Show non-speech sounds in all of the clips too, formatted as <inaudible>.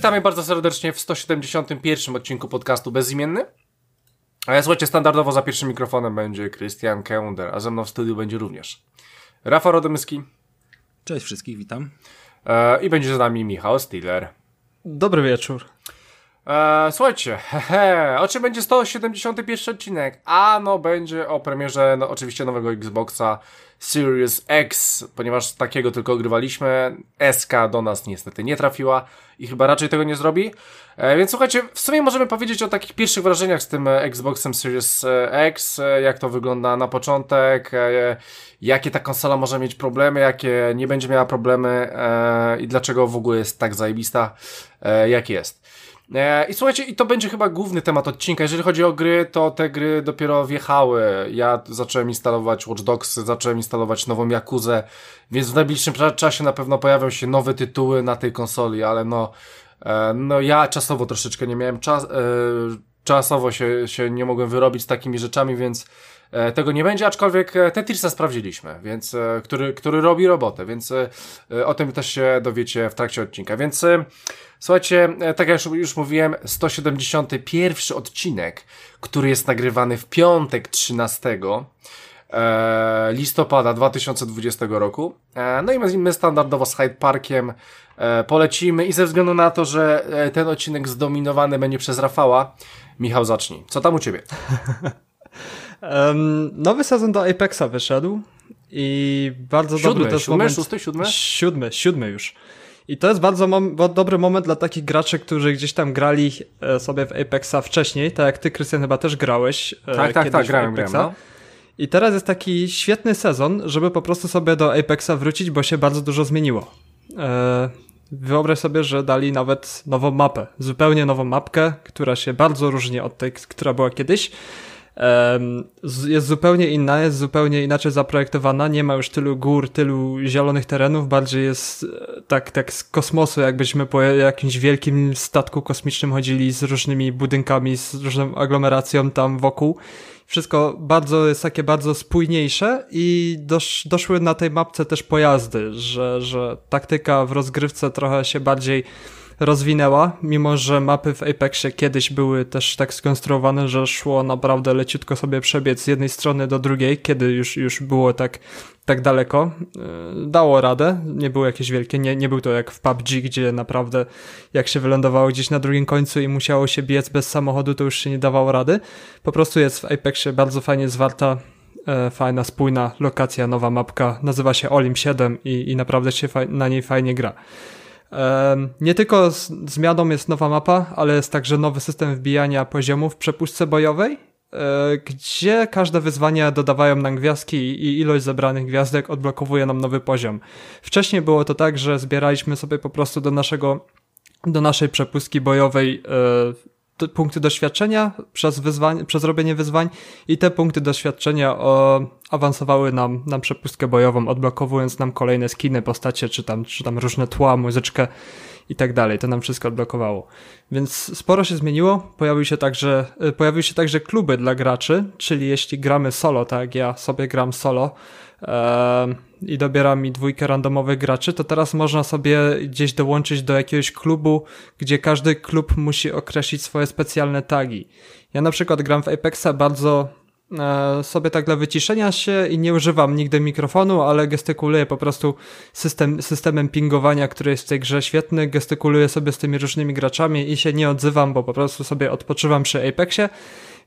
witamy bardzo serdecznie w 171 odcinku podcastu Bezimienny. A ja słuchajcie, standardowo za pierwszym mikrofonem będzie Christian Kender, a ze mną w studiu będzie również Rafał Rodomyski. Cześć wszystkich, witam. E, I będzie z nami Michał Stiller. Dobry wieczór. E, słuchajcie, hehe, o czym będzie 171 odcinek? A no będzie o premierze no, oczywiście nowego Xboxa Series X, ponieważ takiego tylko ogrywaliśmy. SK do nas niestety nie trafiła i chyba raczej tego nie zrobi. E, więc słuchajcie, w sumie możemy powiedzieć o takich pierwszych wrażeniach z tym e, Xboxem Series e, X, jak to wygląda na początek, jakie ta konsola może mieć problemy, jakie nie będzie miała problemy i dlaczego w ogóle jest tak zajebista, jak jest. E, I słuchajcie, i to będzie chyba główny temat odcinka. Jeżeli chodzi o gry, to te gry dopiero wjechały. Ja zacząłem instalować Watch Dogs, zacząłem instalować nową Jakuzę, więc w najbliższym czasie na pewno pojawią się nowe tytuły na tej konsoli, ale no, e, no ja czasowo troszeczkę nie miałem czas, e, czasowo się, się nie mogłem wyrobić z takimi rzeczami, więc tego nie będzie, aczkolwiek Tetrisa sprawdziliśmy, więc, który, który robi robotę, więc o tym też się dowiecie w trakcie odcinka. Więc Słuchajcie, e, tak jak już, mówiłem, 171 odcinek, który jest nagrywany w piątek 13 e, listopada 2020 roku. E, no i my, my standardowo z Hyde Parkiem e, polecimy i ze względu na to, że e, ten odcinek zdominowany będzie przez Rafała, Michał zacznij. Co tam u Ciebie? <laughs> um, nowy sezon do Apexa wyszedł i bardzo siódmy, dobry też siódmy, moment... Szósty, siódmy? Siódmy, siódmy już. I to jest bardzo mom dobry moment dla takich graczy, którzy gdzieś tam grali e, sobie w Apexa wcześniej, tak jak ty, Krystian, chyba też grałeś. E, tak, tak, tak, grałem, grałem, no. I teraz jest taki świetny sezon, żeby po prostu sobie do Apexa wrócić, bo się bardzo dużo zmieniło. E, wyobraź sobie, że dali nawet nową mapę, zupełnie nową mapkę, która się bardzo różni od tej, która była kiedyś jest zupełnie inna, jest zupełnie inaczej zaprojektowana, nie ma już tylu gór, tylu zielonych terenów, bardziej jest e, tak, tak z kosmosu, jakbyśmy po jakimś wielkim statku kosmicznym chodzili z różnymi budynkami, z różną aglomeracją tam wokół. Wszystko bardzo jest takie bardzo spójniejsze i dosz, doszły na tej mapce też pojazdy, że, że taktyka w rozgrywce trochę się bardziej rozwinęła, mimo że mapy w Apexie kiedyś były też tak skonstruowane, że szło naprawdę leciutko sobie przebiec z jednej strony do drugiej, kiedy już, już było tak, tak daleko. E, dało radę, nie było jakieś wielkie, nie, nie był to jak w PUBG, gdzie naprawdę jak się wylądowało gdzieś na drugim końcu i musiało się biec bez samochodu, to już się nie dawało rady. Po prostu jest w Apexie bardzo fajnie zwarta e, fajna, spójna lokacja, nowa mapka, nazywa się Olim 7 i, i naprawdę się na niej fajnie gra. Nie tylko zmianą jest nowa mapa, ale jest także nowy system wbijania poziomów w przepustce bojowej, e, gdzie każde wyzwania dodawają nam gwiazdki i ilość zebranych gwiazdek odblokowuje nam nowy poziom. Wcześniej było to tak, że zbieraliśmy sobie po prostu do naszego do naszej przepustki bojowej e, punkty doświadczenia przez, wyzwań, przez robienie wyzwań i te punkty doświadczenia o, awansowały nam na przepustkę bojową, odblokowując nam kolejne skiny, postacie, czy tam, czy tam różne tła, muzyczkę i tak dalej. To nam wszystko odblokowało. Więc sporo się zmieniło. Pojawił się także, pojawiły się także kluby dla graczy, czyli jeśli gramy solo, tak jak ja sobie gram solo, i dobiera mi dwójkę randomowych graczy, to teraz można sobie gdzieś dołączyć do jakiegoś klubu, gdzie każdy klub musi określić swoje specjalne tagi. Ja na przykład gram w Apexa bardzo e, sobie tak dla wyciszenia się i nie używam nigdy mikrofonu, ale gestykuluję po prostu system, systemem pingowania, który jest w tej grze świetny, gestykuluję sobie z tymi różnymi graczami i się nie odzywam, bo po prostu sobie odpoczywam przy Apexie,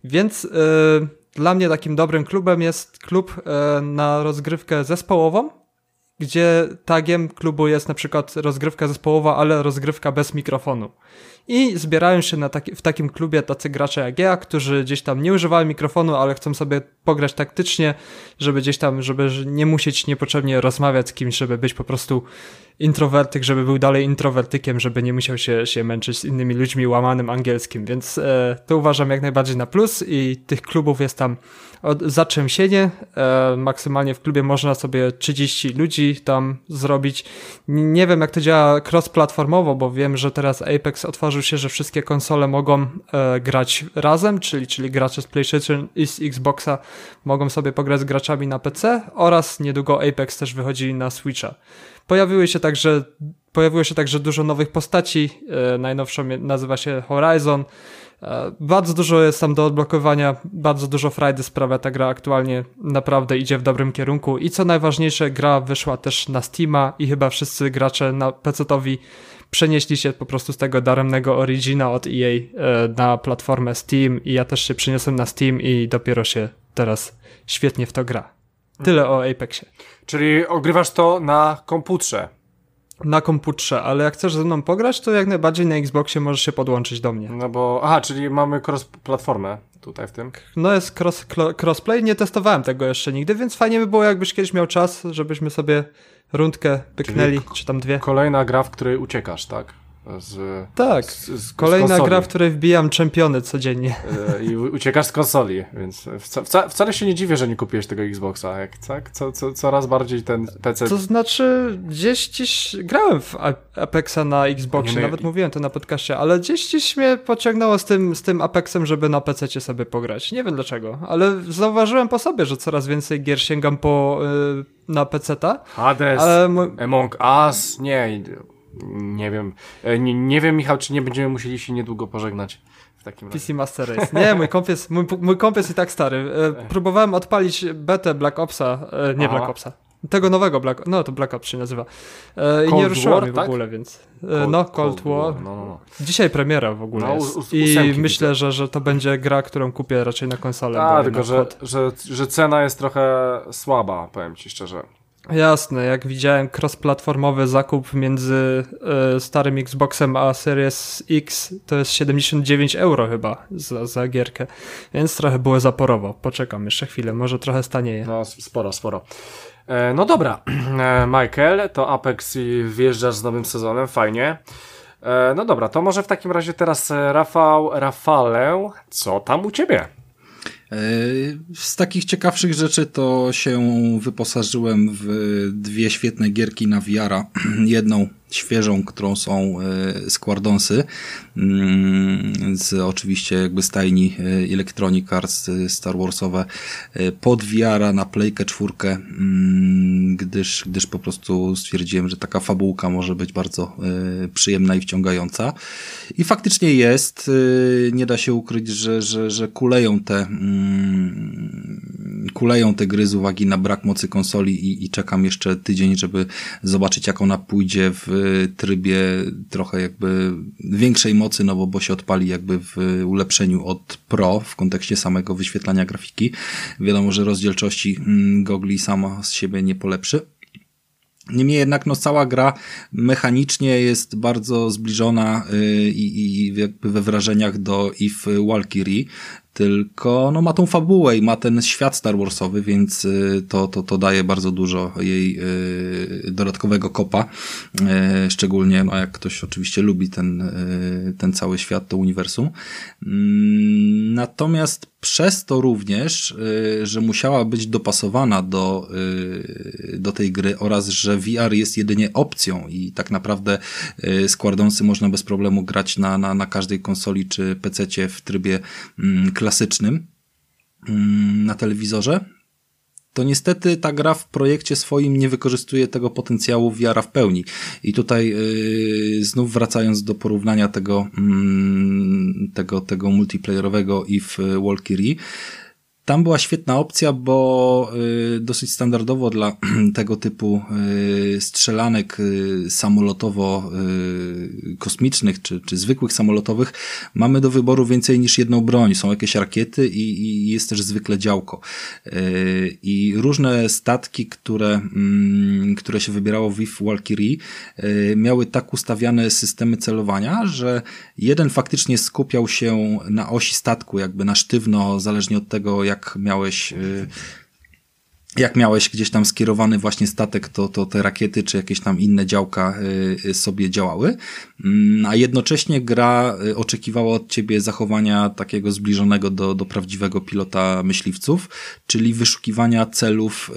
więc... Yy, dla mnie takim dobrym klubem jest klub e, na rozgrywkę zespołową, gdzie tagiem klubu jest na przykład rozgrywka zespołowa, ale rozgrywka bez mikrofonu. I zbierają się na taki, w takim klubie tacy gracze jak ja, którzy gdzieś tam nie używają mikrofonu, ale chcą sobie pograć taktycznie, żeby gdzieś tam, żeby nie musieć niepotrzebnie rozmawiać z kimś, żeby być po prostu introwertyk, żeby był dalej introwertykiem, żeby nie musiał się, się męczyć z innymi ludźmi łamanym angielskim, więc e, to uważam jak najbardziej na plus i tych klubów jest tam od, zatrzęsienie. E, maksymalnie w klubie można sobie 30 ludzi tam zrobić. Nie wiem jak to działa cross-platformowo, bo wiem, że teraz Apex otworzył się, że wszystkie konsole mogą e, grać razem, czyli, czyli gracze z PlayStation i z Xboxa mogą sobie pograć z graczami na PC oraz niedługo Apex też wychodzi na Switcha. Pojawiły się także pojawiło się także dużo nowych postaci. E, najnowszą nazywa się Horizon. E, bardzo dużo jest tam do odblokowania, bardzo dużo frajdy sprawia ta gra aktualnie, naprawdę idzie w dobrym kierunku i co najważniejsze, gra wyszła też na Steama i chyba wszyscy gracze na PC-towi przenieśli się po prostu z tego daremnego Origina od EA e, na platformę Steam i ja też się przeniosłem na Steam i dopiero się teraz świetnie w to gra. Tyle o Apexie. Czyli ogrywasz to na komputrze. Na komputrze, ale jak chcesz ze mną pograć, to jak najbardziej na Xboxie możesz się podłączyć do mnie. No bo, aha, czyli mamy cross-platformę tutaj w tym. No jest cross, crossplay, nie testowałem tego jeszcze nigdy, więc fajnie by było jakbyś kiedyś miał czas, żebyśmy sobie rundkę pyknęli, czy tam dwie. Kolejna gra, w której uciekasz, tak? Z, tak, z, z, kolejna gra, w której wbijam czempiony codziennie. E, I uciekasz z konsoli, więc wca, wcale się nie dziwię, że nie kupiłeś tego Xboxa, jak, tak? Co, co, coraz bardziej ten PC... To znaczy, gdzieś dziś grałem w Apexa na Xboxie, nawet mówiłem to na podcaście, ale gdzieś dziś mnie pociągnęło z tym, z tym Apexem, żeby na PC sobie pograć. Nie wiem dlaczego, ale zauważyłem po sobie, że coraz więcej gier sięgam po... Yy, na PC-ta. Hades, ale... Among Us, nie, nie wiem. E, nie, nie wiem, Michał, czy nie będziemy musieli się niedługo pożegnać. W takim PC razie. Master Race. Nie, mój komp jest, mój, mój komp jest i tak stary. E, próbowałem odpalić betę Black Opsa, e, nie Aha. Black Opsa. Tego nowego Black, no to Black Ops się nazywa. I nie ruszyło mi w tak? ogóle, więc. Cold, no, Cold, Cold War. War. No, no, no. Dzisiaj premiera w ogóle no, jest. I myślę, że, że to będzie gra, którą kupię raczej na konsolę. Tak, tylko że, że, że cena jest trochę słaba, powiem ci szczerze. Jasne, jak widziałem cross-platformowy zakup między y, starym Xboxem a Series X, to jest 79 euro chyba za, za gierkę, więc trochę było zaporowo. Poczekam jeszcze chwilę, może trochę stanieje. No, sporo, sporo. E, no dobra, <clears throat> e, Michael, to Apex i wjeżdżasz z nowym sezonem, fajnie. E, no dobra, to może w takim razie teraz Rafał, Rafale, co tam u Ciebie? Z takich ciekawszych rzeczy to się wyposażyłem w dwie świetne gierki na VR. <clears throat> Jedną świeżą, którą są e, Squardonsy mm, z oczywiście jakby stajni e, Electronic Arts e, Star Warsowe pod VR na Playkę czwórkę, mm, gdyż, gdyż po prostu stwierdziłem, że taka fabułka może być bardzo przyjemna i wciągająca. I faktycznie jest. Nie da się ukryć, że, że, że kuleją te mm, kuleją te gry z uwagi na brak mocy konsoli i, i czekam jeszcze tydzień, żeby zobaczyć jak ona pójdzie w trybie trochę jakby większej mocy, no bo, bo się odpali jakby w ulepszeniu od Pro w kontekście samego wyświetlania grafiki. Wiadomo, że rozdzielczości mm, gogli sama z siebie nie polepszy. Niemniej jednak no, cała gra mechanicznie jest bardzo zbliżona y, i, i jakby we wrażeniach do If Walkyrie, tylko no, ma tą fabułę i ma ten świat Star Warsowy, więc y, to, to, to daje bardzo dużo jej y, dodatkowego kopa. Y, szczególnie no, jak ktoś oczywiście lubi ten, ten cały świat, to uniwersum. Mm, natomiast przez to również, że musiała być dopasowana do, do tej gry oraz, że VR jest jedynie opcją i tak naprawdę składący można bez problemu grać na, na, na każdej konsoli czy PC w trybie mm, klasycznym mm, na telewizorze, to niestety ta gra w projekcie swoim nie wykorzystuje tego potencjału wiara w pełni. I tutaj yy, znów wracając do porównania tego, yy, tego, tego multiplayerowego i w Walkyrie, tam była świetna opcja, bo y, dosyć standardowo dla <clears throat> tego typu y, strzelanek y, samolotowo-kosmicznych czy, czy zwykłych samolotowych mamy do wyboru więcej niż jedną broń. Są jakieś rakiety i, i jest też zwykle działko. I różne statki, które, mm, które się wybierało w If Valkyrie miały tak ustawiane systemy celowania, że jeden faktycznie skupiał się na osi statku, jakby na sztywno, zależnie od tego, jak jak miałeś y, jak miałeś gdzieś tam skierowany właśnie statek, to, to te rakiety czy jakieś tam inne działka y, y, sobie działały, mm, a jednocześnie gra y, oczekiwała od ciebie zachowania takiego zbliżonego do, do prawdziwego pilota myśliwców, czyli wyszukiwania celów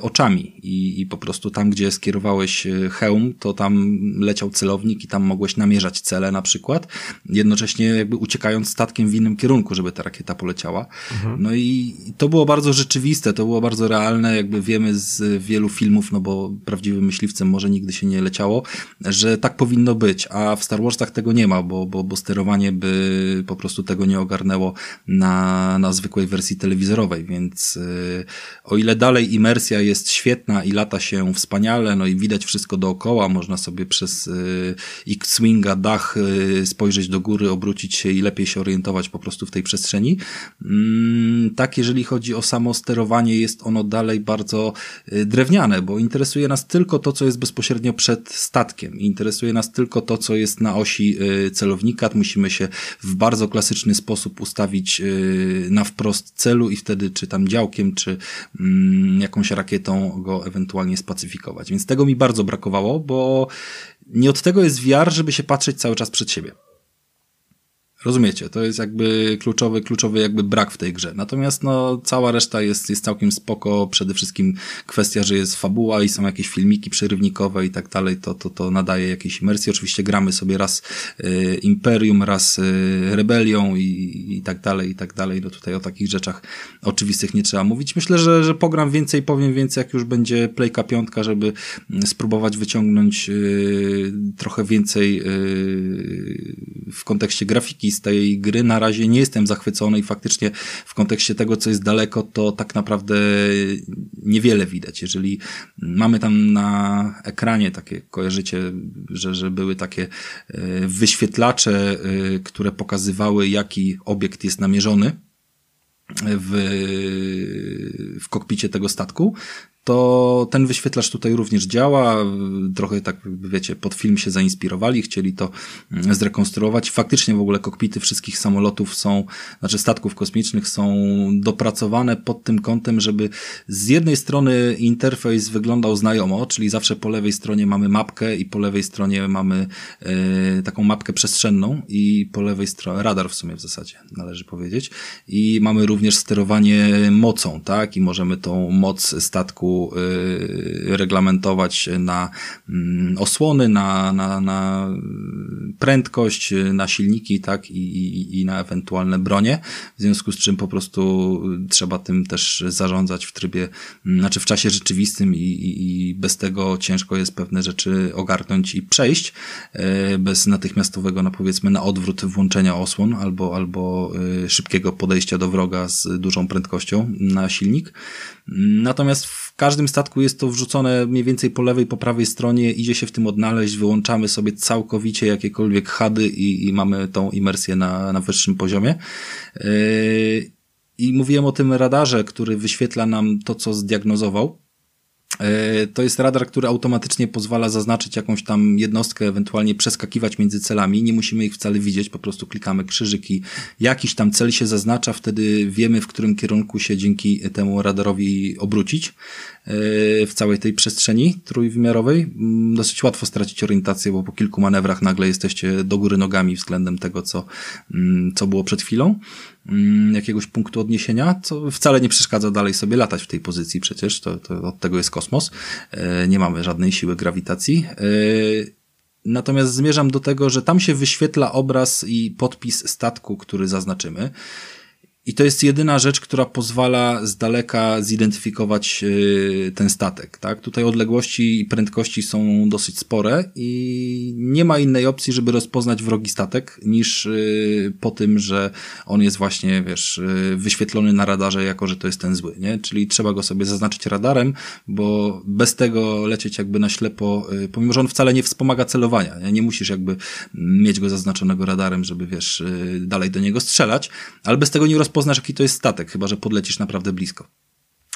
oczami I, i po prostu tam, gdzie skierowałeś hełm, to tam leciał celownik i tam mogłeś namierzać cele na przykład, jednocześnie jakby uciekając statkiem w innym kierunku, żeby ta rakieta poleciała. Mhm. No i to było bardzo rzeczywiste, to było bardzo realne, realne, jakby wiemy z wielu filmów, no bo prawdziwym myśliwcem może nigdy się nie leciało, że tak powinno być, a w Star Warsach tego nie ma, bo, bo, bo sterowanie by po prostu tego nie ogarnęło na, na zwykłej wersji telewizorowej, więc yy, o ile dalej imersja jest świetna i lata się wspaniale, no i widać wszystko dookoła, można sobie przez yy, X-Winga, dach yy, spojrzeć do góry, obrócić się i lepiej się orientować po prostu w tej przestrzeni. Mm, tak, jeżeli chodzi o samo sterowanie, jest ono dalej bardzo y, drewniane, bo interesuje nas tylko to, co jest bezpośrednio przed statkiem. Interesuje nas tylko to, co jest na osi y, celownika. Musimy się w bardzo klasyczny sposób ustawić y, na wprost celu i wtedy czy tam działkiem, czy mm, jakąś rakietą go ewentualnie spacyfikować. Więc tego mi bardzo brakowało, bo nie od tego jest wiar, żeby się patrzeć cały czas przed siebie. Rozumiecie, to jest jakby kluczowy, kluczowy jakby brak w tej grze. Natomiast no, cała reszta jest, jest całkiem spoko. Przede wszystkim kwestia, że jest fabuła i są jakieś filmiki przerywnikowe i tak dalej, to, to, to nadaje jakiejś imersji. Oczywiście gramy sobie raz y, Imperium, raz y, Rebelią i, i tak dalej, i tak dalej. No tutaj o takich rzeczach oczywistych nie trzeba mówić. Myślę, że, że pogram więcej, powiem więcej, jak już będzie Playka piątka, żeby mm, spróbować wyciągnąć y, trochę więcej y, w kontekście grafiki z tej gry na razie nie jestem zachwycony i faktycznie w kontekście tego, co jest daleko, to tak naprawdę niewiele widać. Jeżeli mamy tam na ekranie takie, kojarzycie, że, że były takie e, wyświetlacze, e, które pokazywały, jaki obiekt jest namierzony, w, w kokpicie tego statku, to ten wyświetlacz tutaj również działa. Trochę tak, wiecie, pod film się zainspirowali, chcieli to mm, zrekonstruować. Faktycznie w ogóle kokpity wszystkich samolotów są, znaczy statków kosmicznych są dopracowane pod tym kątem, żeby z jednej strony interfejs wyglądał znajomo, czyli zawsze po lewej stronie mamy mapkę i po lewej stronie mamy e, taką mapkę przestrzenną i po lewej stronie, radar w sumie w zasadzie należy powiedzieć. I mamy również sterowanie mocą, tak? I możemy tą moc statku Y, reglamentować na mm, osłony, na, na, na prędkość, na silniki, tak, i, i, i na ewentualne bronie, w związku z czym po prostu trzeba tym też zarządzać w trybie, mm, znaczy w czasie rzeczywistym i, i, i bez tego ciężko jest pewne rzeczy ogarnąć i przejść, y, bez natychmiastowego, no powiedzmy, na odwrót włączenia osłon albo, albo y, szybkiego podejścia do wroga z dużą prędkością na silnik. Natomiast w każdym statku jest to wrzucone mniej więcej po lewej, po prawej stronie, idzie się w tym odnaleźć, wyłączamy sobie całkowicie jakiekolwiek hady i, i mamy tą imersję na, na wyższym poziomie. Yy, I mówiłem o tym radarze, który wyświetla nam to, co zdiagnozował. E, to jest radar, który automatycznie pozwala zaznaczyć jakąś tam jednostkę, ewentualnie przeskakiwać między celami. Nie musimy ich wcale widzieć, po prostu klikamy krzyżyki. Jakiś tam cel się zaznacza, wtedy wiemy, w którym kierunku się dzięki temu radarowi obrócić. E, w całej tej przestrzeni trójwymiarowej. Mm, dosyć łatwo stracić orientację, bo po kilku manewrach nagle jesteście do góry nogami względem tego, co, mm, co było przed chwilą. Mm, jakiegoś punktu odniesienia, co wcale nie przeszkadza dalej sobie latać w tej pozycji przecież, to, to od tego jest kosmos. E, nie mamy żadnej siły grawitacji. E, natomiast zmierzam do tego, że tam się wyświetla obraz i podpis statku, który zaznaczymy. I to jest jedyna rzecz, która pozwala z daleka zidentyfikować y, ten statek. Tak? Tutaj odległości i prędkości są dosyć spore i nie ma innej opcji, żeby rozpoznać wrogi statek, niż y, po tym, że on jest właśnie, wiesz, y, wyświetlony na radarze, jako że to jest ten zły. Nie? Czyli trzeba go sobie zaznaczyć radarem, bo bez tego lecieć jakby na ślepo, pomimo, że on wcale nie wspomaga celowania. Nie, nie musisz jakby mieć go zaznaczonego radarem, żeby, wiesz, dalej do niego strzelać, ale bez tego nie rozpoznasz poznasz, jaki to jest statek, chyba że podlecisz naprawdę blisko.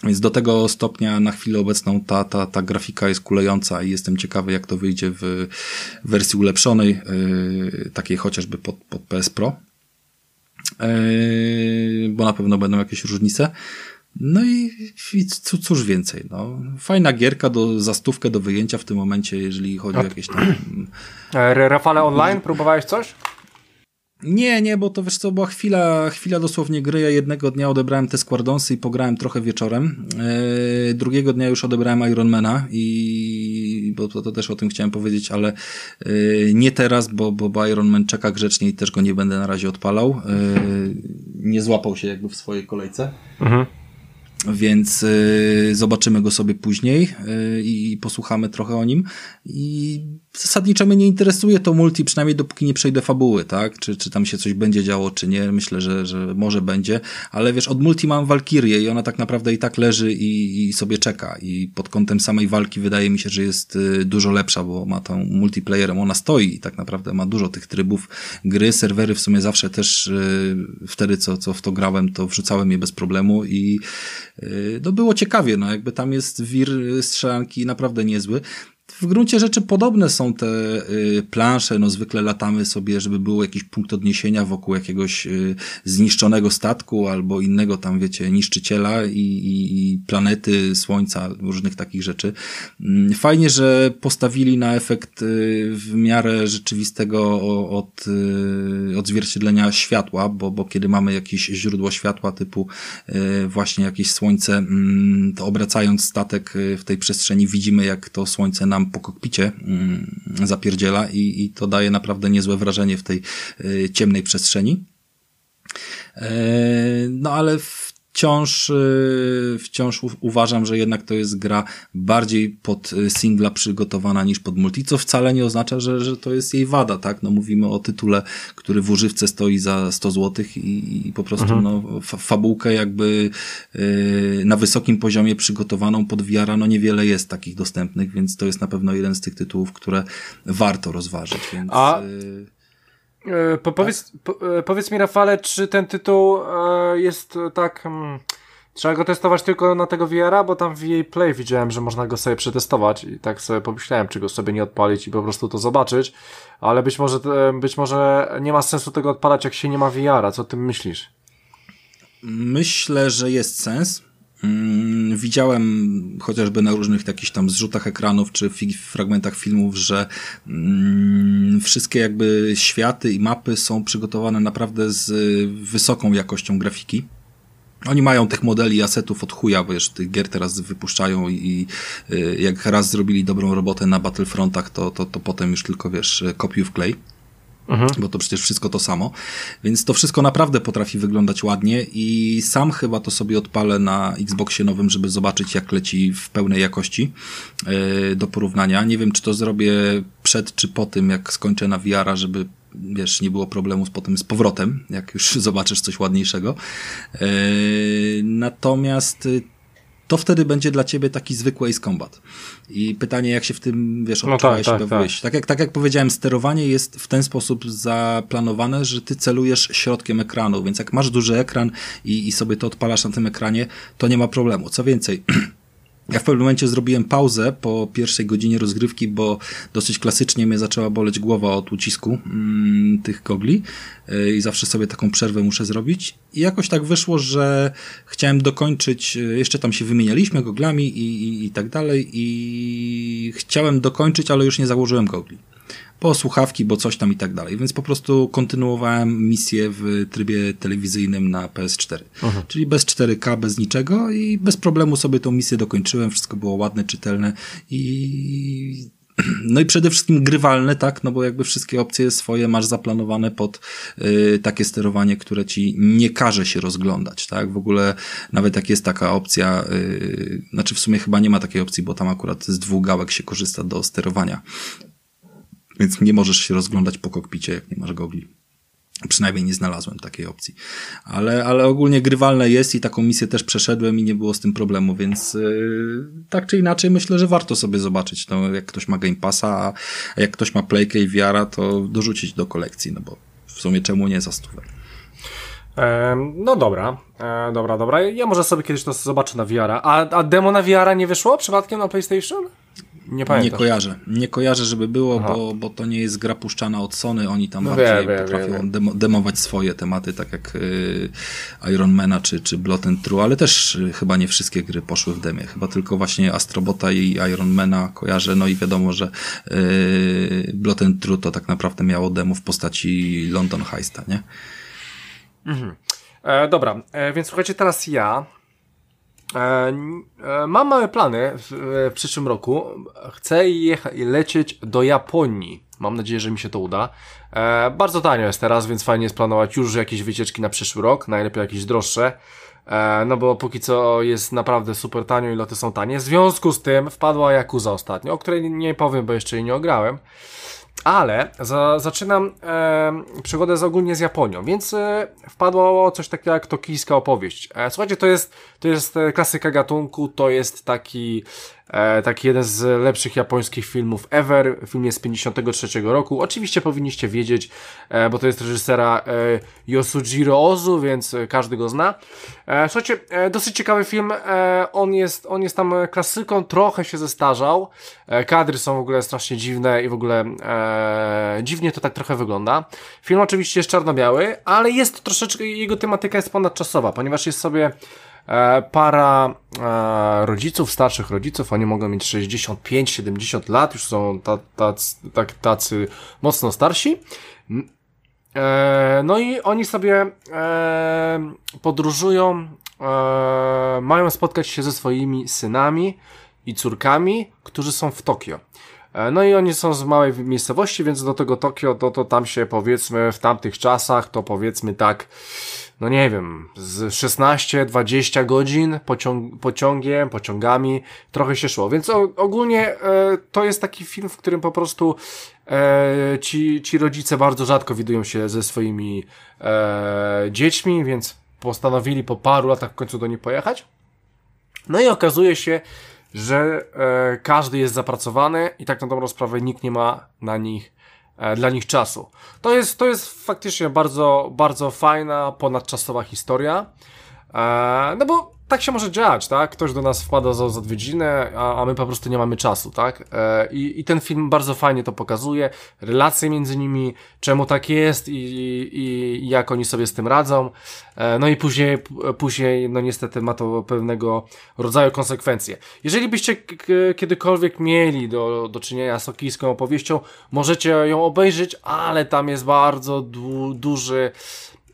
Więc do tego stopnia na chwilę obecną ta, ta, ta grafika jest kulejąca i jestem ciekawy, jak to wyjdzie w wersji ulepszonej, yy, takiej chociażby pod, pod PS Pro, yy, bo na pewno będą jakieś różnice. No i, i cóż więcej, no. Fajna gierka do, za stówkę do wyjęcia w tym momencie, jeżeli chodzi o jakieś tam... <clears throat> E, Rafale Online, próbowałeś coś? Nie, nie, bo to wiesz co, była chwila, chwila dosłownie gry. Ja jednego dnia odebrałem te Squardonsy i pograłem trochę wieczorem. Yy, drugiego dnia już odebrałem Ironmana i bo to, to, też o tym chciałem powiedzieć, ale yy, nie teraz, bo, bo, Ironman czeka grzecznie i też go nie będę na razie odpalał. Yy, nie złapał się jakby w swojej kolejce. Mhm. więc y, zobaczymy go sobie później y, i posłuchamy trochę o nim. I zasadniczo mnie nie interesuje to multi, przynajmniej dopóki nie przejdę fabuły, tak? Czy, czy tam się coś będzie działo, czy nie. Myślę, że, że może będzie, ale wiesz, od multi mam Walkirię i ona tak naprawdę i tak leży i, i sobie czeka. I pod kątem samej walki wydaje mi się, że jest y, dużo lepsza, bo ma tą multiplayerem, ona stoi i tak naprawdę ma dużo tych trybów gry. Serwery w sumie zawsze też y, wtedy, co, co w to grałem, to wrzucałem je bez problemu i y, no było ciekawie, no jakby tam jest wir strzelanki naprawdę niezły w gruncie rzeczy podobne są te y, plansze, no zwykle latamy sobie, żeby był jakiś punkt odniesienia wokół jakiegoś y, zniszczonego statku albo innego tam, wiecie, niszczyciela i, i, i planety, słońca, różnych takich rzeczy. Mm, fajnie, że postawili na efekt y, w miarę rzeczywistego od, odzwierciedlenia światła, bo, bo kiedy mamy jakieś źródło światła typu właśnie jakieś słońce, mm, to obracając statek w tej przestrzeni widzimy, jak to słońce nam po kokpicie mm, zapierdziela i, i to daje naprawdę niezłe wrażenie w tej y, ciemnej przestrzeni. E, no ale wciąż, y, wciąż uważam, że jednak to jest gra bardziej pod y, singla przygotowana niż pod multi, co wcale nie oznacza, że, że to jest jej wada, tak? No mówimy o tytule, który w używce stoi za 100 zł i, i po prostu mhm. no, fabułkę jakby yy, na wysokim poziomie przygotowaną pod VR, no niewiele jest takich dostępnych, więc to jest na pewno jeden z tych tytułów, które warto rozważyć, więc... A... Yy... E, po, powiedz, po, e, powiedz mi, Rafale, czy ten tytuł e, jest tak. Hmm, trzeba go testować tylko na tego VR-a, bo tam w EA Play widziałem, że można go sobie przetestować i tak sobie pomyślałem, czy go sobie nie odpalić i po prostu to zobaczyć, ale być może, być może nie ma sensu tego odpalać, jak się nie ma VR-a. Co ty myślisz? Myślę, że jest sens. Mm, widziałem chociażby na różnych jakichś tam zrzutach ekranów czy fragmentach filmów, że mm, wszystkie jakby światy i mapy są przygotowane naprawdę z wysoką jakością grafiki. Oni mają tych modeli asetów od chuja, wiesz, tych gier teraz wypuszczają i, i y, jak raz zrobili dobrą robotę na Battlefrontach, to, to, to potem już tylko, wiesz, kopiuj w klej. Mhm. Bo to przecież wszystko to samo. Więc to wszystko naprawdę potrafi wyglądać ładnie i sam chyba to sobie odpalę na Xboxie nowym, żeby zobaczyć jak leci w pełnej jakości yy, do porównania. Nie wiem, czy to zrobię przed czy po tym, jak skończę na VR-a, żeby wiesz, nie było problemu z potem z powrotem, jak już <laughs> zobaczysz coś ładniejszego. Yy, natomiast to wtedy będzie dla ciebie taki zwykły Ace Combat. I pytanie, jak się w tym, wiesz, odczuwałeś no tak, tak, tak. tak, jak, tak jak powiedziałem, sterowanie jest w ten sposób zaplanowane, że ty celujesz środkiem ekranu, więc jak masz duży ekran i, i sobie to odpalasz na tym ekranie, to nie ma problemu. Co więcej, <clears throat> Ja w pewnym momencie zrobiłem pauzę po pierwszej godzinie rozgrywki, bo dosyć klasycznie mnie zaczęła boleć głowa od ucisku mm, tych gogli yy, i zawsze sobie taką przerwę muszę zrobić. I jakoś tak wyszło, że chciałem dokończyć, yy, jeszcze tam się wymienialiśmy goglami i, i, i tak dalej i chciałem dokończyć, ale już nie założyłem gogli po słuchawki, bo coś tam i tak dalej. Więc po prostu kontynuowałem misję w trybie telewizyjnym na PS4. Aha. Czyli bez 4K, bez niczego i bez problemu sobie tą misję dokończyłem. Wszystko było ładne, czytelne i <clears throat> no i przede wszystkim grywalne, tak, no bo jakby wszystkie opcje swoje masz zaplanowane pod y, takie sterowanie, które ci nie każe się rozglądać, tak, w ogóle nawet jak jest taka opcja, y, znaczy w sumie chyba nie ma takiej opcji, bo tam akurat z dwóch gałek się korzysta do sterowania więc nie możesz się rozglądać po kokpicie, jak nie masz gogli. Przynajmniej nie znalazłem takiej opcji. Ale, ale ogólnie grywalne jest i taką misję też przeszedłem i nie było z tym problemu, więc yy, tak czy inaczej myślę, że warto sobie zobaczyć. No, jak ktoś ma Game Passa, a jak ktoś ma Playkę i VR, to dorzucić do kolekcji, no bo w sumie czemu nie za stówę. no dobra, e, dobra, dobra. Ja może sobie kiedyś to zobaczę na VR. A, a demo na VR nie wyszło przypadkiem na PlayStation? Nie pamiętam. Nie kojarzę. Nie kojarzę, żeby było, bo, bo to nie jest gra puszczana od Sony. Oni tam no bardziej wie, potrafią wie, Demo, demować swoje tematy, tak jak y, Ironmana czy, czy Blood and True, ale też y, chyba nie wszystkie gry poszły w demie. Chyba tylko właśnie Astrobota i Ironmana kojarzę. No i wiadomo, że y, Blood and True to tak naprawdę miało demo w postaci London Heista, nie? Mhm. E, dobra, e, więc słuchajcie, teraz ja mam małe plany w, w przyszłym roku. Chcę jechać, lecieć do Japonii. Mam nadzieję, że mi się to uda. E, bardzo tanio jest teraz, więc fajnie jest planować już jakieś wycieczki na przyszły rok, najlepiej jakieś droższe. E, no bo póki co jest naprawdę super tanio i loty są tanie. W związku z tym wpadła Yakuza ostatnio, o której nie powiem, bo jeszcze jej nie ograłem. Ale za, zaczynam e, przygodę z ogólnie z Japonią, więc e, wpadło coś takiego jak tokijska opowieść. E, słuchajcie, to jest, to jest e, klasyka gatunku, to jest taki, taki jeden z lepszych japońskich filmów ever. Film jest z 53 roku. Oczywiście powinniście wiedzieć, e, bo to jest reżysera e, Yosujiro Ozu, więc e, każdy go zna. E, słuchajcie, e, dosyć ciekawy film. E, on, jest, on jest tam klasyką, trochę się zestarzał. E, kadry są w ogóle strasznie dziwne i w ogóle e, dziwnie to tak trochę wygląda. Film oczywiście jest czarno-biały, ale jest troszeczkę, jego tematyka jest ponadczasowa, ponieważ jest sobie e, para e, rodziców, starszych rodziców, oni mogą mieć 65-70 lat, już są ta, tacy, tak, tacy mocno starsi. E, no i oni sobie e, podróżują, e, mają spotkać się ze swoimi synami i córkami, którzy są w Tokio. E, No i oni są z małej miejscowości, więc do tego Tokio, to, to tam się powiedzmy w tamtych czasach, to powiedzmy tak, no nie wiem, z 16-20 godzin pociąg, pociągiem, pociągami, trochę się szło. Więc ogólnie e, to jest taki film, w którym po prostu e, ci, ci rodzice bardzo rzadko widują się ze swoimi e, dziećmi, więc postanowili po paru latach w końcu do nich pojechać. No i okazuje się, że e, każdy jest zapracowany i tak na dobrą sprawę nikt nie ma na nich, e, dla nich czasu. To jest, to jest faktycznie bardzo, bardzo fajna, ponadczasowa historia. E, no bo tak się może dziać, tak? Ktoś do nas wpada za, za odwiedzinę, a, a my po prostu nie mamy czasu, tak? E, i, I ten film bardzo fajnie to pokazuje, relacje między nimi, czemu tak jest i, i, i jak oni sobie z tym radzą. E, no i później, później, no niestety ma to pewnego rodzaju konsekwencje. Jeżeli byście kiedykolwiek mieli do, do czynienia z tokijską opowieścią, możecie ją obejrzeć, ale tam jest bardzo du duży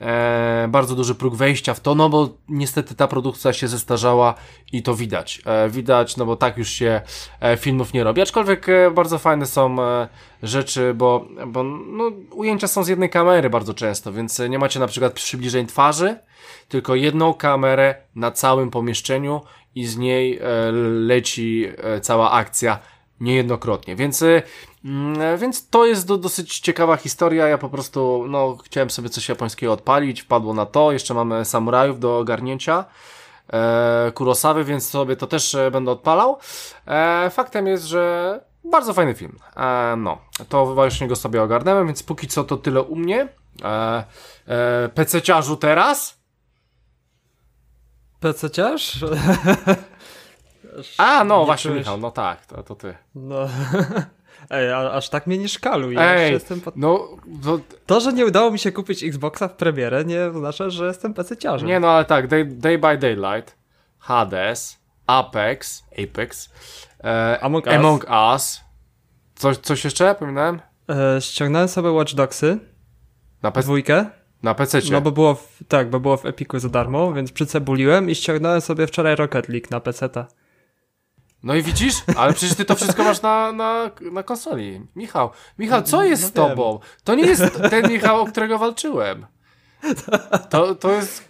e, bardzo duży próg wejścia w to, no bo niestety ta produkcja się zestarzała i to widać. E, widać, no bo tak już się e, filmów nie robi. Aczkolwiek e, bardzo fajne są e, rzeczy, bo, bo no, ujęcia są z jednej kamery bardzo często, więc e, nie macie na przykład przybliżeń twarzy, tylko jedną kamerę na całym pomieszczeniu i z niej leci cała akcja niejednokrotnie. Więc, więc to jest do, dosyć ciekawa historia. Ja po prostu no, chciałem sobie coś japońskiego odpalić, wpadło na to. Jeszcze mamy samurajów do ogarnięcia. E, Kurosawy, więc sobie to też e, będę odpalał. E, faktem jest, że bardzo fajny film. E, no, to właśnie go sobie ogarnąłem, więc póki co to tyle u mnie. E, e, PC-ciarzu teraz. PC-ciarz? A, no Nie właśnie, Michał, no tak, to, to ty. No. <laughs> Ej, a, aż tak mnie nie szkaluj. ja Ej, Jestem pod... no, to, To, że nie udało mi się kupić Xboxa w premierę, nie oznacza, że jestem PC-ciarzem. Nie no, ale tak, Day, Day by Daylight, Hades, Apex, Apex, e, Among Us. Among Us. Coś, coś jeszcze? Pamiętałem? E, ściągnąłem sobie Watch Dogsy, Na, pe- dwójkę, na PC. no bo było w, tak, bo było w Epiku za darmo, więc przycebuliłem i ściągnąłem sobie wczoraj Rocket League na PC-ta. No i widzisz? Ale przecież ty to wszystko masz na, na, na konsoli. Michał, Michał, co jest no z tobą? To nie jest ten Michał, o którego walczyłem. To, to jest...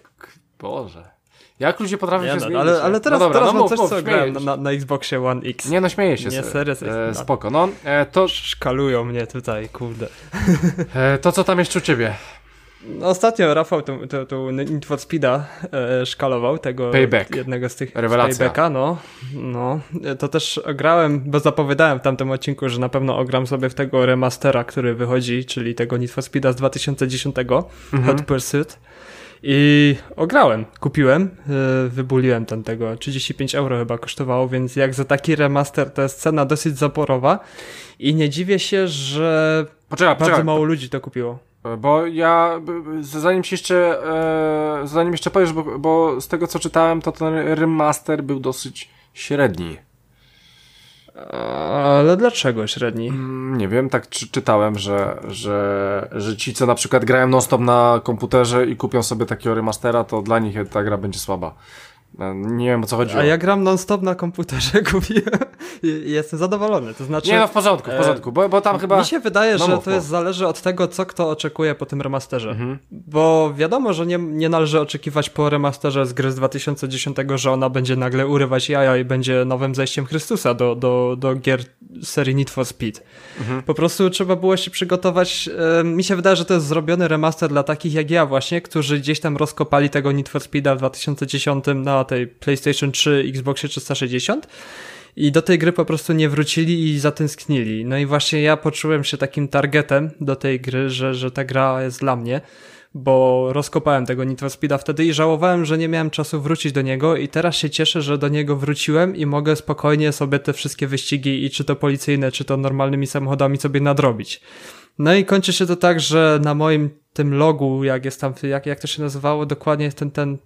Boże. Jak ludzie potrafią Nie się no, zmienić? ale, ale teraz, no dobra, teraz no mów, coś, mów, co grałem na, na Xboxie One X. Nie no, śmieję się. Nie, sobie. serio, serio. E, spoko. No, e, to, Szkalują mnie tutaj, kurde. e, to co tam jeszcze u ciebie? Ostatnio Rafał tu, tu, tu Need for Speeda e, szkalował, tego Payback. jednego z tych Rewelacja. z Paybacka, no. no. E, To też grałem, bo zapowiadałem w tamtym odcinku, że na pewno ogram sobie w tego remastera, który wychodzi, czyli tego Need for Speeda z 2010, Hot Pursuit. I ograłem, kupiłem, e, wybuliłem ten tego, 35 euro chyba kosztowało, więc jak za taki remaster to jest cena dosyć zaporowa i nie dziwię się, że Poczekaj, bardzo poczekaj. mało ludzi to kupiło. Bo ja, zanim się jeszcze, e, zanim jeszcze powiesz, bo, bo z tego co czytałem, to ten remaster był dosyć średni. Ale dlaczego średni? Mm, Nie wiem, tak czy, czytałem, że, że, że ci, co na przykład grają non-stop na komputerze i kupią sobie takiego remastera, to dla nich ta gra będzie słaba. No, nie wiem o co chodzi. A ja gram non-stop na komputerze, <laughs> kupiłem i jestem zadowolony. To znaczy, nie, no w porządku, w porządku, bo, bo tam chyba... Mi się wydaje, No że mów, to jest zależy od tego, co kto oczekuje po tym remasterze. Mhm. Bo wiadomo, że nie, nie należy oczekiwać po remasterze z gry z 2010, że ona będzie nagle urywać jaja i będzie nowym zejściem Chrystusa do, do, do gier serii Need for Speed. Mhm. Po prostu trzeba było się przygotować. e, Mi się wydaje, że to jest zrobiony remaster dla takich jak ja właśnie, którzy gdzieś tam rozkopali tego Need for Speeda w 2010 na tej PlayStation 3, Xboxie 360 i do tej gry po prostu nie wrócili i zatęsknili. No i właśnie ja poczułem się takim targetem do tej gry, że, że ta gra jest dla mnie, bo rozkopałem tego Need for Speeda wtedy i żałowałem, że nie miałem czasu wrócić do niego i teraz się cieszę, że do niego wróciłem i mogę spokojnie sobie te wszystkie wyścigi i czy to policyjne, czy to normalnymi samochodami sobie nadrobić. No i kończy się to tak, że na moim tym logu, jak jest tam, jak, jak to się nazywało, dokładnie ten, ten,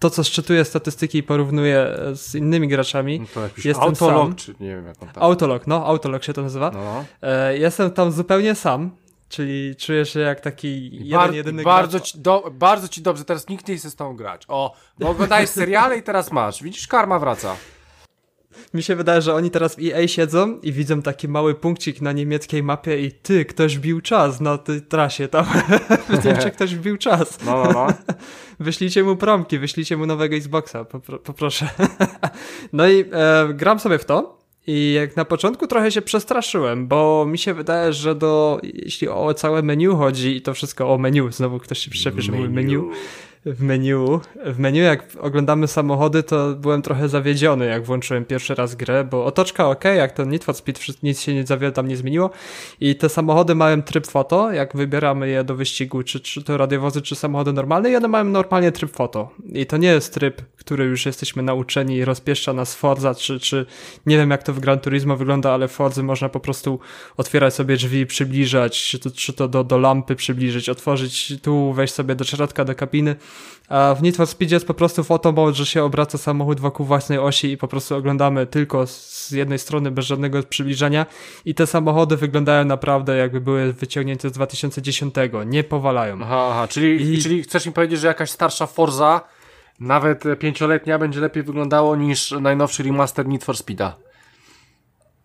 to co szczytuje statystyki i porównuje z innymi graczami, No to Jestem autolog, sam. czy nie wiem jak on tam... Autolog, no, Autolog się to nazywa. No. E, jestem tam zupełnie sam, czyli czuję się jak taki jeden, Bar- jedyny bardzo, gracz. ci do, bardzo ci dobrze, teraz nikt nie chce z tą grać. O, bo oglądałeś seriale i teraz masz. Widzisz, karma wraca. Mi się wydaje, że oni teraz w EA siedzą i widzą taki mały punkcik na niemieckiej mapie i ty, ktoś bił czas na tej trasie tam. <laughs> w Niemczech <laughs> ktoś bił czas. No, no, no. <laughs> Wyślijcie mu promki, wyślijcie mu nowego Xboxa, popro, poproszę. no i e, gram sobie w to. I jak na początku trochę się przestraszyłem, bo mi się wydaje, że do, jeśli o całe menu chodzi i to wszystko o menu, znowu ktoś się przyczepi, że menu, w menu, w menu jak oglądamy samochody, to byłem trochę zawiedziony, jak włączyłem pierwszy raz grę, bo otoczka ok, jak ten Need for Speed, nic się nie zawiele tam nie zmieniło. I te samochody mają tryb foto, jak wybieramy je do wyścigu, czy, czy to radiowozy, czy samochody normalne i one mają normalnie tryb foto. I to nie jest tryb, który już jesteśmy nauczeni i rozpieszcza nas Forza, czy, czy nie wiem jak to w Gran Turismo wygląda, ale w Fordzy można po prostu otwierać sobie drzwi, przybliżać, czy to, czy to do, do lampy przybliżyć, otworzyć tu, wejść sobie do środka, do kabiny, a w Need for Speed jest po prostu foto mode, że się obraca samochód wokół własnej osi i po prostu oglądamy tylko z jednej strony bez żadnego przybliżenia i te samochody wyglądają naprawdę jakby były wyciągnięte z 2010, nie powalają. Aha, aha, czyli, I- czyli chcesz mi powiedzieć, że jakaś starsza Forza, nawet pięcioletnia, będzie lepiej wyglądało niż najnowszy remaster Need for Speeda.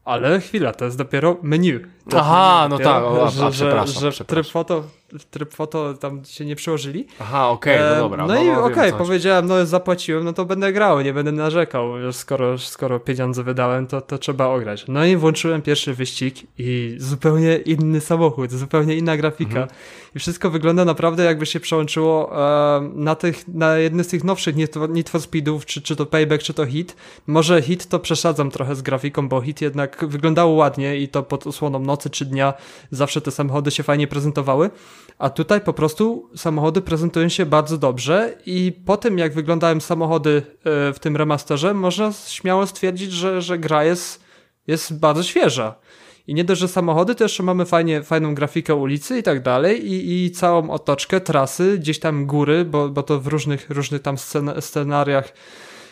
Ale chwila, to jest dopiero menu. Aha, no dopiero, tak, o, że, że, że tryb foto, tryb foto tam się nie przyłożyli. Aha, okej, no E, dobra. No, i wiem, o okej, chodzi. powiedziałem, no zapłaciłem, no to będę grał, nie będę narzekał. Skoro, skoro pieniądze wydałem, to, to trzeba ograć. No i włączyłem pierwszy wyścig i zupełnie inny samochód, zupełnie inna grafika. Mhm. I wszystko wygląda naprawdę jakby się przełączyło na tych, na jedny z tych nowszych Need for Speedów, czy, czy to Payback, czy to Hit. Może Hit to przesadzam trochę z grafiką, bo Hit jednak wyglądało ładnie i to pod osłoną nocy czy dnia zawsze te samochody się fajnie prezentowały. A tutaj po prostu samochody prezentują się bardzo dobrze i po tym jak wyglądają samochody e, w tym remasterze, można śmiało stwierdzić, że, że gra jest, jest bardzo świeża. I nie dość, że samochody, to jeszcze mamy fajnie, fajną grafikę ulicy i tak dalej i, i całą otoczkę, trasy, gdzieś tam góry, bo, bo to w różnych, różnych tam scen scenariach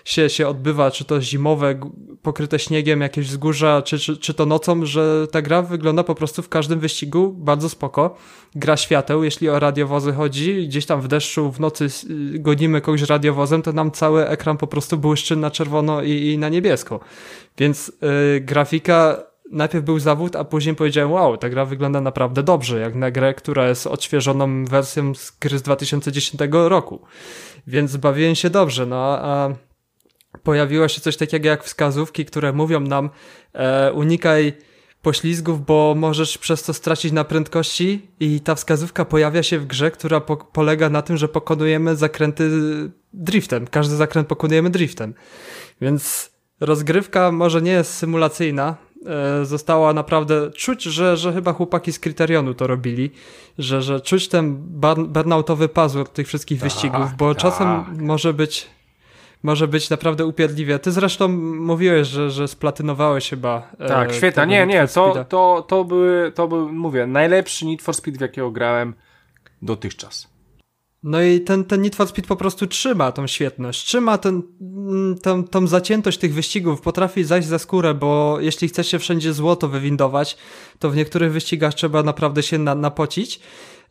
się, się odbywa, czy to zimowe, pokryte śniegiem, jakieś wzgórza, czy, czy, czy to nocą, że ta gra wygląda po prostu w każdym wyścigu bardzo spoko. Gra świateł, jeśli o radiowozy chodzi, gdzieś tam w deszczu, w nocy y, gonimy kogoś radiowozem, to nam cały ekran po prostu błyszczy na czerwono i, i na niebiesko. Więc y, grafika najpierw był zawód, a później powiedziałem, wow, ta gra wygląda naprawdę dobrze, jak na grę, która jest odświeżoną wersją z gry z 2010 roku. Więc bawiłem się dobrze, no a pojawiło się coś takiego jak wskazówki, które mówią nam e, unikaj poślizgów, bo możesz przez to stracić na prędkości i ta wskazówka pojawia się w grze, która po polega na tym, że pokonujemy zakręty driftem. Każdy zakręt pokonujemy driftem. Więc rozgrywka może nie jest symulacyjna, e, została naprawdę czuć, że, że chyba chłopaki z Kryterionu to robili, że, że czuć ten burn, burnoutowy pazur tych wszystkich wyścigów, bo tak. czasem może być może być naprawdę upierdliwie. Ty zresztą mówiłeś, że, że splatynowałeś chyba. e, Tak, świetnie. tego Nie, nie, to, to, to były, to był, mówię, najlepszy Need for Speed, w jakiego grałem dotychczas. No i ten, ten Need for Speed po prostu trzyma tą świetność, trzyma ten, mm, tą, tą zaciętość tych wyścigów, potrafi zajść za skórę, bo jeśli chce się wszędzie złoto wywindować, to w niektórych wyścigach trzeba naprawdę się na, napocić.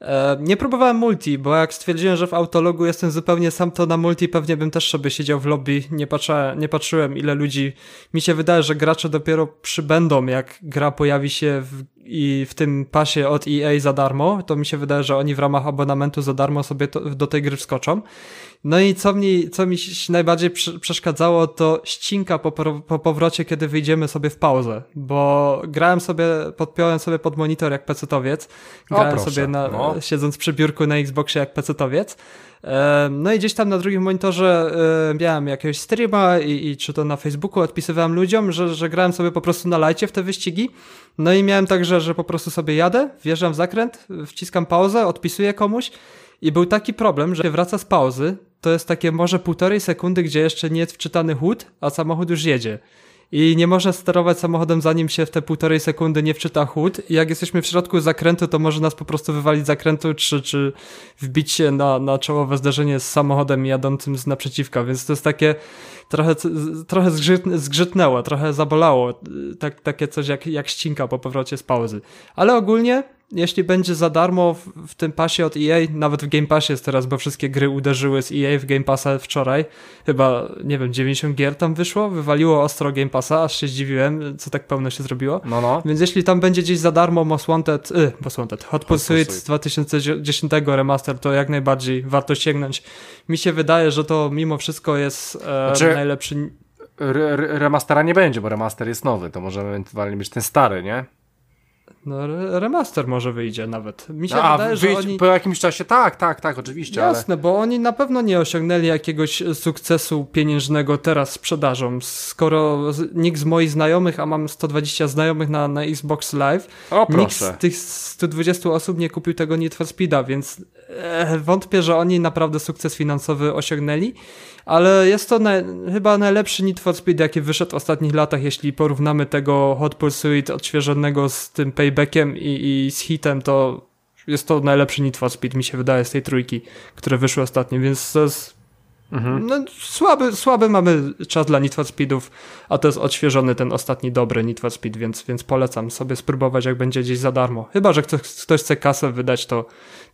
E, nie próbowałem multi, bo jak stwierdziłem, że w autologu jestem zupełnie sam, to na multi pewnie bym też sobie siedział w lobby, nie, patrzę, nie patrzyłem ile ludzi. Mi się wydaje, że gracze dopiero przybędą, jak gra pojawi się w, i w tym pasie od EA za darmo, to mi się wydaje, że oni w ramach abonamentu za darmo sobie to, do tej gry wskoczą. No i co mi, co mi najbardziej przeszkadzało, to ścinka po, po powrocie, kiedy wyjdziemy sobie w pauzę, bo grałem sobie, podpiąłem sobie pod monitor jak pecetowiec, grałem sobie na, no. siedząc przy biurku na Xboxie jak pecetowiec, no i gdzieś tam na drugim monitorze miałem jakiegoś streama i, i, czy to na Facebooku odpisywałem ludziom, że, że grałem sobie po prostu na lajcie w te wyścigi. No i miałem także, że po prostu sobie jadę, wjeżdżam w zakręt, wciskam pauzę, odpisuję komuś i był taki problem, że wraca z pauzy, to jest takie może półtorej sekundy, gdzie jeszcze nie jest wczytany chód, a samochód już jedzie. I nie można sterować samochodem, zanim się w te półtorej sekundy nie wczyta chód. I jak jesteśmy w środku zakrętu, to może nas po prostu wywalić z zakrętu, czy, czy wbić się na, na czołowe zderzenie z samochodem jadącym z naprzeciwka. Więc to jest takie trochę, trochę zgrzytnęło, trochę zabolało. Tak, takie coś jak, jak ścinka po powrocie z pauzy. Ale ogólnie jeśli będzie za darmo w, w, tym pasie od EA, nawet w Game Passie jest teraz, bo wszystkie gry uderzyły z EA w Game Passa wczoraj, chyba, nie wiem, 90 gier tam wyszło, wywaliło ostro Game Passa, aż się zdziwiłem, co tak pełno się zrobiło. No, no. Więc jeśli tam będzie gdzieś za darmo Most Wanted, y, Most Wanted, Hot Pursuit z 2010 remaster, to jak najbardziej warto sięgnąć. Mi się wydaje, że to mimo wszystko jest e, znaczy... najlepszy remastera nie będzie, bo remaster jest nowy, to może ewentualnie być ten stary, nie? No, remaster może wyjdzie nawet. Mi się A, wydaje, że oni... po jakimś czasie, tak, tak, tak, oczywiście. Jasne, ale... bo oni na pewno nie osiągnęli jakiegoś sukcesu pieniężnego teraz sprzedażą. Skoro nikt z moich znajomych, a mam 120 znajomych na, na Xbox Live, o, nikt z tych 120 osób nie kupił tego Need for Speeda, więc e, wątpię, że oni naprawdę sukces finansowy osiągnęli ale jest to na, chyba najlepszy Need for Speed, jaki wyszedł w ostatnich latach, jeśli porównamy tego Hot Pursuit odświeżonego z tym Paybackiem i, i z Hitem, to jest to najlepszy Need for Speed, mi się wydaje, z tej trójki, które wyszły ostatnio, więc to jest mhm. no, słaby, słaby mamy czas dla Need for Speedów, a to jest odświeżony ten ostatni dobry Need for Speed, więc, więc polecam sobie spróbować, jak będzie gdzieś za darmo. Chyba, że ktoś, ktoś chce kasę wydać, to,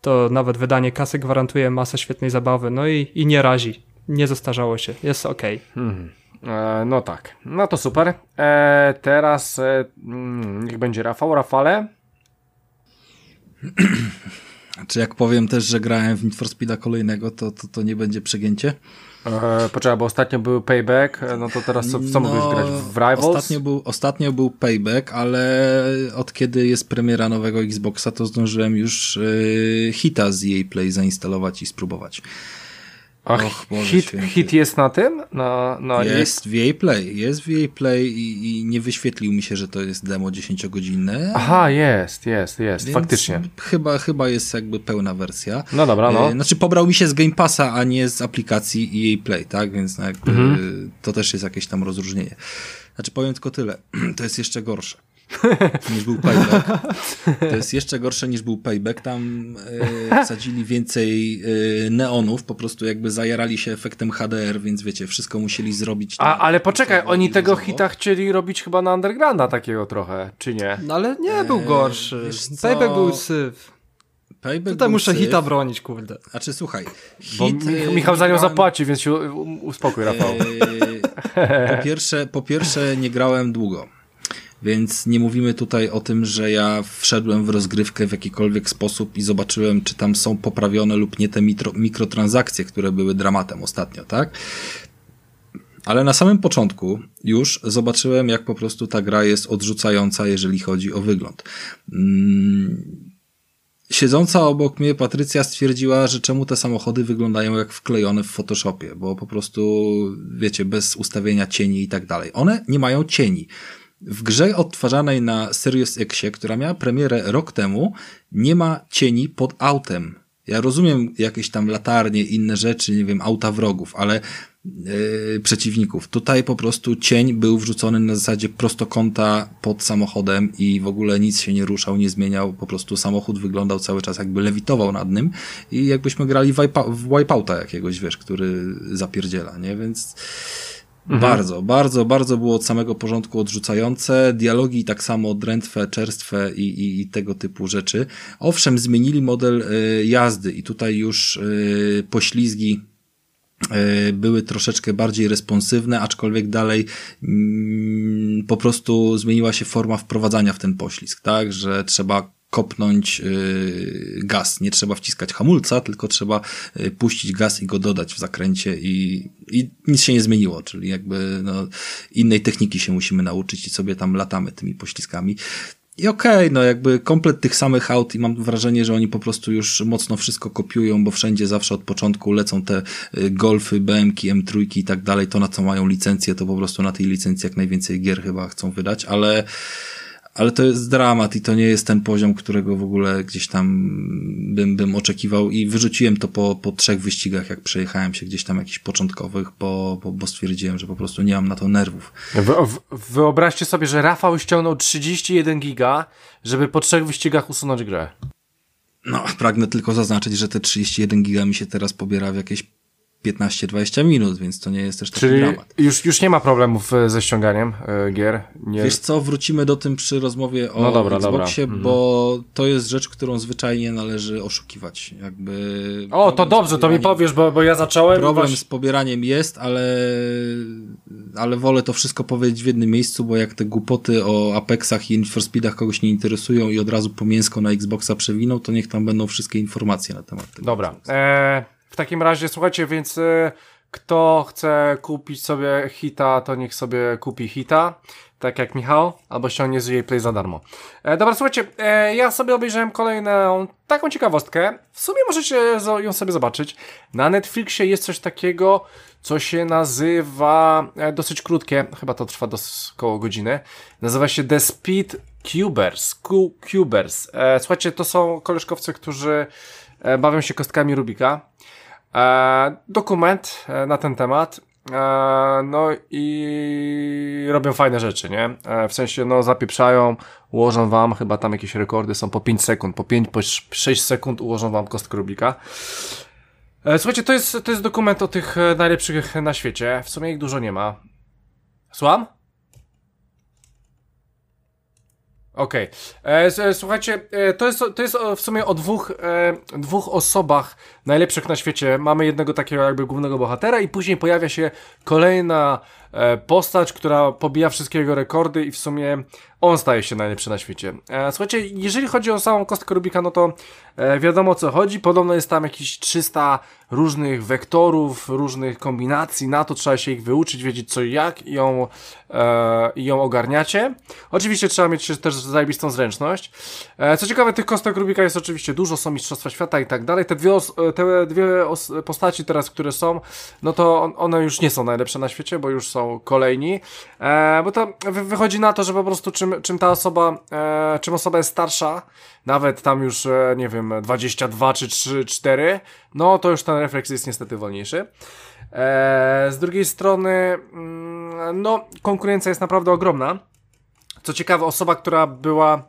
to nawet wydanie kasy gwarantuje masę świetnej zabawy, no i, i nie razi nie zestarzało się, jest ok. Hmm. E, no tak, no to super. E, teraz e, mm, niech będzie Rafał. Rafale? Czy jak powiem też, że grałem w Need for Speeda kolejnego, to, to, to nie będzie przegięcie? E, poczekaj, bo ostatnio był Payback, e, no to teraz co, co no, mogłeś grać? W Rivals? Ostatnio był, ostatnio był Payback, ale od kiedy jest premiera nowego Xboxa, to zdążyłem już y, hita z EA Play zainstalować i spróbować. Ach, Och, hit, hit jest na tym? Na, na jest w EA Play, jest w EA Play i, i, nie wyświetlił mi się, że to jest demo 10-godzinne. Aha, jest, jest, jest, faktycznie. Chyba, chyba jest jakby pełna wersja. No dobra, no. E, znaczy pobrał mi się z Game Passa, a nie z aplikacji EA Play, tak? Więc jakby mhm. to też jest jakieś tam rozróżnienie. Znaczy powiem tylko tyle, <clears throat> to jest jeszcze gorsze. <laughs> niż był payback. <laughs> To jest jeszcze gorsze niż był payback. Tam e, wsadzili więcej e, neonów, po prostu jakby zajarali się efektem HDR, więc wiecie, wszystko musieli zrobić. A, ale poczekaj, oni tego hita chcieli robić chyba na Undergrounda takiego trochę, czy nie? No ale nie był e, gorszy. Payback był syf. Payback Tutaj muszę syf. hita bronić, kurde. A czy słuchaj, hit, Bo Michał za nią zapłaci, więc się uspokój, Rafał. po, pierwsze, po pierwsze, nie grałem długo. Więc nie mówimy tutaj o tym, że ja wszedłem w rozgrywkę w jakikolwiek sposób i zobaczyłem, czy tam są poprawione lub nie te mikro, mikrotransakcje, które były dramatem ostatnio, tak? Ale na samym początku już zobaczyłem, jak po prostu ta gra jest odrzucająca, jeżeli chodzi o wygląd. Mm. Siedząca obok mnie Patrycja stwierdziła, że czemu te samochody wyglądają jak wklejone w Photoshopie, bo po prostu, wiecie, bez ustawienia cieni i tak dalej. One nie mają cieni. W grze odtwarzanej na Serious Xie, która miała premierę rok temu, nie ma cieni pod autem. Ja rozumiem jakieś tam latarnie, inne rzeczy, nie wiem, auta wrogów, ale yy, przeciwników. Tutaj po prostu cień był wrzucony na zasadzie prostokąta pod samochodem i w ogóle nic się nie ruszał, nie zmieniał. Po prostu samochód wyglądał cały czas jakby lewitował nad nim i jakbyśmy grali w, wipeouta jakiegoś, wiesz, który zapierdziela, nie? Więc Mhm. Bardzo, bardzo, bardzo było od samego porządku odrzucające. Dialogi tak samo drętwe, czerstwe i, i, i tego typu rzeczy. Owszem, zmienili model y, jazdy i tutaj już y, poślizgi y, były troszeczkę bardziej responsywne, aczkolwiek dalej mm, po prostu zmieniła się forma wprowadzania w ten poślizg, tak, że trzeba kopnąć y, gaz. Nie trzeba wciskać hamulca, tylko trzeba y, puścić gaz i go dodać w zakręcie i, i nic się nie zmieniło, czyli jakby no, innej techniki się musimy nauczyć i sobie tam latamy tymi poślizgami. I okej, okay, no jakby komplet tych samych aut i mam wrażenie, że oni po prostu już mocno wszystko kopiują, bo wszędzie zawsze od początku lecą te y, Golfy, BMK, M3 i tak dalej, to na co mają licencję, to po prostu na tej licencji jak najwięcej gier chyba chcą wydać, ale ale to jest dramat i to nie jest ten poziom, którego w ogóle gdzieś tam bym, bym oczekiwał i wyrzuciłem to po, po trzech wyścigach, jak przejechałem się gdzieś tam jakichś początkowych, bo, bo, bo stwierdziłem, że po prostu nie mam na to nerwów. Wy, wyobraźcie sobie, że Rafał ściągnął 31 giga, żeby po trzech wyścigach usunąć grę. No, pragnę tylko zaznaczyć, że te 31 giga mi się teraz pobiera w jakieś 15-20 minut, więc to nie jest też taki Czyli dramat. Już, już nie ma problemów e, ze ściąganiem y, gier. Nie... Wiesz co, wrócimy do tym przy rozmowie o no dobra, Xboxie, dobra. bo mhm. to jest rzecz, którą zwyczajnie należy oszukiwać. Jakby o, to dobrze, to mi powiesz, bo, bo ja zacząłem. Problem właśnie... z pobieraniem jest, ale, ale wolę to wszystko powiedzieć w jednym miejscu, bo jak te głupoty o Apexach i Need for Speedach kogoś nie interesują i od razu po mięsko na Xboxa przewiną, to niech tam będą wszystkie informacje na temat tego. Dobra. Takim razie, słuchajcie, więc y, kto chce kupić sobie hita, to niech sobie kupi hita, tak jak Michał, albo ściągnie z jej play za darmo. E, dobra, słuchajcie, e, ja sobie obejrzałem kolejną taką ciekawostkę. W sumie możecie ją sobie zobaczyć. Na Netflixie jest coś takiego, co się nazywa, e, dosyć krótkie, chyba to trwa dosyć koło godziny. Nazywa się The Speed Cubers. Cubers. E, słuchajcie, to są koleżkowcy, którzy e, bawią się kostkami Rubika. E, dokument e, na ten temat. E, no i robią fajne rzeczy, nie? W sensie, no zapieprzają, ułożą wam, chyba tam jakieś rekordy są po 5 sekund, po 5, po 6 sekund ułożą wam kostkę Rubika. Słuchajcie, to jest, to jest dokument o tych najlepszych na świecie. W sumie ich dużo nie ma. Słucham? Okej. Okay. Słuchajcie, to, jest, to jest w sumie o dwóch, dwóch osobach najlepszych na świecie. Mamy jednego takiego jakby głównego bohatera i później pojawia się kolejna E, postać, która pobija wszystkie jego rekordy i w sumie on staje się najlepszy na świecie. E, słuchajcie, jeżeli chodzi o samą kostkę Rubika, no to e, wiadomo o co chodzi. Podobno jest tam jakieś 300 różnych wektorów, różnych kombinacji. Na to trzeba się ich wyuczyć, wiedzieć co i jak i ją, i ją ogarniacie. Oczywiście trzeba mieć też zajebistą zręczność. co ciekawe, tych kostek Rubika jest oczywiście dużo, są Mistrzostwa Świata i tak dalej. Te dwie, te dwie postaci teraz, które są, no to one już nie są najlepsze na świecie, bo już są kolejni, e, bo to wychodzi na to, że po prostu czym, czym ta osoba, e, czym osoba jest starsza, nawet tam już, e, nie wiem, 22 czy 3, 4, no to już ten refleks jest niestety wolniejszy. E, z drugiej strony, mm, no, konkurencja jest naprawdę ogromna. Co ciekawe, osoba, która była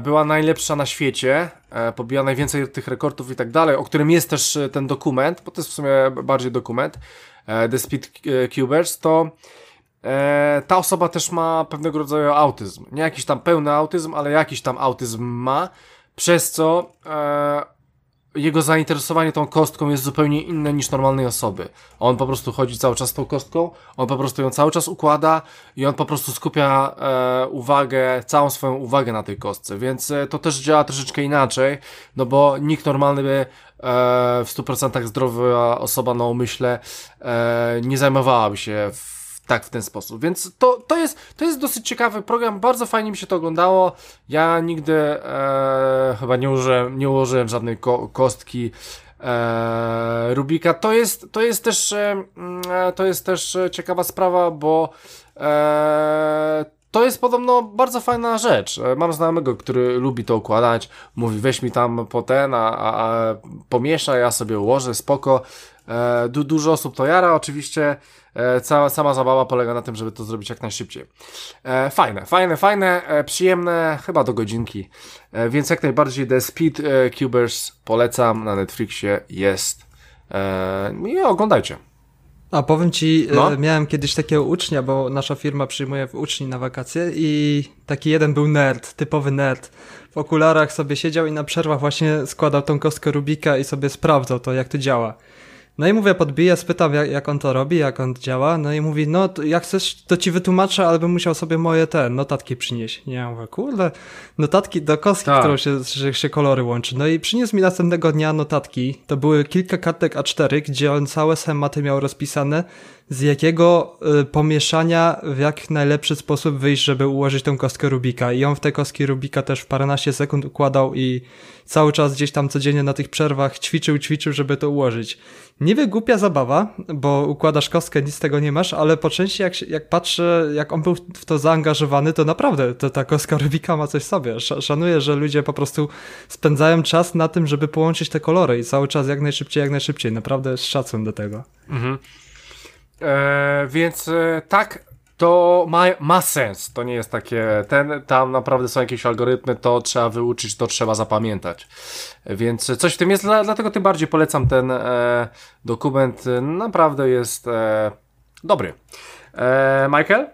była najlepsza na świecie, e, pobija najwięcej tych rekordów i tak dalej, o którym jest też ten dokument, bo to jest w sumie bardziej dokument, E, The Speed e, Cubers, to e, ta osoba też ma pewnego rodzaju autyzm. Nie jakiś tam pełny autyzm, ale jakiś tam autyzm ma, przez co jego zainteresowanie tą kostką jest zupełnie inne niż normalnej osoby. On po prostu chodzi cały czas tą kostką, on po prostu ją cały czas układa i on po prostu skupia e, uwagę, całą swoją uwagę na tej kostce, więc e, to też działa troszeczkę inaczej, no bo nikt normalny by e, w 100% zdrowa osoba na umyśle e, nie zajmowałaby się w tak, w ten sposób. Więc to, to, jest, to jest dosyć ciekawy program, bardzo fajnie mi się to oglądało. Ja nigdy e, chyba nie użyłem, nie ułożyłem żadnej ko kostki e, Rubika. To jest, to jest też e, mm, to jest też ciekawa sprawa, bo e, to jest podobno bardzo fajna rzecz. E, mam znajomego, który lubi to układać. Mówi, weź mi tam po ten, a, a, a pomieszaj, ja sobie ułożę, spoko. E, du dużo osób to jara, oczywiście e, cała, sama zabawa polega na tym, żeby to zrobić jak najszybciej. E, fajne, fajne, fajne, e, przyjemne, chyba do godzinki, e, więc jak najbardziej The Speed e, Cubers polecam, na Netflixie jest i oglądajcie. A powiem ci, No. e, miałem kiedyś takiego ucznia, bo nasza firma przyjmuje uczni na wakacje i taki jeden był nerd, typowy nerd. W okularach sobie siedział i na przerwach właśnie składał tą kostkę Rubika i sobie sprawdzał to, jak to działa. No i mówię, podbiję, spytam jak, jak on to robi, jak on działa, no i mówi, no to jak chcesz, to ci wytłumaczę, ale bym musiał sobie moje te notatki przynieść. Nie, ja mówię, kurde, notatki do kostki, Tak. którą się, że się kolory łączy. No i przyniósł mi następnego dnia notatki, to były kilka kartek A4, gdzie on całe schematy miał rozpisane, z jakiego y, pomieszania w jak najlepszy sposób wyjść, żeby ułożyć tą kostkę Rubika. I on w te kostki Rubika też w paręnaście sekund układał i cały czas gdzieś tam codziennie na tych przerwach ćwiczył, ćwiczył, żeby to ułożyć. Niby głupia zabawa, bo układasz kostkę, nic z tego nie masz, ale po części jak, jak patrzę, jak on był w to zaangażowany, to naprawdę to, ta kostka Rubika ma coś w sobie. Sz- Szanuję, że ludzie po prostu spędzają czas na tym, żeby połączyć te kolory i cały czas jak najszybciej, jak najszybciej. Naprawdę szacun do tego. E, więc e, tak, to ma, ma sens. To nie jest takie. Ten, tam naprawdę są jakieś algorytmy, to trzeba wyuczyć, to trzeba zapamiętać. Więc coś w tym jest, dla, dlatego tym bardziej polecam ten e, dokument. Naprawdę jest e, dobry. E, Michael?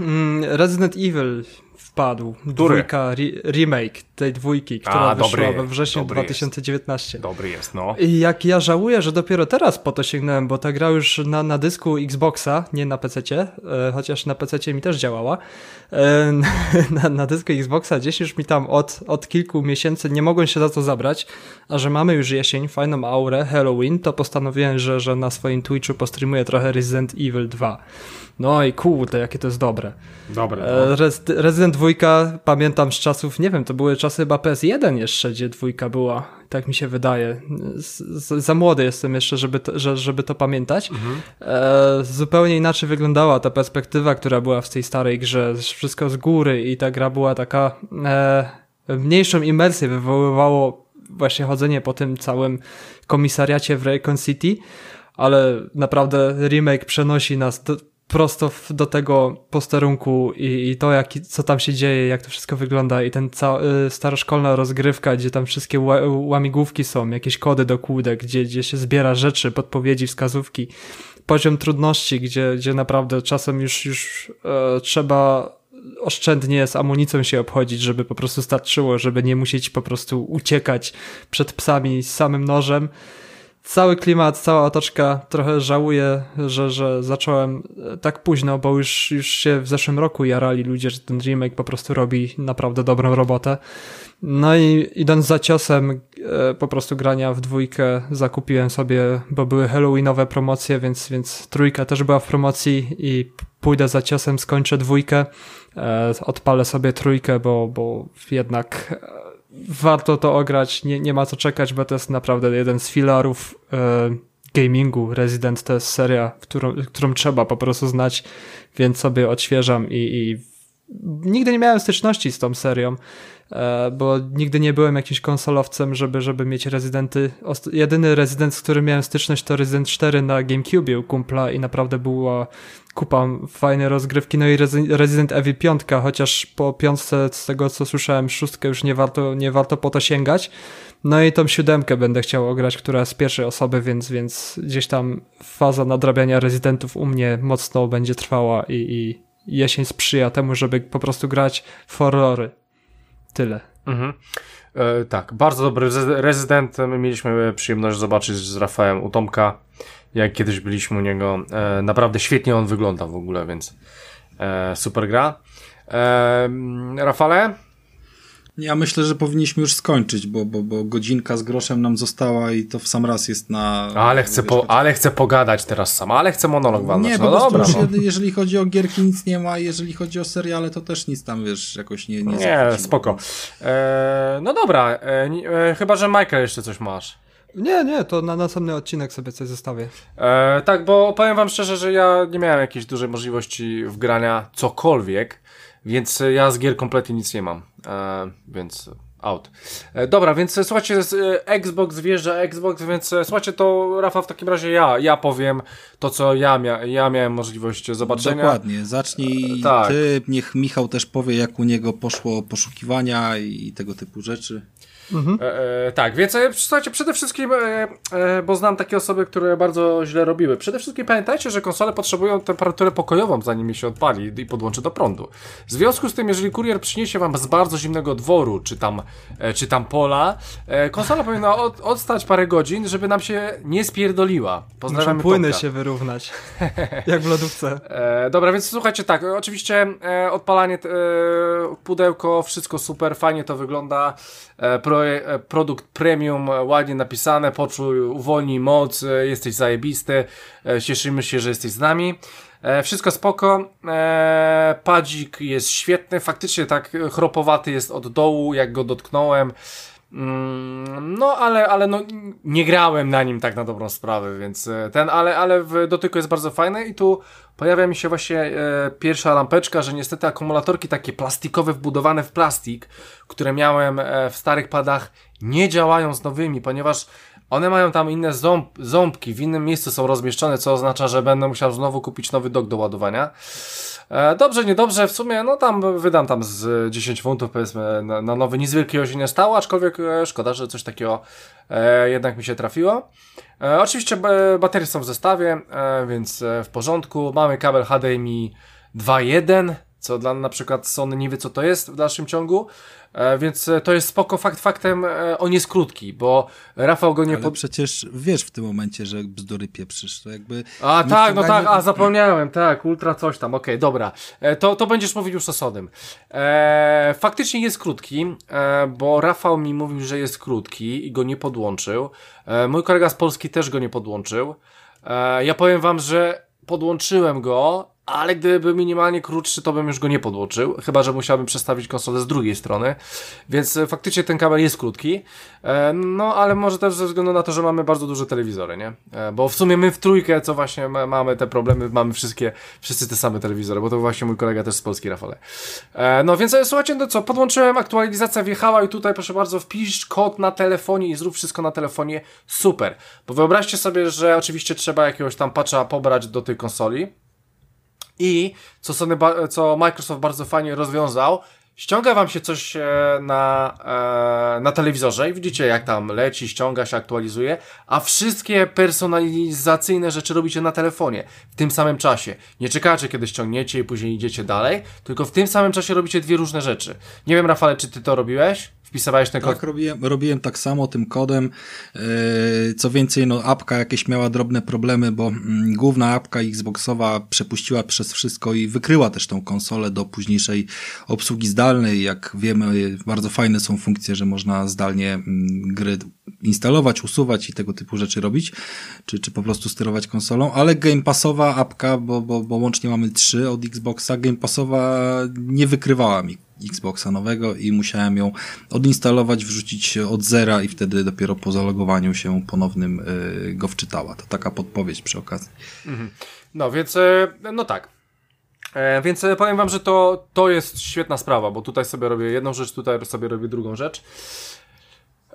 Mm, Resident Evil wpadł. Dwójka, re remake tej dwójki, która A, wyszła dobry, we wrześniu dobry jest. 2019. Dobry jest, no. I jak ja żałuję, że dopiero teraz po to sięgnąłem, bo ta gra już na, na dysku Xboxa, nie na PC, e, chociaż na PC mi też działała. E, <laughs> na, na dysku Xboxa gdzieś już mi tam od, od kilku miesięcy nie mogłem się za to zabrać, a że mamy już jesień, fajną aurę, Halloween, to postanowiłem, że, że na swoim Twitchu postreamuję trochę Resident Evil 2. No i kurde, jakie to jest dobre. Dobre. E, No. Res Resident 2 pamiętam z czasów, nie wiem, to były czasy chyba PS1 jeszcze, gdzie dwójka była, tak mi się wydaje. Z, z, za młody jestem jeszcze, żeby to, że, żeby to pamiętać. E, zupełnie inaczej wyglądała ta perspektywa, która była w tej starej grze, wszystko z góry i ta gra była taka e, mniejszą imersję wywoływało właśnie chodzenie po tym całym komisariacie w Raycon City, ale naprawdę remake przenosi nas do, prosto do tego posterunku i, i to, jak, co tam się dzieje, jak to wszystko wygląda i ten ca, y, staroszkolna rozgrywka, gdzie tam wszystkie ła, łamigłówki są, jakieś kody do kłódek, gdzie, gdzie się zbiera rzeczy, podpowiedzi, wskazówki. Poziom trudności, gdzie, gdzie naprawdę czasem już, już e, trzeba oszczędnie z amunicją się obchodzić, żeby po prostu starczyło, żeby nie musieć po prostu uciekać przed psami z samym nożem cały klimat, cała otoczka, trochę żałuję, że, że zacząłem e, tak późno, bo już, już się w zeszłym roku jarali ludzie, że ten remake po prostu robi naprawdę dobrą robotę. No i idąc za ciosem e, po prostu grania w dwójkę zakupiłem sobie, bo były halloweenowe promocje, więc, więc trójka też była w promocji i pójdę za ciosem, skończę dwójkę, e, odpalę sobie trójkę, bo, bo jednak warto to ograć, nie, nie ma co czekać, bo to jest naprawdę jeden z filarów e, gamingu. Resident to jest seria, którą, którą trzeba po prostu znać, więc sobie odświeżam i, i nigdy nie miałem styczności z tą serią, bo nigdy nie byłem jakimś konsolowcem, żeby, żeby mieć rezydenty. Jedyny rezydent, z którym miałem styczność to Resident 4 na GameCube u kumpla i naprawdę była kupa fajnej rozgrywki, no i Resident Evil 5, chociaż po piątce z tego co słyszałem, szóstkę już nie warto, nie warto po to sięgać. No i tą siódemkę będę chciał ograć, która z pierwszej osoby, więc, więc gdzieś tam faza nadrabiania rezydentów u mnie mocno będzie trwała i, i jesień sprzyja temu, żeby po prostu grać w horrory. Tyle. Mhm. E, tak, bardzo dobry rez- rezydent. My mieliśmy przyjemność zobaczyć z Rafałem u Tomka, jak kiedyś byliśmy u niego. E, naprawdę świetnie on wygląda w ogóle, więc e, super gra. E, Rafale? Ja myślę, że powinniśmy już skończyć, bo, bo, bo godzinka z groszem nam została i to w sam raz jest na... Ale chcę, wiesz, po, ale chcę pogadać teraz sam, ale chcę monolog walnąć. Nie, no po prostu dobra. już, No. je- jeżeli chodzi o gierki nic nie ma, jeżeli chodzi o seriale to też nic tam, wiesz, jakoś nie... Nie, Nie, spoko. E, no dobra, e, e, chyba, że Michael jeszcze coś masz. Nie, nie, to na następny odcinek sobie coś zostawię. E, tak, bo powiem wam szczerze, że ja nie miałem jakiejś dużej możliwości wgrania cokolwiek, więc ja z gier kompletnie nic nie mam. E, więc out. E, dobra, więc e, słuchajcie, e, Xbox wjeżdża Xbox, więc słuchajcie, to Rafa w takim razie ja, ja powiem to, co ja, mia ja miałem możliwość zobaczenia. Dokładnie, zacznij e, tak. ty, niech Michał też powie, jak u niego poszło poszukiwania i tego typu rzeczy. Mhm. E, e, tak, więc e, słuchajcie, przede wszystkim, e, e, bo znam takie osoby, które bardzo źle robiły. Przede wszystkim pamiętajcie, że konsole potrzebują temperaturę pokojową, zanim się odpali i podłączy do prądu. W związku z tym, jeżeli kurier przyniesie wam z bardzo zimnego dworu, czy tam, e, czy tam pola, konsola powinna od, odstać parę godzin, żeby nam się nie spierdoliła. Pozdrawiamy Muszą płyny się wyrównać, <laughs> jak w lodówce. dobra, więc słuchajcie, tak, oczywiście odpalanie, pudełko, wszystko super, fajnie to wygląda. Pro, produkt premium, e, ładnie napisane, poczuj, uwolnij moc, e, jesteś zajebisty, cieszymy się, że jesteś z nami. Wszystko spoko, padzik jest świetny, faktycznie tak chropowaty jest od dołu, jak go dotknąłem. Mm, no, ale, ale no, nie grałem na nim tak na dobrą sprawę, więc ten, ale, ale w dotyku jest bardzo fajny i tu pojawia mi się właśnie e, pierwsza lampeczka, że niestety akumulatorki takie plastikowe, wbudowane w plastik, które miałem e, w starych padach, nie działają z nowymi, ponieważ one mają tam inne ząb, ząbki, w innym miejscu są rozmieszczone, co oznacza, że będę musiał znowu kupić nowy dok do ładowania. E, dobrze, niedobrze, w sumie, no tam wydam tam z 10 funtów powiedzmy na, na nowy, nic wielkiego się nie stało, aczkolwiek e, szkoda, że coś takiego e, jednak mi się trafiło. E, oczywiście baterie są w zestawie, e, więc e, w porządku. Mamy kabel HDMI 2.1, co dla na przykład Sony nie wie co to jest w dalszym ciągu. E, więc e, to jest spoko, fakt faktem e, on jest krótki, bo Rafał go nie... Ale pod... przecież wiesz w tym momencie, że bzdury pieprzysz, to jakby... A tak, no tak, a zapomniałem, tak, ultra coś tam, okej, okay, dobra. To, to będziesz mówić już o Sodym. E, faktycznie jest krótki, e, bo Rafał mi mówił, że jest krótki i go nie podłączył. E, mój kolega z Polski też go nie podłączył. ja powiem wam, że podłączyłem go ale gdyby minimalnie krótszy, to bym już go nie podłączył, chyba, że musiałbym przestawić konsolę z drugiej strony, więc e, faktycznie ten kabel jest krótki, e, no ale może też ze względu na to, że mamy bardzo duże telewizory, nie? E, bo w sumie my w trójkę, co właśnie mamy te problemy, mamy wszystkie, wszyscy te same telewizory, bo to właśnie mój kolega też z Polski, Rafale. No więc słuchajcie, no co, podłączyłem, aktualizacja wjechała i tutaj proszę bardzo, wpisz kod na telefonie i zrób wszystko na telefonie, super, bo wyobraźcie sobie, że oczywiście trzeba jakiegoś tam patcha pobrać do tej konsoli, i co, Sony, co Microsoft bardzo fajnie rozwiązał, ściąga wam się coś e, na, e, na telewizorze i widzicie jak tam leci, ściąga się, aktualizuje, a wszystkie personalizacyjne rzeczy robicie na telefonie w tym samym czasie. Nie czekacie kiedy ściągniecie i później idziecie dalej, tylko w tym samym czasie robicie dwie różne rzeczy. Nie wiem Rafale, czy ty to robiłeś? Wpisywałeś ten kod? Tak, robiłem, robiłem tak samo tym kodem. E, co więcej, no apka jakieś miała drobne problemy, bo mm, główna apka Xboxowa przepuściła przez wszystko i wykryła też tą konsolę do późniejszej obsługi zdalnej. Jak wiemy, bardzo fajne są funkcje, że można zdalnie mm, gry instalować, usuwać i tego typu rzeczy robić, czy, czy po prostu sterować konsolą, ale Game Passowa apka, bo, bo, bo łącznie mamy trzy od Xboxa, Game Passowa nie wykrywała mi Xboxa nowego i musiałem ją odinstalować, wrzucić od zera i wtedy dopiero po zalogowaniu się ponownym y, go wczytała. To taka podpowiedź przy okazji. Mhm. No więc, e, no tak. E, więc e, powiem wam, że to, to jest świetna sprawa, bo tutaj sobie robię jedną rzecz, tutaj sobie robię drugą rzecz.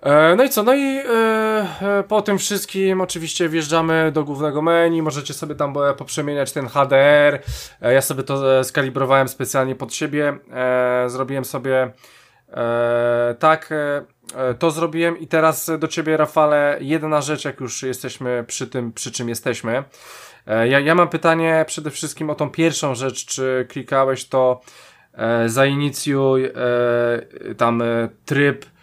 E, no i co? No i e, e, po tym wszystkim oczywiście wjeżdżamy do głównego menu, możecie sobie tam poprzemieniać ten HDR. Ja sobie to skalibrowałem specjalnie pod siebie. Zrobiłem sobie tak, to zrobiłem i teraz do ciebie Rafale jedna rzecz, jak już jesteśmy przy tym, przy czym jesteśmy. Ja, ja mam pytanie przede wszystkim o tą pierwszą rzecz, czy klikałeś to zainicjuj tam tryb E,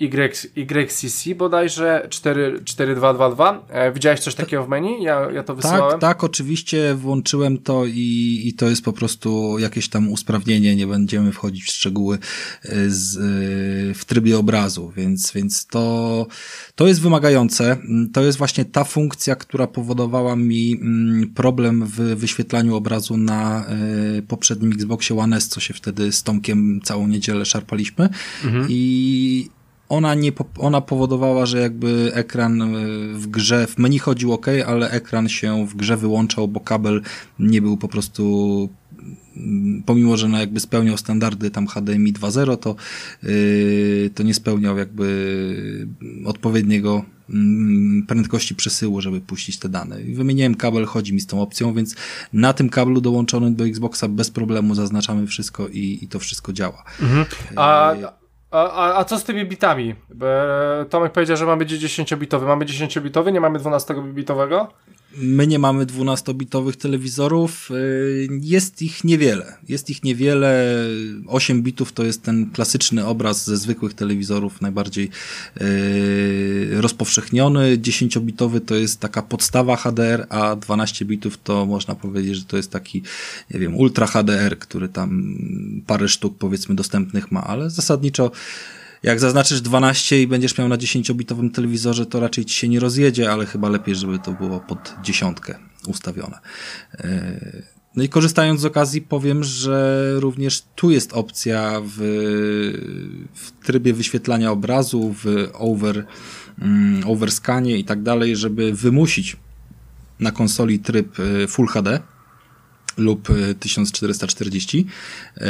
y, YCC bodajże 4, 4222. E, widziałeś coś takiego w menu? Ja, ja to wysłałem. Tak, tak, oczywiście włączyłem to i, i to jest po prostu jakieś tam usprawnienie, nie będziemy wchodzić w szczegóły e, z, w trybie obrazu, więc, więc to, to jest wymagające. To jest właśnie ta funkcja, która powodowała mi mm, problem w wyświetlaniu obrazu na poprzednim Xboxie One S, co się wtedy z Tomkiem całą niedzielę szarpaliśmy mhm. i ona, nie, ona powodowała, że jakby ekran e, w grze, w menu chodził ok, ale ekran się w grze wyłączał, bo kabel nie był po prostu mm, pomimo, że no jakby spełniał standardy tam HDMI 2.0, to, yy, to nie spełniał jakby odpowiedniego mm, prędkości przesyłu, żeby puścić te dane. I wymieniłem kabel, chodzi mi z tą opcją, więc na tym kablu dołączonym do Xboxa bez problemu zaznaczamy wszystko i, i to wszystko działa. Mhm. A, a, a, co z tymi bitami? Tomek powiedział, że mamy 10-bitowy. Mamy 10-bitowy, nie mamy 12-bitowego? My nie mamy 12-bitowych telewizorów. Y, jest ich niewiele. Jest ich niewiele. 8 bitów to jest ten klasyczny obraz ze zwykłych telewizorów, najbardziej y, rozpowszechniony. 10-bitowy to jest taka podstawa HDR, a 12 bitów to można powiedzieć, że to jest taki, nie wiem, ultra HDR, który tam parę sztuk powiedzmy dostępnych ma, ale zasadniczo jak zaznaczysz 12 i będziesz miał na 10-bitowym telewizorze, to raczej ci się nie rozjedzie, ale chyba lepiej, żeby to było pod dziesiątkę ustawione. E, no i korzystając z okazji powiem, że również tu jest opcja w, w trybie wyświetlania obrazu, w over, um, overscanie i tak dalej, żeby wymusić na konsoli tryb e, Full HD lub 1440. E,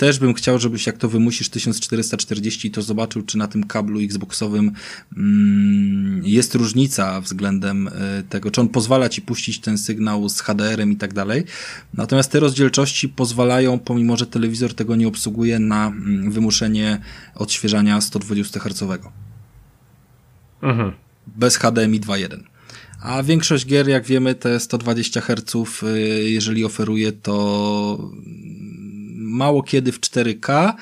też bym chciał, żebyś jak to wymusisz 1440, to zobaczył, czy na tym kablu Xboxowym mm, jest różnica względem e, tego, czy on pozwala ci puścić ten sygnał z HDR-em i tak dalej. Natomiast te rozdzielczości pozwalają, pomimo że telewizor tego nie obsługuje, na mm, wymuszenie odświeżania 120 Hz. Mhm. Bez HDMI 2.1. A większość gier, jak wiemy, te 120 Hz, y, jeżeli oferuje, to mało kiedy w 4K,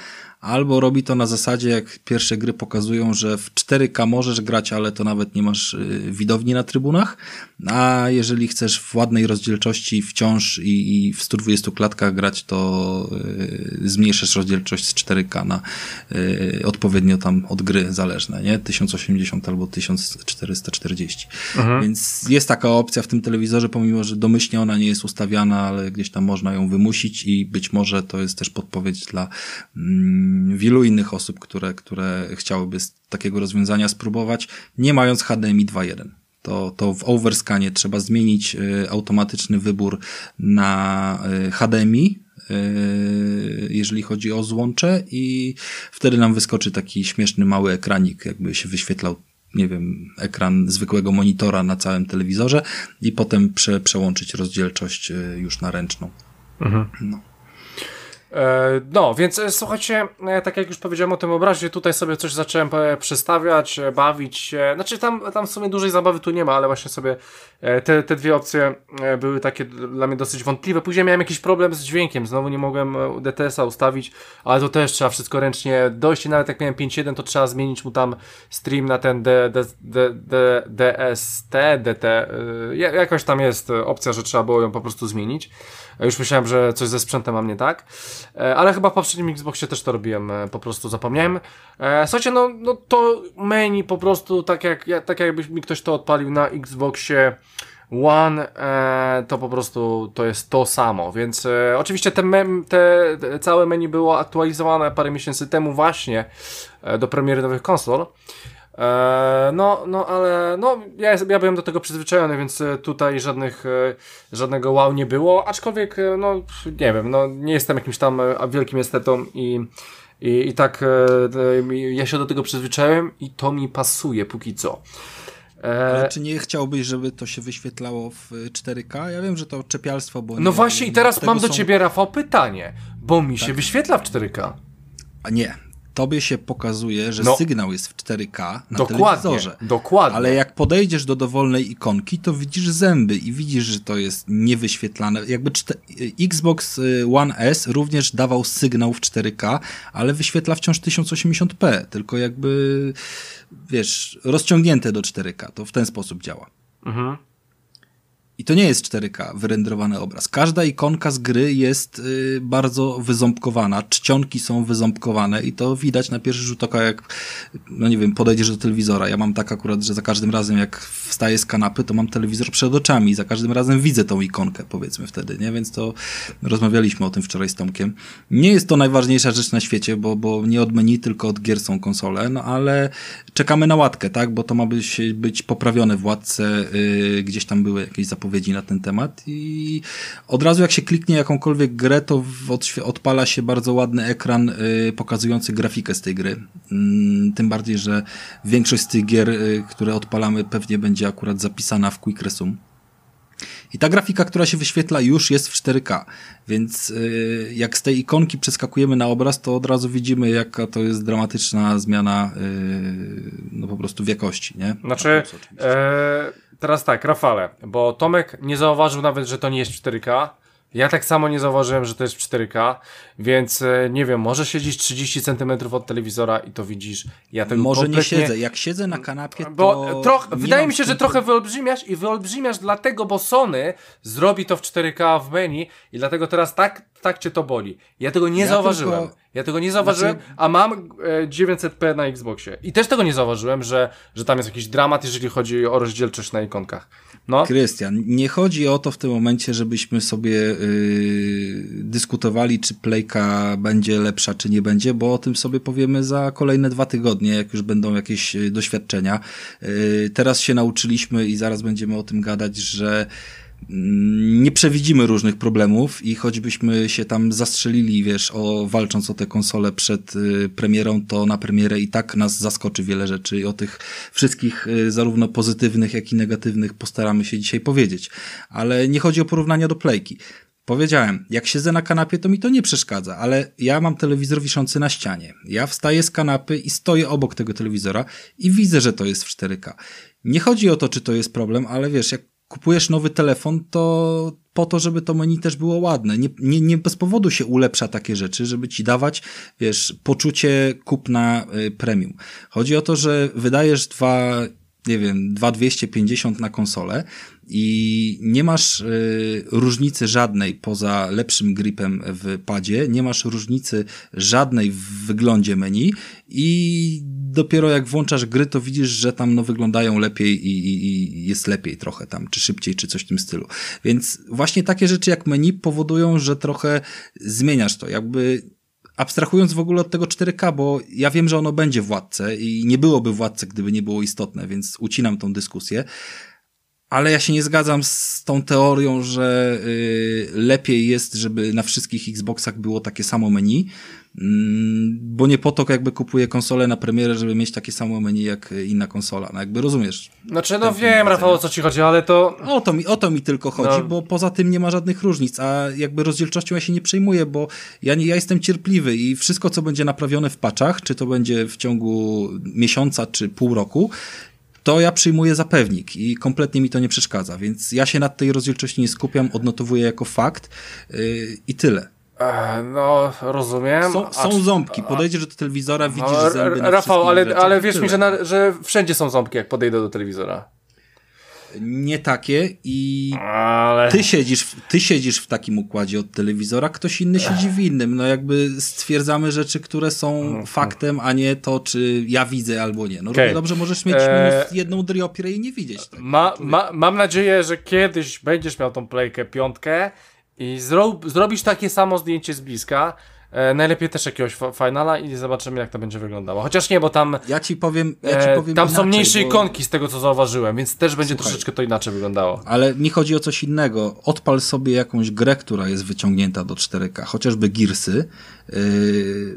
albo robi to na zasadzie, jak pierwsze gry pokazują, że w 4K możesz grać, ale to nawet nie masz y, widowni na trybunach, a jeżeli chcesz w ładnej rozdzielczości wciąż i, i w 120 klatkach grać, to yy, zmniejszasz rozdzielczość z 4K na yy, odpowiednio tam od gry zależne, nie? 1080 albo 1440. Mhm. Więc jest taka opcja w tym telewizorze, pomimo, że domyślnie ona nie jest ustawiana, ale gdzieś tam można ją wymusić i być może to jest też podpowiedź dla mm, wielu innych osób, które, które chciałyby z takiego rozwiązania spróbować, nie mając HDMI 2.1 to, to w overscanie trzeba zmienić y, automatyczny wybór na y, HDMI, y, jeżeli chodzi o złącze i wtedy nam wyskoczy taki śmieszny mały ekranik, jakby się wyświetlał nie wiem, ekran zwykłego monitora na całym telewizorze i potem prze, przełączyć rozdzielczość już na ręczną. Mhm. No. E, no, więc e, słuchajcie, e, tak jak już powiedziałem o tym obrazie, tutaj sobie coś zacząłem przestawiać, bawić się. Znaczy, tam, tam w sumie dużej zabawy tu nie ma, ale właśnie sobie te, te dwie opcje były takie dla mnie dosyć wątpliwe. Później miałem jakiś problem z dźwiękiem, znowu nie mogłem DTS-a ustawić, ale to też trzeba wszystko ręcznie dojść i nawet jak miałem 5.1, to trzeba zmienić mu tam stream na ten D, DST, DT. Jakoś tam jest opcja, że trzeba było ją po prostu zmienić. Już myślałem, że coś ze sprzętem mam nie tak. E, ale chyba w poprzednim Xboxie też to robiłem, e, po prostu zapomniałem. E, słuchajcie, no, no to menu po prostu tak jak, tak jakby mi ktoś to odpalił na Xboxie One, to po prostu to jest to samo, więc oczywiście te, mem, te, te całe menu było aktualizowane parę miesięcy temu właśnie do premiery nowych konsol. E, no, no, ale no, ja, ja byłem do tego przyzwyczajony, więc e, tutaj żadnych, e, żadnego wow nie było, aczkolwiek, no, nie wiem, no, nie jestem jakimś tam wielkim estetą i, i, i tak ja się do tego przyzwyczaiłem i to mi pasuje póki co. Ale czy nie chciałbyś, żeby to się wyświetlało w 4K? Ja wiem, że to czepialstwo, bo... No właśnie i teraz mam do są... ciebie, Rafał, pytanie, bo mi tak. się wyświetla w 4K. A nie, tobie się pokazuje, że no, sygnał jest w 4K na dokładnie, telewizorze. Dokładnie. Ale jak podejdziesz do dowolnej ikonki, to widzisz zęby i widzisz, że to jest niewyświetlane. Jakby Xbox y, One S również dawał sygnał w 4K, ale wyświetla wciąż 1080p, tylko jakby wiesz, rozciągnięte do 4K. To w ten sposób działa. Mhm. I to nie jest 4K wyrenderowany obraz. Każda ikonka z gry jest y, bardzo wyząbkowana, czcionki są wyząbkowane i to widać na pierwszy rzut oka, jak, no nie wiem, podejdziesz do telewizora. Ja mam tak akurat, że za każdym razem jak wstaję z kanapy, to mam telewizor przed oczami i za każdym razem widzę tą ikonkę, powiedzmy wtedy, nie? Więc to rozmawialiśmy o tym wczoraj z Tomkiem. Nie jest to najważniejsza rzecz na świecie, bo, bo nie od menu, tylko od gier są konsole, no ale czekamy na łatkę, tak? Bo to ma być, być poprawione w łatce, yy, gdzieś tam były jakieś zapowiedzi wypowiedzi na ten temat i od razu jak się kliknie jakąkolwiek grę, to odpala się bardzo ładny ekran y, pokazujący grafikę z tej gry. Mm, tym bardziej, że większość z tych gier, y, które odpalamy pewnie będzie akurat zapisana w Quick Resume. I ta grafika, która się wyświetla już jest w 4K, więc y, jak z tej ikonki przeskakujemy na obraz, to od razu widzimy, jaka to jest dramatyczna zmiana no po prostu jakości, nie? Znaczy, e, teraz tak, Rafale, bo Tomek nie zauważył nawet, że to nie jest 4K, ja tak samo nie zauważyłem, że to jest w 4K, więc e, nie wiem, może siedzisz 30 cm od telewizora i to widzisz. Ja tego Może kompletnie... nie siedzę. Jak siedzę na kanapie, to. Bo troch... wydaje mi się, że trochę wyolbrzymiasz i wyolbrzymiasz dlatego, bo Sony zrobi to w 4K w menu i dlatego teraz tak, tak cię to boli. Ja tego nie Ja zauważyłem. tylko- Ja tego nie zauważyłem, Znaczy- a mam e, 900p na Xboxie. I też tego nie zauważyłem, że, że tam jest jakiś dramat, jeżeli chodzi o rozdzielczość na ikonkach. No. Krystian, nie chodzi o to w tym momencie, żebyśmy sobie yy, dyskutowali, czy Playka będzie lepsza, czy nie będzie, bo o tym sobie powiemy za kolejne dwa tygodnie, jak już będą jakieś yy, doświadczenia. Yy, teraz się nauczyliśmy i zaraz będziemy o tym gadać, że nie przewidzimy różnych problemów i choćbyśmy się tam zastrzelili, wiesz, o, walcząc o tę konsolę przed y, premierą, to na premierę i tak nas zaskoczy wiele rzeczy i o tych wszystkich y, zarówno pozytywnych, jak i negatywnych postaramy się dzisiaj powiedzieć. Ale nie chodzi o porównania do Playki. Powiedziałem, jak siedzę na kanapie, to mi to nie przeszkadza, ale ja mam telewizor wiszący na ścianie. Ja wstaję z kanapy i stoję obok tego telewizora i widzę, że to jest w 4K. Nie chodzi o to, czy to jest problem, ale wiesz, jak kupujesz nowy telefon, to po to, żeby to menu też było ładne. Nie, nie, nie bez powodu się ulepsza takie rzeczy, żeby ci dawać, wiesz, poczucie kupna y, premium. Chodzi o to, że wydajesz dwa, nie wiem, 2250 na konsolę i nie masz y, różnicy żadnej poza lepszym gripem w padzie, nie masz różnicy żadnej w wyglądzie menu i dopiero jak włączasz gry, to widzisz, że tam no, wyglądają lepiej i, i, i jest lepiej trochę tam, czy szybciej, czy coś w tym stylu. Więc właśnie takie rzeczy jak menu powodują, że trochę zmieniasz to, jakby abstrahując w ogóle od tego 4K, bo ja wiem, że ono będzie Władce i nie byłoby Władce, gdyby nie było istotne, więc ucinam tą dyskusję. Ale ja się nie zgadzam z tą teorią, że y, lepiej jest, żeby na wszystkich Xboxach było takie samo menu, mm, bo nie po to jakby kupuję konsolę na premierę, żeby mieć takie samo menu jak inna konsola. No jakby rozumiesz. Znaczy, no wiem, Rafał, o co ci chodzi, ale to... O to mi, o to mi tylko chodzi, No. bo poza tym nie ma żadnych różnic, a jakby rozdzielczością ja się nie przejmuję, bo ja, nie, ja jestem cierpliwy i wszystko, co będzie naprawione w patchach, czy to będzie w ciągu miesiąca, czy pół roku, to ja przyjmuję za pewnik i kompletnie mi to nie przeszkadza, więc ja się nad tej rozdzielczości nie skupiam, odnotowuję jako fakt yy, i tyle. E, no, rozumiem. Są, są ząbki, podejdziesz do telewizora, widzisz No, zęby na Rafał, ale, rzeczach ale wierz mi, że, na, że wszędzie są ząbki, jak podejdę do telewizora. Nie takie i Ale... ty siedzisz, w, ty siedzisz w takim układzie od telewizora, ktoś inny siedzi w innym. No jakby stwierdzamy rzeczy, które są faktem, a nie to, czy ja widzę albo nie. No równie dobrze możesz mieć Eee, jedną dryopierę i nie widzieć tego. Ma, ma, mam nadzieję, że kiedyś będziesz miał tą playkę piątkę i zro, zrobisz takie samo zdjęcie z bliska. E, najlepiej też jakiegoś finala i zobaczymy, jak to będzie wyglądało. Chociaż nie, bo tam, Ja ci powiem, ja ci e, powiem tam są inaczej, mniejsze bo- ikonki z tego, co zauważyłem, więc też będzie Słuchaj. troszeczkę to inaczej wyglądało. Ale mi chodzi o coś innego. Odpal sobie jakąś grę, która jest wyciągnięta do 4K, chociażby Gearsy yy,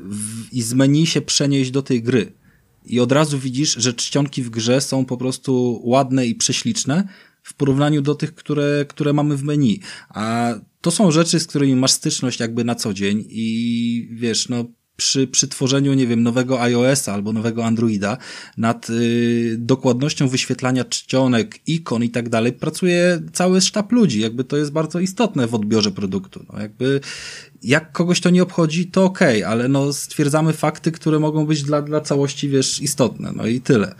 w- i z menu się przenieść do tej gry. I od razu widzisz, że czcionki w grze są po prostu ładne i prześliczne w porównaniu do tych, które, które mamy w menu. A to są rzeczy, z którymi masz styczność jakby na co dzień i wiesz, no przy, przy tworzeniu, nie wiem, nowego iOS-a albo nowego Androida nad y, dokładnością wyświetlania czcionek, ikon i tak dalej pracuje cały sztab ludzi. Jakby to jest bardzo istotne w odbiorze produktu. No, jakby jak kogoś to nie obchodzi, to okej, ale no stwierdzamy fakty, które mogą być dla, dla całości, wiesz, istotne. No i tyle.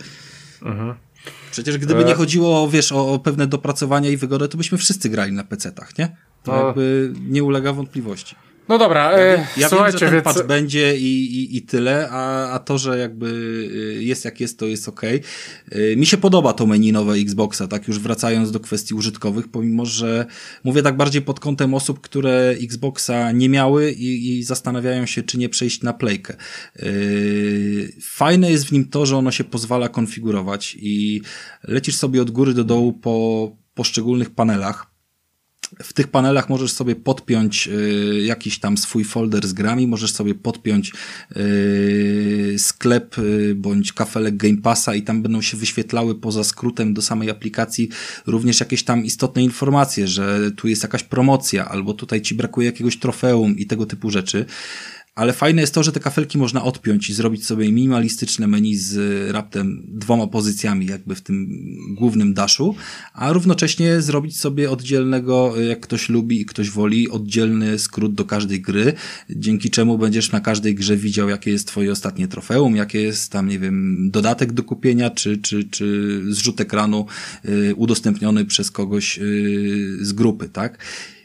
Przecież gdyby nie chodziło, wiesz, o, o pewne dopracowania i wygodę, to byśmy wszyscy grali na PC-tach, nie? To No. jakby nie ulega wątpliwości. No dobra, e, Ja słuchajcie, wiem, że ten więc... patch będzie i, i, i tyle, a, a to, że jakby y, jest jak jest, to jest okej. Y, Mi się podoba to menu nowe Xboxa, tak już wracając do kwestii użytkowych, pomimo, że mówię tak bardziej pod kątem osób, które Xboxa nie miały i, i zastanawiają się, czy nie przejść na playkę. Y, Fajne jest w nim to, że ono się pozwala konfigurować i lecisz sobie od góry do dołu po, poszczególnych panelach. W tych panelach możesz sobie podpiąć y, jakiś tam swój folder z grami, możesz sobie podpiąć y, sklep y, bądź kafelek Game Passa i tam będą się wyświetlały poza skrótem do samej aplikacji również jakieś tam istotne informacje, że tu jest jakaś promocja albo tutaj ci brakuje jakiegoś trofeum i tego typu rzeczy. Ale fajne jest to, że te kafelki można odpiąć i zrobić sobie minimalistyczne menu z raptem dwoma pozycjami jakby w tym głównym daszu, a równocześnie zrobić sobie oddzielnego, jak ktoś lubi i ktoś woli, oddzielny skrót do każdej gry, dzięki czemu będziesz na każdej grze widział, jakie jest twoje ostatnie trofeum, jakie jest tam, nie wiem, dodatek do kupienia, czy, czy, czy zrzut ekranu y, udostępniony przez kogoś y, z grupy, tak?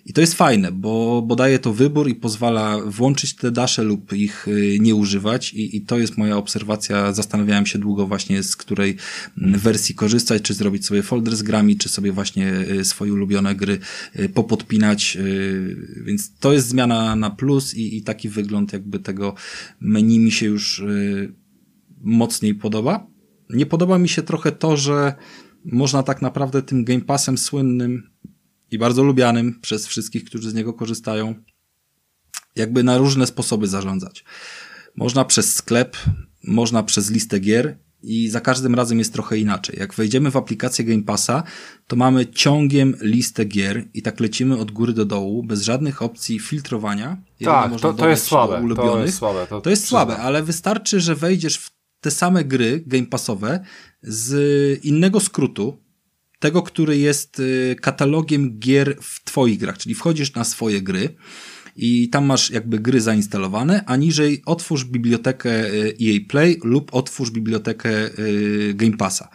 I to jest fajne, bo, bo daje to wybór i pozwala włączyć te dasze lub ich y, nie używać I, i to jest moja obserwacja. Zastanawiałem się długo właśnie z której mm, wersji korzystać, czy zrobić sobie folder z grami, czy sobie właśnie y, swoje ulubione gry y, popodpinać, więc to jest zmiana na plus i, i taki wygląd jakby tego menu mi się już mocniej podoba. Nie podoba mi się trochę to, że można tak naprawdę tym Game Passem słynnym i bardzo lubianym przez wszystkich, którzy z niego korzystają, jakby na różne sposoby zarządzać. Można przez sklep, można przez listę gier i za każdym razem jest trochę inaczej. Jak wejdziemy w aplikację Game Passa, to mamy ciągiem listę gier i tak lecimy od góry do dołu, bez żadnych opcji filtrowania. Tak, to, to jest słabe. To jest słabe, to, to jest słabe ale wystarczy, że wejdziesz w te same gry Game Passowe z innego skrótu, tego, który jest y, katalogiem gier w twoich grach, czyli wchodzisz na swoje gry i tam masz jakby gry zainstalowane, a niżej otwórz bibliotekę y, EA Play lub otwórz bibliotekę y, Game Passa.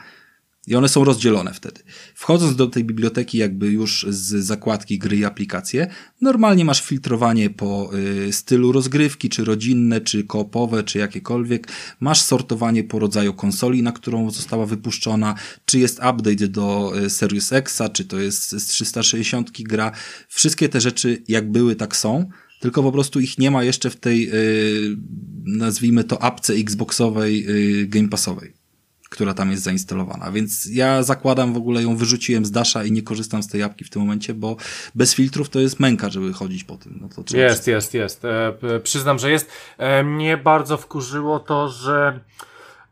I one są rozdzielone wtedy. Wchodząc do tej biblioteki jakby już z zakładki gry i aplikacje, normalnie masz filtrowanie po y, stylu rozgrywki, czy rodzinne, czy koopowe, czy jakiekolwiek. Masz sortowanie po rodzaju konsoli, na którą została wypuszczona, czy jest update do y, Series Xa, czy to jest z 360 gra. Wszystkie te rzeczy jak były, tak są tylko po prostu ich nie ma jeszcze w tej, y, nazwijmy to, apce Xboxowej, y, Game Passowej która tam jest zainstalowana. Więc ja zakładam w ogóle ją wyrzuciłem z Dasha i nie korzystam z tej apki w tym momencie, bo bez filtrów to jest męka, żeby chodzić po tym. No to jest, jest, jest. E, przyznam, że jest. E, mnie bardzo wkurzyło to, że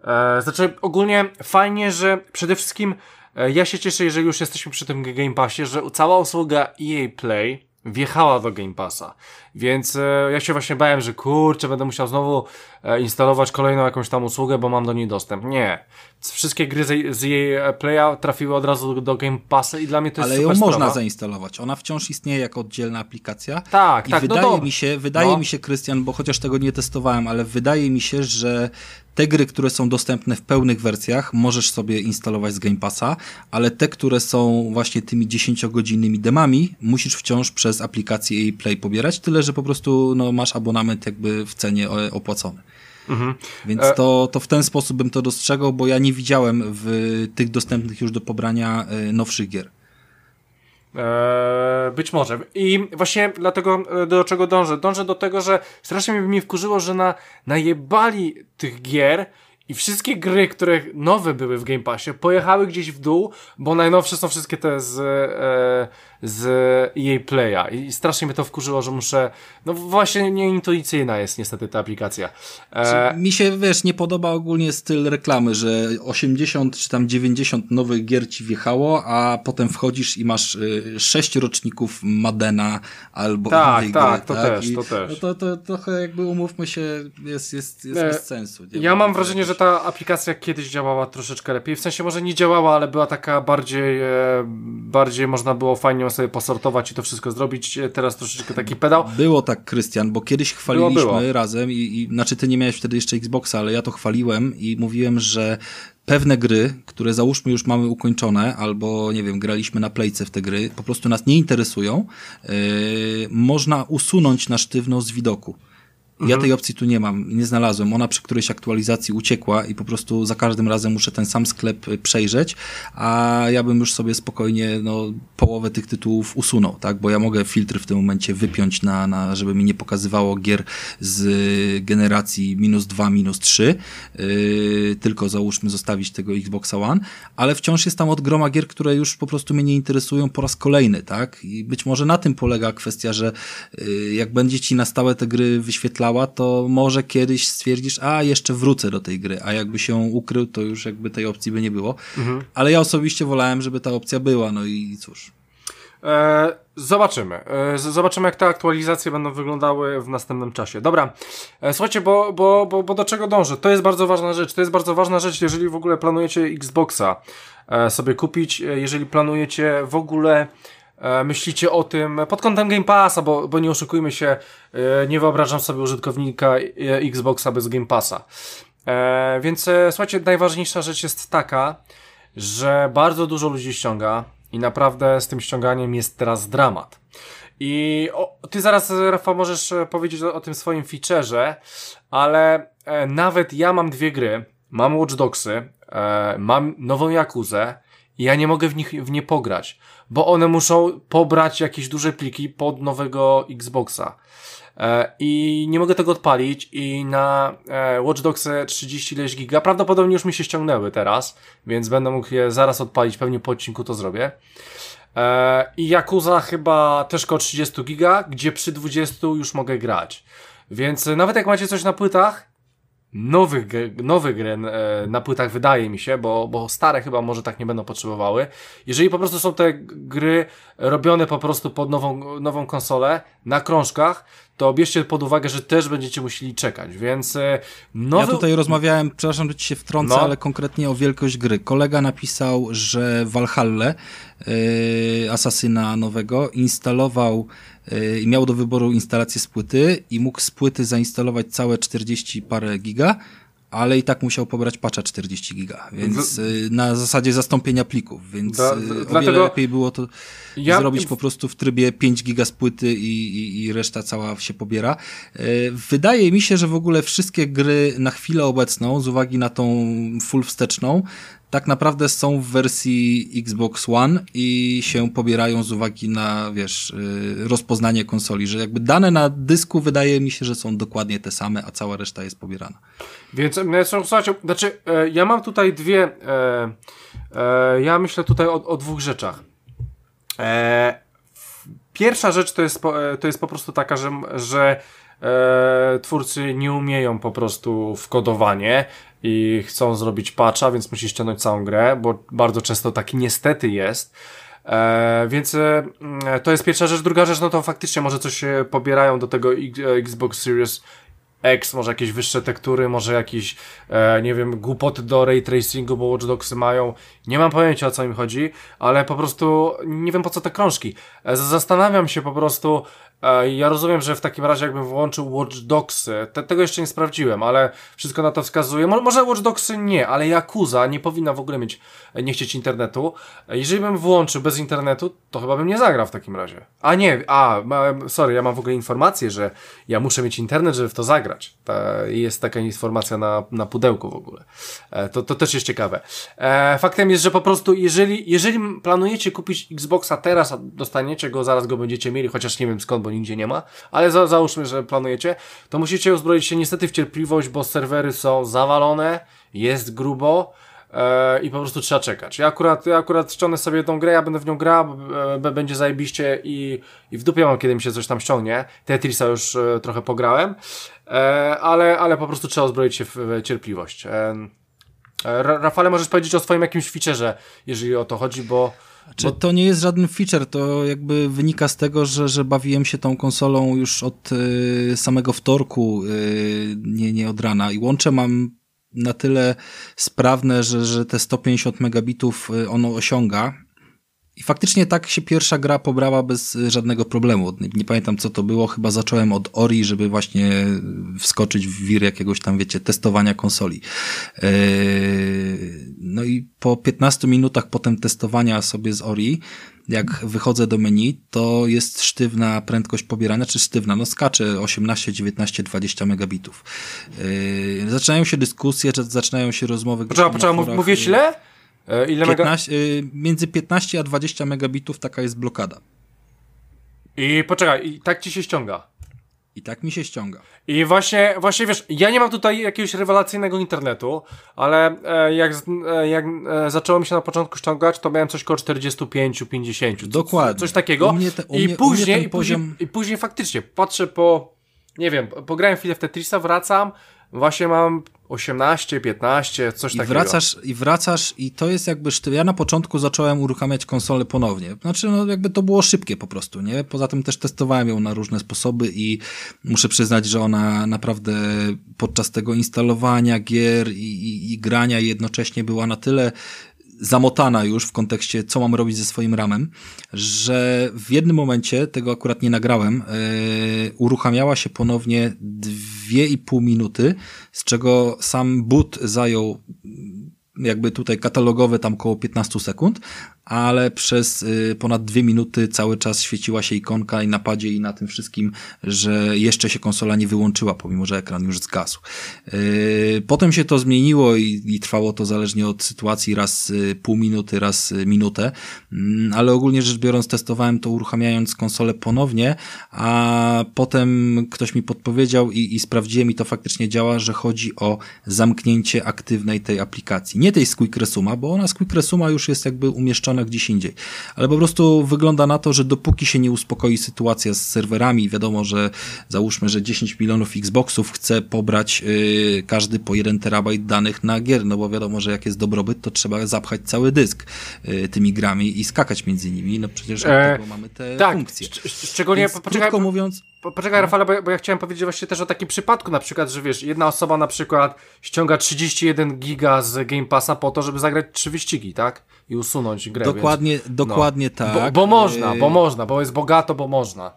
e, znaczy ogólnie fajnie, że przede wszystkim e, ja się cieszę, jeżeli już jesteśmy przy tym Game Passie, że cała usługa EA Play wjechała do Game Passa. Więc e, ja się właśnie bałem, że kurczę, będę musiał znowu e, instalować kolejną jakąś tam usługę, bo mam do niej dostęp. Nie. Wszystkie gry z, z jej e, Playa trafiły od razu do Game Passa i dla mnie to jest Ale ją sprawa. można zainstalować. Ona wciąż istnieje jako oddzielna aplikacja. Tak, I tak. wydaje no mi się, wydaje no. mi się, Krystian, bo chociaż tego nie testowałem, ale wydaje mi się, że te gry, które są dostępne w pełnych wersjach, możesz sobie instalować z Game Passa, ale te, które są właśnie tymi 10-godzinnymi demami, musisz wciąż przez aplikację jej Play pobierać, tyle że po prostu no, masz abonament jakby w cenie opłacony. Mhm. Więc e- to, to w ten sposób bym to dostrzegał, bo ja nie widziałem w tych dostępnych już do pobrania e, nowszych gier. Eee, być może. I właśnie dlatego e, do czego dążę? Dążę do tego, że strasznie mi wkurzyło, że na, najebali tych gier i wszystkie gry, które nowe były w Game Passie, pojechały gdzieś w dół, bo najnowsze są wszystkie te z, e, z EA Playa. I strasznie mnie to wkurzyło, że muszę. No właśnie nieintuicyjna jest niestety ta aplikacja. E... Mi się, wiesz, nie podoba ogólnie styl reklamy, że 80 czy tam 90 nowych gier ci wjechało, a potem wchodzisz i masz y, 6 roczników Madena albo tak, innej tak, gry, to tak? też, to też. No to, to trochę jakby umówmy się, jest, jest, jest e... bez sensu. Ja mam wrażenie, że ta aplikacja kiedyś działała troszeczkę lepiej. W sensie może nie działała, ale była taka bardziej, e, bardziej można było fajnie ją sobie posortować i to wszystko zrobić. E, teraz troszeczkę taki pedał. Było tak, Krystian, bo kiedyś chwaliliśmy było, było. razem i, i znaczy ty nie miałeś wtedy jeszcze Xboxa, ale ja to chwaliłem i mówiłem, że pewne gry, które załóżmy już mamy ukończone, albo nie wiem, graliśmy na playce w te gry, po prostu nas nie interesują, yy, można usunąć na sztywno z widoku. Ja tej opcji tu nie mam, nie znalazłem. Ona przy którejś aktualizacji uciekła i po prostu za każdym razem muszę ten sam sklep y, przejrzeć, a ja bym już sobie spokojnie no, połowę tych tytułów usunął, tak? Bo ja mogę filtry w tym momencie wypiąć na, na żeby mi nie pokazywało gier z generacji minus 2, minus 3, yy, tylko załóżmy zostawić tego Xboxa One, ale wciąż jest tam od groma gier, które już po prostu mnie nie interesują po raz kolejny, tak? I być może na tym polega kwestia, że yy, jak będzie ci na stałe te gry to może kiedyś stwierdzisz, a jeszcze wrócę do tej gry, a jakby się ukrył, to już jakby tej opcji by nie było. Mhm. Ale ja osobiście wolałem, żeby ta opcja była, no i cóż. E, zobaczymy. E, zobaczymy, jak te aktualizacje będą wyglądały w następnym czasie. Dobra, e, słuchajcie, bo, bo, bo, bo do czego dążę? To jest bardzo ważna rzecz. To jest bardzo ważna rzecz, jeżeli w ogóle planujecie Xboxa e, sobie kupić, e, jeżeli planujecie w ogóle myślicie o tym pod kątem Game Passa, bo, bo nie oszukujmy się, nie wyobrażam sobie użytkownika Xboxa bez Game Passa. Więc słuchajcie, najważniejsza rzecz jest taka, że bardzo dużo ludzi ściąga i naprawdę z tym ściąganiem jest teraz dramat. I o, ty zaraz, Rafał, możesz e, powiedzieć o, o tym swoim featureze, ale e, nawet ja mam dwie gry. Mam Watch Dogsy, e, mam nową Jakuzę i ja nie mogę w nich w nie pograć, bo one muszą pobrać jakieś duże pliki pod nowego Xboxa. E, I nie mogę tego odpalić i na e, Watch Dogs 30 ileś giga, prawdopodobnie już mi się ściągnęły teraz, więc będę mógł je zaraz odpalić, pewnie po odcinku to zrobię. E, I Yakuza chyba też koło 30 giga, gdzie przy 20 już mogę grać. Więc nawet jak macie coś na płytach, nowych, nowych gry na płytach wydaje mi się, bo, bo stare chyba może tak nie będą potrzebowały. Jeżeli po prostu są te gry robione po prostu pod nową, nową konsolę na krążkach, to bierzcie pod uwagę, że też będziecie musieli czekać, więc e, nowy... Ja tutaj rozmawiałem, przepraszam, że ci się wtrącę, no. ale konkretnie o wielkość gry. Kolega napisał, że Valhalla, yy, asasyna nowego, instalował i miał do wyboru instalację z płyty i mógł z płyty zainstalować całe 40 parę giga, ale i tak musiał pobrać patcha 40 giga, więc y, na zasadzie zastąpienia plików, więc y, o dlatego lepiej było to ja... zrobić po prostu w trybie 5 giga z płyty i, i, i reszta cała się pobiera. Y, wydaje mi się, że w ogóle wszystkie gry na chwilę obecną, z uwagi na tą full wsteczną, tak naprawdę są w wersji Xbox One i się pobierają z uwagi na, wiesz, y, rozpoznanie konsoli, że jakby dane na dysku wydaje mi się, że są dokładnie te same, a cała reszta jest pobierana. Więc, słuchajcie, znaczy, e, ja mam tutaj dwie, e, e, ja myślę tutaj o, o dwóch rzeczach. Pierwsza rzecz to jest, to jest po prostu taka, że, że twórcy nie umieją po prostu w kodowanie i chcą zrobić patcha, więc musi ściągnąć całą grę, bo bardzo często taki niestety jest. E, więc e, to jest pierwsza rzecz. Druga rzecz, no to faktycznie może coś pobierają do tego Xbox Series X, może jakieś wyższe tektury, może jakieś, e, nie wiem, głupoty do ray tracingu, bo Watch Dogsy mają. Nie mam pojęcia o co im chodzi, ale po prostu nie wiem po co te krążki. E, zastanawiam się po prostu, E, ja rozumiem, że w takim razie jakbym włączył Watch Dogsy, te, tego jeszcze nie sprawdziłem, ale wszystko na to wskazuje. Mo, może Watch Dogsy nie, ale Yakuza nie powinna w ogóle mieć, e, nie chcieć internetu. E, jeżeli bym włączył bez internetu, to chyba bym nie zagrał w takim razie. A nie, a, sorry, ja mam w ogóle informację, że ja muszę mieć internet, żeby w to zagrać. Ta, jest taka informacja na, na pudełku w ogóle. To, to też jest ciekawe. Faktem jest, że po prostu jeżeli, jeżeli planujecie kupić Xboxa teraz, a dostaniecie go, zaraz go będziecie mieli, chociaż nie wiem skąd, bo nigdzie nie ma, ale za, załóżmy, że planujecie, to musicie uzbroić się niestety w cierpliwość, bo serwery są zawalone, jest grubo, e, i po prostu trzeba czekać. Ja akurat, ja akurat ściągnę sobie tą grę, ja będę w nią grał, będzie zajebiście i, i w dupie mam, kiedy mi się coś tam ściągnie. Tetrisa już e, trochę pograłem, e, ale, ale po prostu trzeba uzbroić się w, cierpliwość. Rafale, możesz powiedzieć o swoim jakimś featureze, jeżeli o to chodzi, bo... Czy bo... to nie jest żaden feature, to jakby wynika z tego, że, że bawiłem się tą konsolą już od y, samego wtorku, y, nie, nie od rana. I łącze mam na tyle sprawne, że, że te 150 megabitów y, ono osiąga i faktycznie tak się pierwsza gra pobrała bez żadnego problemu. Nie, pamiętam co to było, chyba zacząłem od Ori, żeby właśnie wskoczyć w wir jakiegoś tam, wiecie, testowania konsoli. Yy, no i po 15 minutach potem testowania sobie z Ori, jak wychodzę do menu, to jest sztywna prędkość pobierania, czy sztywna, no skacze 18, 19, 20 megabitów. Yy, zaczynają się dyskusje, zaczynają się rozmowy. Poczekaj, poczekaj, mówisz ile? E, ile 15, mega... yy, między 15 a 20 megabitów taka jest blokada. I poczekaj, i tak ci się ściąga. I tak mi się ściąga. I właśnie, właśnie wiesz, ja nie mam tutaj jakiegoś rewelacyjnego internetu, ale e, jak, e, jak e, zaczęło mi się na początku ściągać, to miałem coś koło 45-50. Dokładnie. Coś takiego. Te, I, mnie, później, i, później, poziom... i później faktycznie patrzę po, nie wiem, pograłem chwilę w Tetrisa, wracam, właśnie mam 18, 15, coś I takiego. Wracasz, I wracasz i to jest jakby sztyl. Ja na początku zacząłem uruchamiać konsolę ponownie. Znaczy, no jakby to było szybkie po prostu, nie? Poza tym też testowałem ją na różne sposoby i muszę przyznać, że ona naprawdę podczas tego instalowania gier i, i, i grania jednocześnie była na tyle zamotana już w kontekście, co mam robić ze swoim ramem, że w jednym momencie, tego akurat nie nagrałem, yy, uruchamiała się ponownie dwie i pół minuty, z czego sam boot zajął jakby tutaj katalogowe tam około 15 sekund, ale przez y, ponad dwie minuty cały czas świeciła się ikonka i na padzie i na tym wszystkim, że jeszcze się konsola nie wyłączyła, pomimo że ekran już zgasł. Y, potem się to zmieniło i, i trwało to zależnie od sytuacji raz y, pół minuty, raz minutę, mm, ale ogólnie rzecz biorąc testowałem to uruchamiając konsolę ponownie, a potem ktoś mi podpowiedział i, i sprawdziłem i to faktycznie działa, że chodzi o zamknięcie aktywnej tej aplikacji. Nie tej z Quick Resuma, bo ona z Quick Resuma już jest jakby umieszczona gdzieś indziej. Ale po prostu wygląda na to, że dopóki się nie uspokoi sytuacja z serwerami, wiadomo, że załóżmy, że 10 milionów Xboxów chce pobrać yy, każdy po 1 terabajt danych na gier, no bo wiadomo, że jak jest dobrobyt, to trzeba zapchać cały dysk yy, tymi grami i skakać między nimi, no przecież e, mamy te tak, funkcje. Szczególnie, Więc, poczekaj, mówiąc... Poczekaj, Rafale, bo, bo ja chciałem powiedzieć właśnie też o takim przypadku, na przykład, że wiesz, jedna osoba na przykład ściąga 31 giga z Game Passa po to, żeby zagrać trzy wyścigi, tak? I usunąć grę. Dokładnie, więc, dokładnie no. tak. Bo, bo można, bo można, bo jest bogato, bo można.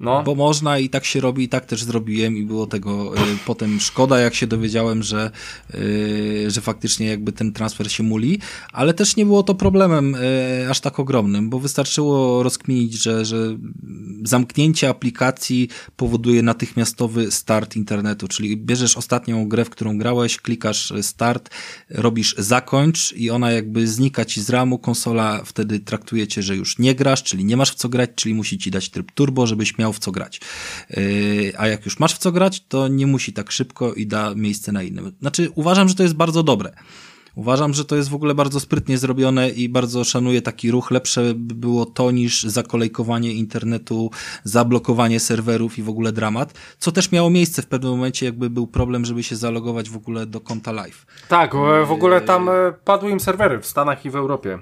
No. Bo można i tak się robi, i tak też zrobiłem i było tego y, potem szkoda, jak się dowiedziałem, że, y, że faktycznie jakby ten transfer się muli, ale też nie było to problemem y, aż tak ogromnym, bo wystarczyło rozkminić, że, że zamknięcie aplikacji powoduje natychmiastowy start internetu, czyli bierzesz ostatnią grę, w którą grałeś, klikasz start, robisz zakończ i ona jakby znika ci z ramu, konsola wtedy traktuje cię, że już nie grasz, czyli nie masz w co grać, czyli musi ci dać tryb turbo, żebyś miał miał w co grać. Yy, a jak już masz w co grać, to nie musi tak szybko i da miejsce na innym. Znaczy, uważam, że to jest bardzo dobre. Uważam, że to jest w ogóle bardzo sprytnie zrobione i bardzo szanuję taki ruch. Lepsze by było to niż zakolejkowanie internetu, zablokowanie serwerów i w ogóle dramat, co też miało miejsce w pewnym momencie, jakby był problem, żeby się zalogować w ogóle do konta live. Tak, w ogóle tam e, padły im serwery w Stanach i w Europie.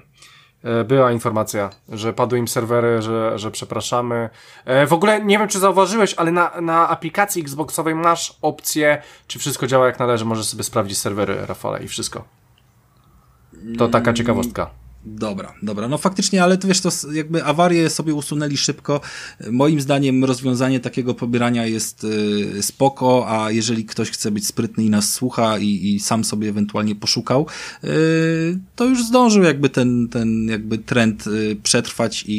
E, była informacja, że padły im serwery, że, że przepraszamy. E, w ogóle nie wiem, czy zauważyłeś, ale na, na aplikacji Xboxowej masz opcję, czy wszystko działa jak należy. Możesz sobie sprawdzić serwery, Rafale, i wszystko. To taka ciekawostka. Dobra, dobra. No faktycznie, ale to wiesz, to jakby awarie sobie usunęli szybko. Moim zdaniem rozwiązanie takiego pobierania jest y, spoko, a jeżeli ktoś chce być sprytny i nas słucha i, i sam sobie ewentualnie poszukał, y, to już zdążył jakby ten, ten jakby trend y, przetrwać i,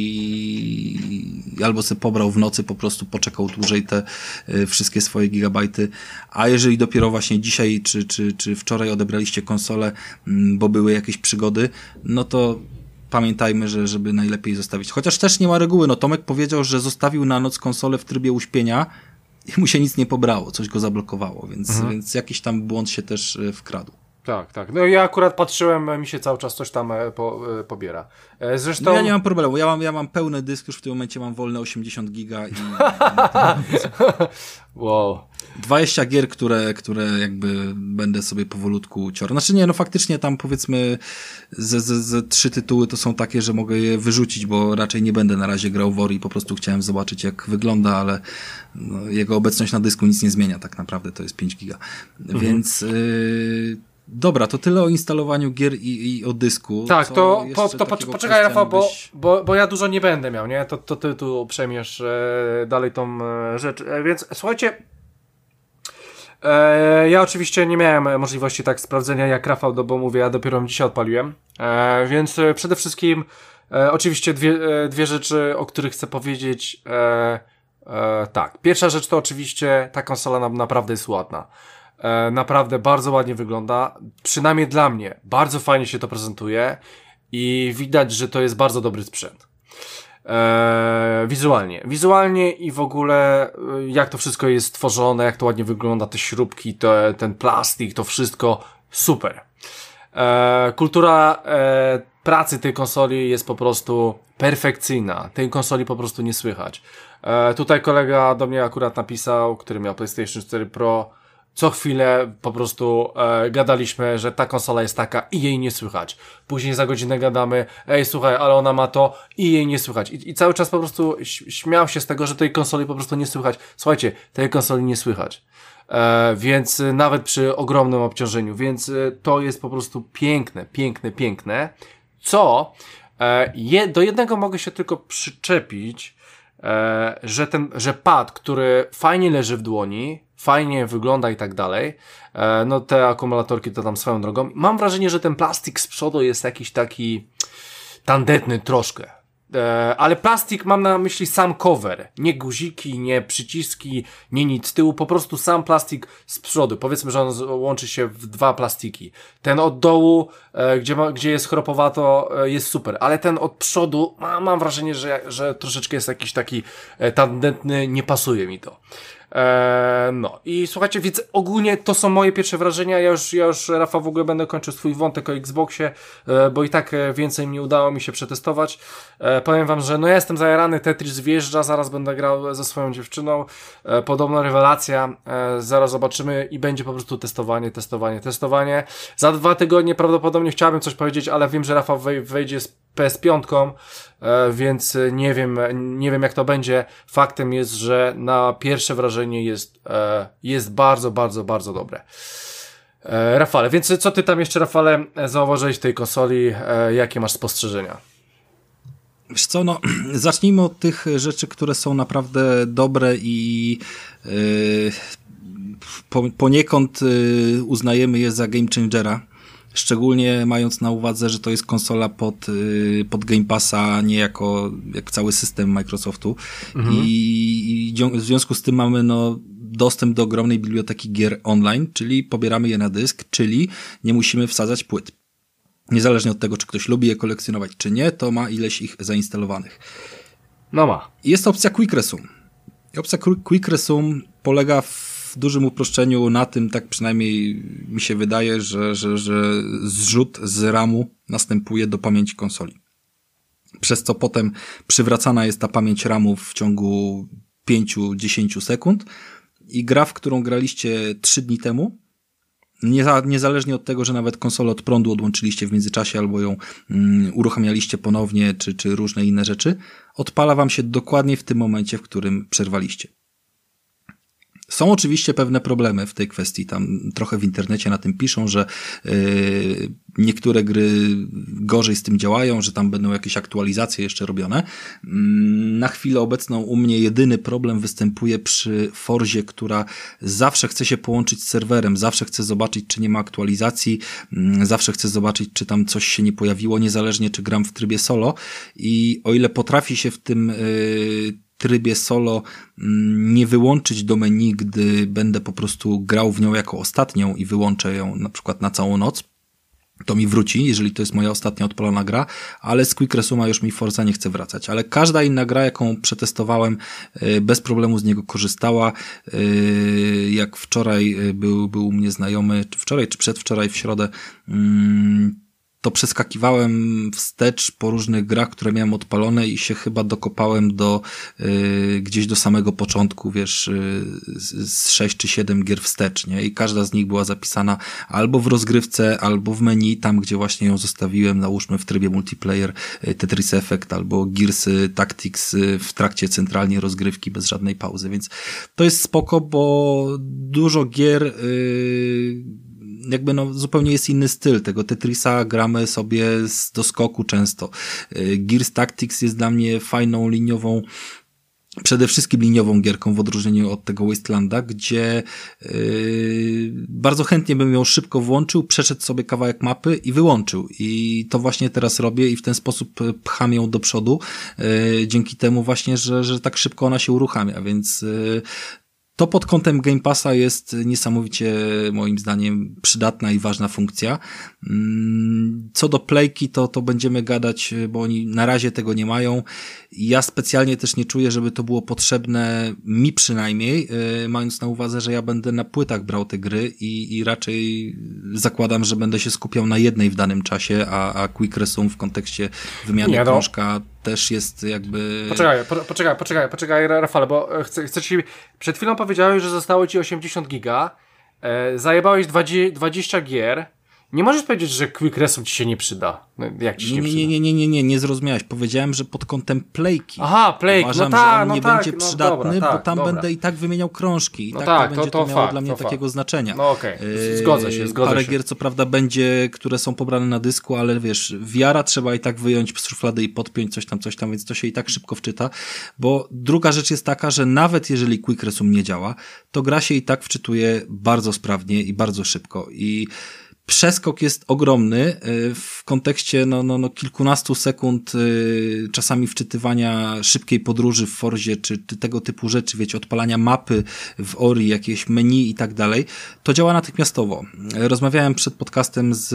i albo sobie pobrał w nocy, po prostu poczekał dłużej te y, wszystkie swoje gigabajty, a jeżeli dopiero właśnie dzisiaj czy, czy, czy wczoraj odebraliście konsolę, mm, bo były jakieś przygody, no to pamiętajmy, że żeby najlepiej zostawić. Chociaż też nie ma reguły. No Tomek powiedział, że zostawił na noc konsolę w trybie uśpienia i mu się nic nie pobrało, coś go zablokowało, więc, mhm. więc jakiś tam błąd się też e, wkradł. Tak, tak. No ja akurat patrzyłem, mi się cały czas coś tam e, po, e, pobiera. Zresztą... No ja nie mam problemu, ja mam, ja mam pełny dysk, już w tym momencie mam wolne 80 giga i... <laughs> wow. 20 gier, które, które jakby będę sobie powolutku cior. Znaczy nie, no faktycznie tam powiedzmy ze, ze, ze trzy tytuły to są takie, że mogę je wyrzucić, bo raczej nie będę na razie grał w Ori, po prostu chciałem zobaczyć jak wygląda, ale no, jego obecność na dysku nic nie zmienia tak naprawdę, to jest 5 giga. Mhm. Więc yy, Dobra, to tyle o instalowaniu gier i, i o dysku. Tak, to, po, to poczekaj Rafał, bo, bo, bo ja dużo nie będę miał, nie? To, to ty tu przejmiesz e, dalej tą e, rzecz. E, więc słuchajcie, E, ja oczywiście nie miałem możliwości tak sprawdzenia jak Rafał, no bo mówię, ja dopiero dzisiaj odpaliłem. E, więc przede wszystkim E, oczywiście dwie, e, dwie rzeczy, o których chcę powiedzieć. E, e, tak, pierwsza rzecz to oczywiście ta konsola na, naprawdę jest ładna. E, naprawdę bardzo ładnie wygląda. Przynajmniej dla mnie. Bardzo fajnie się to prezentuje i widać, że to jest bardzo dobry sprzęt. E, wizualnie. Wizualnie i w ogóle e, jak to wszystko jest stworzone, jak to ładnie wygląda, te śrubki, te, ten plastik, to wszystko super. E, kultura e, pracy tej konsoli jest po prostu perfekcyjna. Tej konsoli po prostu nie słychać. Tutaj kolega do mnie akurat napisał, który miał PlayStation 4 Pro, co chwilę po prostu e, gadaliśmy, że ta konsola jest taka i jej nie słychać. Później za godzinę gadamy, ej słuchaj, ale ona ma to i jej nie słychać. I, i cały czas po prostu śmiał się z tego, że tej konsoli po prostu nie słychać. Słuchajcie, tej konsoli nie słychać. E, więc y, nawet przy ogromnym obciążeniu, więc y, to jest po prostu piękne, piękne, piękne. Co e, je, do jednego mogę się tylko przyczepić, e, że ten, że pad, który fajnie leży w dłoni, fajnie wygląda i tak dalej, e, no te akumulatorki to tam swoją drogą. Mam wrażenie, że ten plastik z przodu jest jakiś taki tandetny troszkę. E, ale plastik mam na myśli sam cover, nie guziki, nie przyciski, nie nic z tyłu, po prostu sam plastik z przodu. Powiedzmy, że on łączy się w dwa plastiki. Ten od dołu, e, gdzie, ma, gdzie jest chropowato, jest super, ale ten od przodu, mam wrażenie, że, że troszeczkę jest jakiś taki tandetny, nie pasuje mi to. Eee, no i słuchajcie, więc ogólnie to są moje pierwsze wrażenia. Ja już, ja już Rafa w ogóle będę kończył swój wątek o Xboxie, e, bo i tak e, więcej mi udało mi się przetestować. E, powiem wam, że no ja jestem zajarany, Tetris wjeżdża, zaraz będę grał ze swoją dziewczyną. E, podobna rewelacja, e, zaraz zobaczymy i będzie po prostu testowanie, testowanie, testowanie. Za dwa tygodnie prawdopodobnie chciałbym coś powiedzieć, ale wiem, że Rafa wejdzie z PS5, e, więc nie wiem, nie wiem jak to będzie. Faktem jest, że na pierwsze wrażenie jest, e, jest bardzo, bardzo, bardzo dobre. E, Rafale, więc co ty tam jeszcze, Rafale, zauważyłeś tej konsoli? Jakie masz spostrzeżenia? Wiesz co, no, <clears throat> zacznijmy od tych rzeczy, które są naprawdę dobre i yy, po, poniekąd uznajemy je za game changera Szczególnie mając na uwadze, że to jest konsola pod, y, pod Game Passa, nie jako jak cały system Microsoftu. Mhm. I, I w związku z tym mamy no, dostęp do ogromnej biblioteki gier online, czyli pobieramy je na dysk, czyli nie musimy wsadzać płyt. Niezależnie od tego, czy ktoś lubi je kolekcjonować, czy nie, to ma ileś ich zainstalowanych. No ma. Jest opcja Quick Resume. Opcja Quick Resume polega w w dużym uproszczeniu na tym, tak przynajmniej mi się wydaje, że, że, że zrzut z RAMu następuje do pamięci konsoli. Przez co potem przywracana jest ta pamięć RAMu w ciągu 5-10 sekund i gra, w którą graliście 3 dni temu, niezależnie od tego, że nawet konsolę od prądu odłączyliście w międzyczasie albo ją um, uruchamialiście ponownie, czy, czy różne inne rzeczy, odpala wam się dokładnie w tym momencie, w którym przerwaliście. Są oczywiście pewne problemy w tej kwestii. Tam trochę w internecie na tym piszą, że yy, niektóre gry gorzej z tym działają, że tam będą jakieś aktualizacje jeszcze robione. Yy, na chwilę obecną u mnie jedyny problem występuje przy Forzie, która zawsze chce się połączyć z serwerem, zawsze chce zobaczyć, czy nie ma aktualizacji, yy, zawsze chce zobaczyć, czy tam coś się nie pojawiło, niezależnie czy gram w trybie solo. I o ile potrafi się w tym yy, trybie solo mm, nie wyłączyć do menu, gdy będę po prostu grał w nią jako ostatnią i wyłączę ją na przykład na całą noc, to mi wróci, jeżeli to jest moja ostatnia odpalona gra, ale z Quick Resuma już mi Forza nie chce wracać. Ale każda inna gra, jaką przetestowałem, y, bez problemu z niego korzystała. Y, jak wczoraj y, był, był u mnie znajomy, czy wczoraj, czy przedwczoraj w środę, mm, to przeskakiwałem wstecz po różnych grach, które miałem odpalone i się chyba dokopałem do y, gdzieś do samego początku, wiesz, y, z 6 czy 7 gier wstecz, nie? I każda z nich była zapisana albo w rozgrywce, albo w menu, tam gdzie właśnie ją zostawiłem, nałóżmy w trybie multiplayer y, Tetris Effect albo Gears Tactics y, w trakcie centralnie rozgrywki bez żadnej pauzy, więc to jest spoko, bo dużo gier y, jakby no zupełnie jest inny styl. Tego Tetrisa gramy sobie z doskoku często. Y, Gears Tactics jest dla mnie fajną liniową przede wszystkim liniową gierką w odróżnieniu od tego Wastelanda, gdzie yy, bardzo chętnie bym ją szybko włączył, przeszedł sobie kawałek mapy i wyłączył. I to właśnie teraz robię i w ten sposób pcham ją do przodu, yy, dzięki temu właśnie, że, że tak szybko ona się uruchamia, więc yy, to pod kątem Game Passa jest niesamowicie, moim zdaniem, przydatna i ważna funkcja. Mm, co do playki, to, to będziemy gadać, bo oni na razie tego nie mają. Ja specjalnie też nie czuję, żeby to było potrzebne, mi przynajmniej, yy, mając na uwadze, że ja będę na płytach brał te gry i, i raczej zakładam, że będę się skupiał na jednej w danym czasie, a, a Quick Resume w kontekście wymiany nie, no. krążka też jest jakby... Poczekaj, po, poczekaj, poczekaj, poczekaj Rafale, bo e, chcę, chcę ci... Przed chwilą powiedziałeś, że zostało ci 80 giga, e, zajebałeś 20, 20 gier, nie możesz powiedzieć, że Quick Resume ci się nie przyda. No, jak ci się nie, nie, nie, nie, nie, nie, nie, nie zrozumiałeś. Powiedziałem, że pod kątem playki. Aha, playki. No Uważam, no tak, że on no nie tak, będzie no przydatny, dobra, bo tak, tam dobra. będę i tak wymieniał krążki. I no tak, tak, to będzie to, to, miało fakt, dla mnie takiego fakt. znaczenia. No okej, okay. zgodzę się, zgodzę Parę się. gier co prawda będzie, które są pobrane na dysku, ale wiesz, wiara trzeba i tak wyjąć z szuflady i podpiąć coś tam, coś tam, więc to się i tak szybko wczyta, bo druga rzecz jest taka, że nawet jeżeli Quick Resume nie działa, to gra się i tak wczytuje bardzo sprawnie i bardzo szybko i przeskok jest ogromny y, w kontekście no, no, no kilkunastu sekund y, czasami wczytywania szybkiej podróży w Forzie, czy, czy tego typu rzeczy, wiecie, odpalania mapy w Ori, jakieś menu i tak dalej, to działa natychmiastowo. Rozmawiałem przed podcastem z,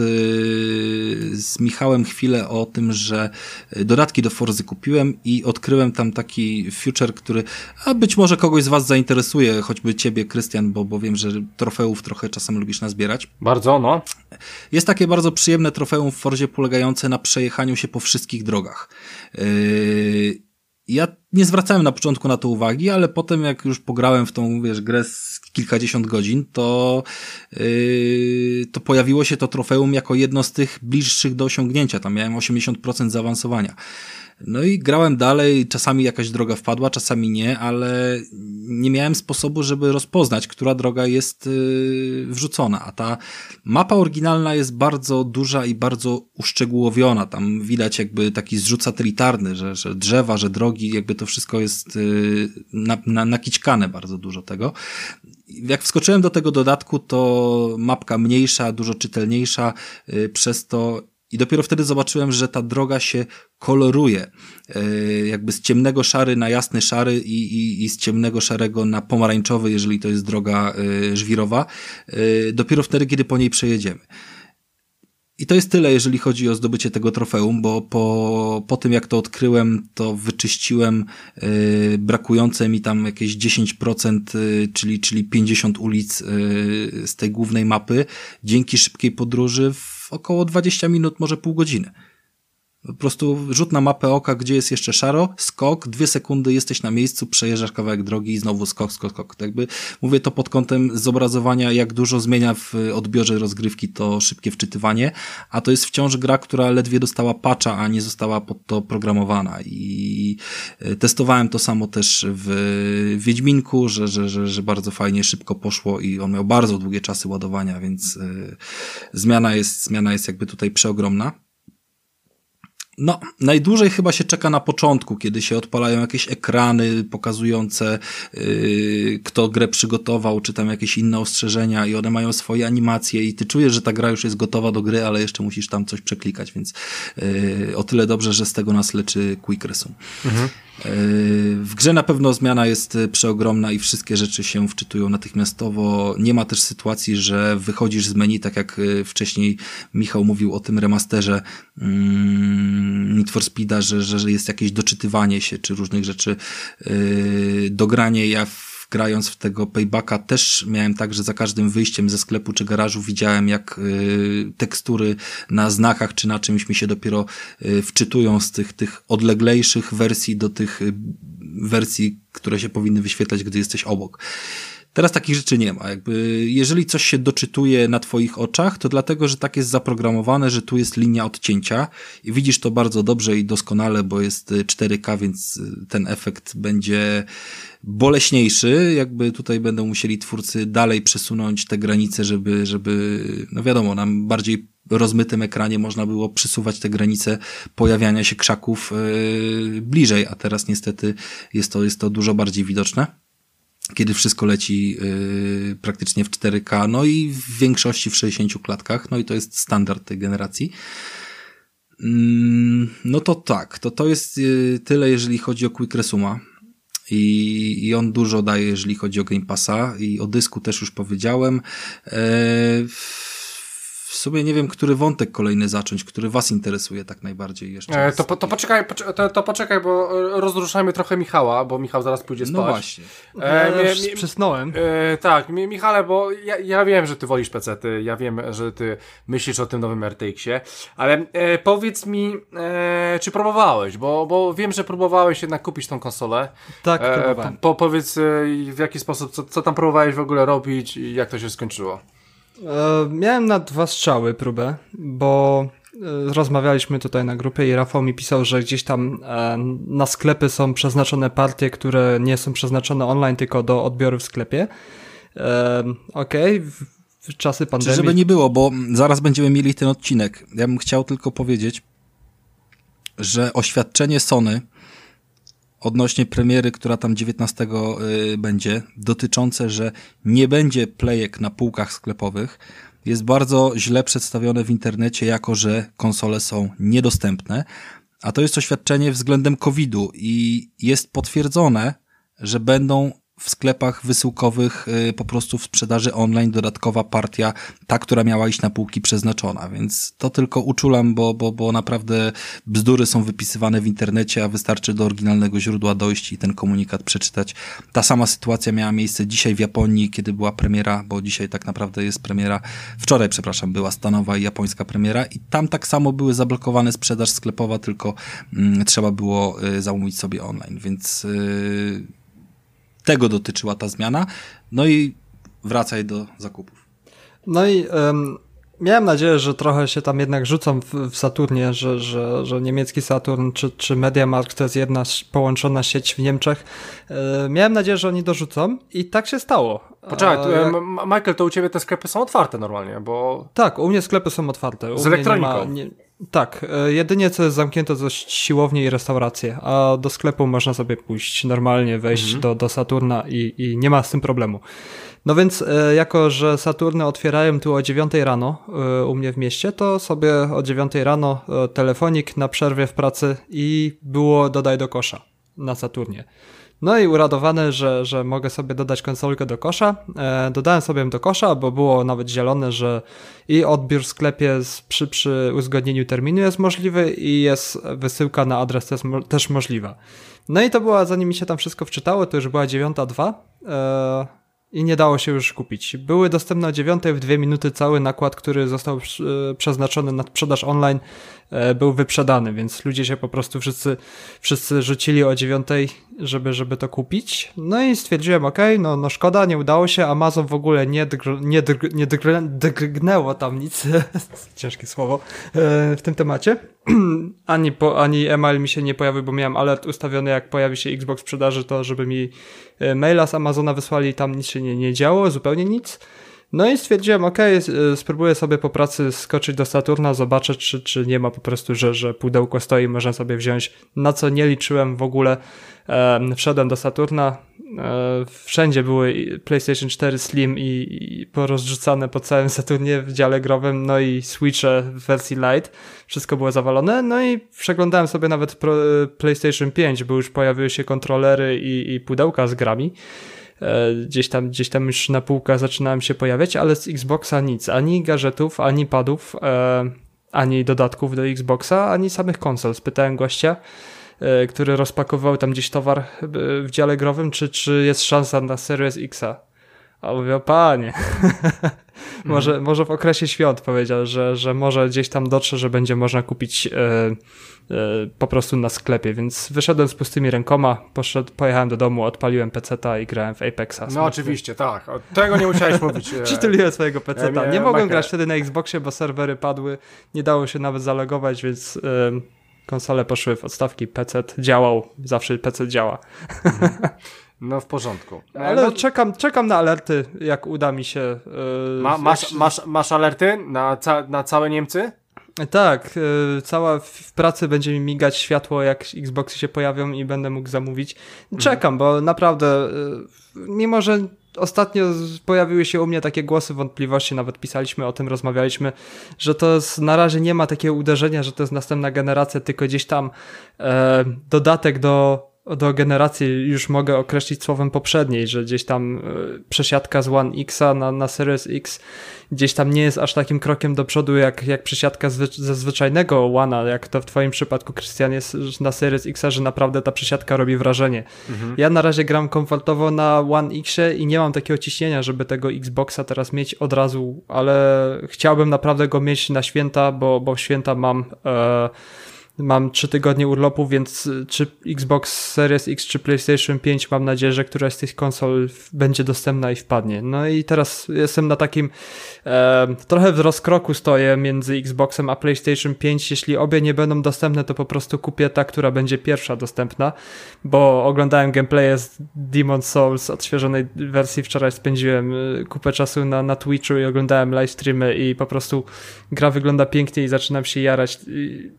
z Michałem chwilę o tym, że dodatki do Forzy kupiłem i odkryłem tam taki future, który a być może kogoś z was zainteresuje, choćby ciebie, Krystian, bo, bo wiem, że trofeów trochę czasem lubisz nazbierać. Bardzo, no. Jest takie bardzo przyjemne trofeum w Forzie polegające na przejechaniu się po wszystkich drogach. Yy, ja nie zwracałem na początku na to uwagi, ale potem jak już pograłem w tą, wiesz, grę z kilkadziesiąt godzin, to, yy, to pojawiło się to trofeum jako jedno z tych bliższych do osiągnięcia. Tam miałem 80% zaawansowania. No i grałem dalej, czasami jakaś droga wpadła, czasami nie, ale nie miałem sposobu, żeby rozpoznać, która droga jest yy, wrzucona. A ta mapa oryginalna jest bardzo duża i bardzo uszczegółowiona. Tam widać jakby taki zrzut satelitarny, że, że drzewa, że drogi, jakby to wszystko jest yy, na, na, nakićkane bardzo dużo tego. Jak wskoczyłem do tego dodatku, to mapka mniejsza, dużo czytelniejsza, yy, przez to i dopiero wtedy zobaczyłem, że ta droga się koloruje. E, jakby z ciemnego szary na jasny szary i, i, i z ciemnego szarego na pomarańczowy, jeżeli to jest droga e, żwirowa. E, dopiero wtedy, kiedy po niej przejedziemy. I to jest tyle, jeżeli chodzi o zdobycie tego trofeum, bo po, po tym jak to odkryłem, to wyczyściłem yy, brakujące mi tam jakieś 10%, yy, czyli, czyli 50 ulic yy, z tej głównej mapy, dzięki szybkiej podróży w około 20 minut, może pół godziny. Po prostu rzut na mapę oka, gdzie jest jeszcze szaro, skok, dwie sekundy jesteś na miejscu, przejeżdżasz kawałek drogi i znowu skok, skok, skok. Tak jakby mówię to pod kątem zobrazowania, jak dużo zmienia w odbiorze rozgrywki to szybkie wczytywanie, a to jest wciąż gra, która ledwie dostała patcha, a nie została pod to programowana i e, testowałem to samo też w Wiedźminku, że, że, że, że bardzo fajnie, szybko poszło i on miał bardzo długie czasy ładowania, więc yy, zmiana jest, zmiana jest jakby tutaj przeogromna. No, najdłużej chyba się czeka na początku, kiedy się odpalają jakieś ekrany pokazujące, yy, kto grę przygotował, czy tam jakieś inne ostrzeżenia i one mają swoje animacje i ty czujesz, że ta gra już jest gotowa do gry, ale jeszcze musisz tam coś przeklikać, więc yy, o tyle dobrze, że z tego nas leczy Quick Resume. Mhm. W grze na pewno zmiana jest przeogromna i wszystkie rzeczy się wczytują natychmiastowo. Nie ma też sytuacji, że wychodzisz z menu, tak jak y, wcześniej Michał mówił o tym remasterze mm, Need for Speeda, że, że jest jakieś doczytywanie się czy różnych rzeczy, yy, dogranie. Ja grając w tego paybacka też miałem tak, że za każdym wyjściem ze sklepu czy garażu widziałem jak y, tekstury na znakach czy na czymś mi się dopiero y, wczytują z tych, tych odleglejszych wersji do tych y, wersji, które się powinny wyświetlać, gdy jesteś obok. Teraz takich rzeczy nie ma. Jakby, jeżeli coś się doczytuje na twoich oczach, to dlatego, że tak jest zaprogramowane, że tu jest linia odcięcia i widzisz to bardzo dobrze i doskonale, bo jest 4K, więc ten efekt będzie boleśniejszy, jakby tutaj będą musieli twórcy dalej przesunąć te granice, żeby, żeby, no wiadomo, nam bardziej rozmytym ekranie można było przysuwać te granice pojawiania się krzaków yy, bliżej, a teraz niestety jest to, jest to dużo bardziej widoczne kiedy wszystko leci yy, praktycznie w 4K, no i w większości w 60 klatkach, no i to jest standard tej generacji. Mm, no to tak, to to jest yy, tyle, jeżeli chodzi o Quick Resuma. I, I on dużo daje, jeżeli chodzi o Game Passa i o dysku też już powiedziałem. Eee, w sumie nie wiem, który wątek kolejny zacząć, który was interesuje tak najbardziej jeszcze. E, to, po, to, poczekaj, to, to poczekaj, bo rozruszajmy trochę Michała, bo Michał zaraz pójdzie spać. No właśnie. E, ja mi, przysnąłem. E, tak, mi, Michale, bo ja, ja wiem, że ty wolisz PC-ty, ja wiem, że ty myślisz o tym nowym RTX-ie, ale e, powiedz mi, e, czy próbowałeś, bo, bo wiem, że próbowałeś jednak kupić tą konsolę. Tak, e, po, po, powiedz e, w jaki sposób, co, co tam próbowałeś w ogóle robić i jak to się skończyło. E, miałem na dwa strzały próbę, bo e, rozmawialiśmy tutaj na grupie i Rafał mi pisał, że gdzieś tam e, na sklepy są przeznaczone partie, które nie są przeznaczone online, tylko do odbioru w sklepie. Okej, okay. w czasy pandemii. Czy żeby nie było, bo zaraz będziemy mieli ten odcinek. Ja bym chciał tylko powiedzieć, że oświadczenie Sony odnośnie premiery, która tam 19 y, będzie, dotyczące, że nie będzie playek na półkach sklepowych, jest bardzo źle przedstawione w internecie, jako że konsole są niedostępne, a to jest oświadczenie względem COVID-u i jest potwierdzone, że będą w sklepach wysyłkowych y, po prostu w sprzedaży online dodatkowa partia, ta, która miała iść na półki przeznaczona, więc to tylko uczulam, bo, bo, bo naprawdę bzdury są wypisywane w internecie, a wystarczy do oryginalnego źródła dojść i ten komunikat przeczytać. Ta sama sytuacja miała miejsce dzisiaj w Japonii, kiedy była premiera, bo dzisiaj tak naprawdę jest premiera, wczoraj, przepraszam, była stanowa i japońska premiera i tam tak samo były zablokowane sprzedaż sklepowa, tylko mm, trzeba było y, zamówić sobie online, więc y, tego dotyczyła ta zmiana. No i wracaj do zakupów. No i um, miałem nadzieję, że trochę się tam jednak rzucą w, w Saturnie, że, że, że niemiecki Saturn czy, czy Mediamarkt to jest jedna połączona sieć w Niemczech. E, miałem nadzieję, że oni dorzucą i tak się stało. Poczekaj, e, jak... Michael, to u ciebie te sklepy są otwarte normalnie, bo... Tak, u mnie sklepy są otwarte. U z elektroniką. Nie ma, nie, tak, e, jedynie co jest zamknięte to siłownie i restauracje, a do sklepu można sobie pójść normalnie, wejść mhm. do, do Saturna i, i nie ma z tym problemu. No więc e, jako, że Saturny otwierają tu o 9 rano e, u mnie w mieście, to sobie o 9 rano telefonik na przerwie w pracy i było dodaj do kosza na Saturnie. No i uradowany, że, że mogę sobie dodać konsolkę do kosza. E, dodałem sobie do kosza, bo było nawet zielone, że i odbiór w sklepie z, przy, przy uzgodnieniu terminu jest możliwy i jest wysyłka na adres też, też możliwa. No i to była, zanim mi się tam wszystko wczytało, to już była 9.2. E, i nie dało się już kupić. Były dostępne o 9 w 2 minuty cały nakład, który został e, przeznaczony na sprzedaż online, był wyprzedany, więc ludzie się po prostu wszyscy, wszyscy rzucili o 9, żeby, żeby to kupić. No i stwierdziłem, ok, no, no szkoda, nie udało się, Amazon w ogóle nie, dgr, nie, nie dgr, tam nic, <laughs> ciężkie słowo, e, w tym temacie. <clears throat> ani, po, ani email mi się nie pojawił, bo miałem alert ustawiony, jak pojawi się Xbox sprzedaży, to żeby mi e, maila z Amazona wysłali, tam nic się nie, nie działo, zupełnie nic. No i stwierdziłem, ok, spróbuję sobie po pracy skoczyć do Saturna, zobaczę, czy, czy nie ma po prostu, że, że pudełko stoi, można sobie wziąć, na co nie liczyłem w ogóle. Wszedłem do Saturna, e, wszędzie były PlayStation 4 Slim i, i porozrzucane po całym Saturnie w dziale growym, no i Switche w wersji Lite, wszystko było zawalone, no i przeglądałem sobie nawet Pro, PlayStation 5, bo już pojawiły się kontrolery i, i pudełka z grami. E, gdzieś tam, gdzieś tam już na półkach zaczynałem się pojawiać, ale z Xboxa nic, ani gadżetów, ani padów, e, ani dodatków do Xboxa, ani samych konsol. Spytałem gościa, e, który rozpakował tam gdzieś towar w dziale growym, czy, czy jest szansa na Series Xa. A mówię, panie, <laughs> może, mhm. może w okresie świąt powiedział, że, że może gdzieś tam dotrze, że będzie można kupić e, e, po prostu na sklepie, więc wyszedłem z pustymi rękoma, poszedł, pojechałem do domu, odpaliłem peceta i grałem w Apexa. No oczywiście, tak. O, tego nie musiałeś mówić. E, <laughs> Przytuliłem swojego peceta. Nie mogłem grać wtedy na Xboxie, bo serwery padły, nie dało się nawet zalogować, więc konsole poszły w odstawki, PC działał, zawsze PC działa. Mhm. No w porządku. Ale no, czekam, czekam na alerty, jak uda mi się. Yy, ma, masz, masz, masz alerty na, ca na całe Niemcy? Tak, yy, cała w pracy będzie mi migać światło, jak Xboxy się pojawią i będę mógł zamówić. Czekam, mhm. bo naprawdę, yy, mimo że ostatnio pojawiły się u mnie takie głosy wątpliwości, nawet pisaliśmy o tym, rozmawialiśmy, że to jest, na razie nie ma takiego uderzenia, że to jest następna generacja, tylko gdzieś tam e, dodatek do do generacji już mogę określić słowem poprzedniej, że gdzieś tam e, przesiadka z One Xa na, na Series X gdzieś tam nie jest aż takim krokiem do przodu jak, jak przesiadka ze zwyczajnego One'a, jak to w twoim przypadku, Krystian, jest na Series X, że naprawdę ta przesiadka robi wrażenie. Mhm. Ja na razie gram komfortowo na One Xie i nie mam takiego ciśnienia, żeby tego Xboxa teraz mieć od razu, ale chciałbym naprawdę go mieć na święta, bo, bo święta mam... E, Mam trzy tygodnie urlopu, więc y, czy Xbox Series X czy PlayStation 5 mam nadzieję, że któraś z tych konsol będzie dostępna i wpadnie. No i teraz jestem na takim e, trochę w rozkroku stoję między Xboxem a PlayStation 5. Jeśli obie nie będą dostępne, to po prostu kupię ta, która będzie pierwsza dostępna, bo oglądałem gameplaye z Demon Souls odświeżonej wersji. Wczoraj spędziłem y, kupę czasu na, na Twitchu i oglądałem live streamy i po prostu gra wygląda pięknie i zaczynam się jarać. I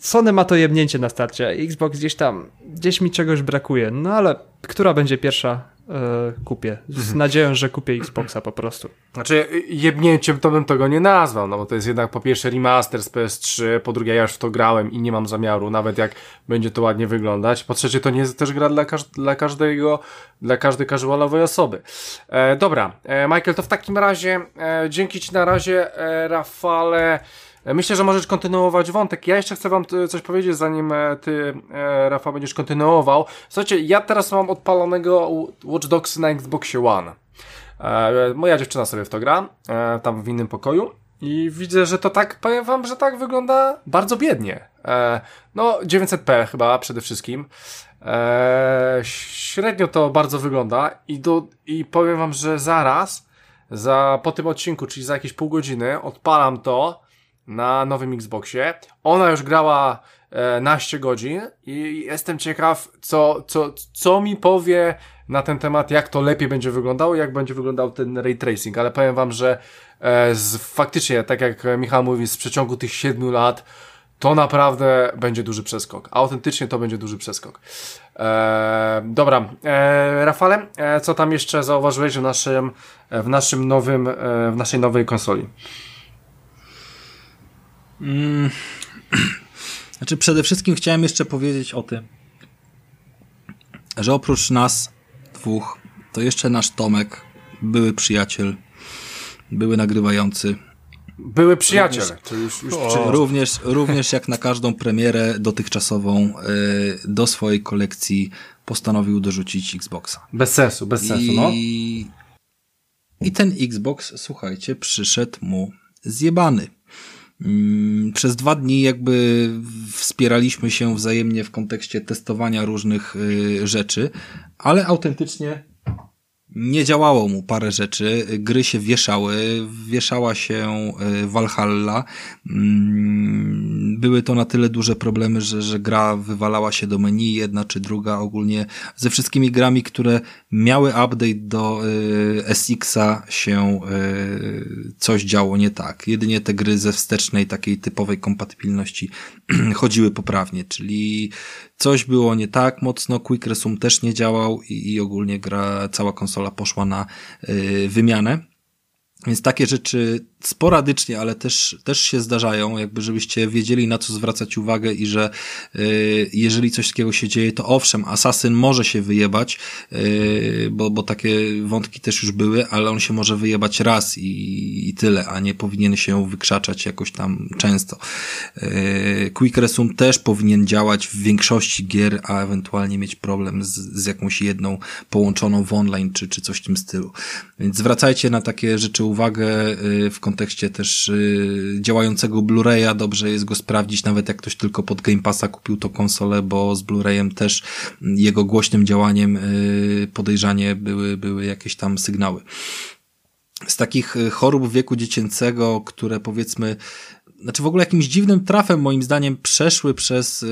Sony ma to jebnięcie na starcie, Xbox gdzieś tam, gdzieś mi czegoś brakuje, no ale która będzie pierwsza e, kupię. Z mhm. nadzieją, że kupię Xboxa po prostu. Znaczy, jebnięciem to bym tego nie nazwał, no bo to jest jednak po pierwsze remaster z PS3, po drugie ja już w to grałem i nie mam zamiaru, nawet jak będzie to ładnie wyglądać. Po trzecie, to nie jest też gra dla, każ dla każdego, dla każdej casualowej osoby. E, dobra, e, Michael, to w takim razie, e, dzięki Ci na razie, e, Rafale. E, myślę, że możesz kontynuować wątek. Ja jeszcze chcę wam e, coś powiedzieć, zanim e, ty, Rafał, będziesz kontynuował. Słuchajcie, ja teraz mam odpalonego Watch Dogs na Xboxie One. Moja dziewczyna sobie w to gra, tam w innym pokoju. I widzę, że to tak, powiem wam, że tak wygląda bardzo biednie. No, 900p chyba przede wszystkim. Średnio to bardzo wygląda i, do, i powiem wam, że zaraz, za, po tym odcinku, czyli za jakieś pół godziny, odpalam to na nowym Xboxie. Ona już grała e, naście godzin i jestem ciekaw, co, co, co mi powie na ten temat, jak to lepiej będzie wyglądało, jak będzie wyglądał ten ray tracing, ale powiem wam, że e, z, faktycznie, tak jak Michał mówi, z przeciągu tych siedmiu lat to naprawdę będzie duży przeskok. Autentycznie to będzie duży przeskok. E, dobra, e, Rafale, e, co tam jeszcze zauważyłeś w naszym, w naszym nowym, e, w naszej nowej konsoli? Mm. <clears throat> Znaczy, przede wszystkim chciałem jeszcze powiedzieć o tym, że oprócz nas dwóch, to jeszcze nasz Tomek, były przyjaciel, były nagrywający. Były przyjaciele. Również, już, już również, również jak na każdą premierę dotychczasową yy, do swojej kolekcji postanowił dorzucić Xboxa. Bez sensu, bez sensu, I, no. I ten Xbox, słuchajcie, przyszedł mu zjebany. Mm, przez dwa dni jakby wspieraliśmy się wzajemnie w kontekście testowania różnych y, rzeczy, ale autentycznie nie działało mu parę rzeczy, gry się wieszały, wieszała się e, Valhalla. Mm, były to na tyle duże problemy, że, że gra wywalała się do menu, jedna czy druga, ogólnie ze wszystkimi grami, które miały update do e, SX-a się e, coś działo nie tak. Jedynie te gry ze wstecznej takiej typowej kompatybilności <clears throat> chodziły poprawnie, czyli coś było nie tak mocno, Quick Resume też nie działał i, i ogólnie gra, cała konsola poszła na y, wymianę. Więc takie rzeczy sporadycznie, ale też, też się zdarzają, jakby żebyście wiedzieli na co zwracać uwagę i że y, jeżeli coś takiego się dzieje, to owszem, asasyn może się wyjebać, y, bo, bo takie wątki też już były, ale on się może wyjebać raz i, i tyle, a nie powinien się wykrzaczać jakoś tam często. Y, Quick Resume też powinien działać w większości gier, a ewentualnie mieć problem z, z jakąś jedną połączoną w online czy, czy coś w tym stylu. Więc zwracajcie na takie rzeczy uwagę w kontekście też y, działającego Blu-raya dobrze jest go sprawdzić, nawet jak ktoś tylko pod Game Passa kupił to konsolę, bo z Blu-rayem też jego głośnym działaniem y, podejrzanie były, były jakieś tam sygnały. Z takich y, chorób wieku dziecięcego, które powiedzmy znaczy w ogóle jakimś dziwnym trafem moim zdaniem przeszły przez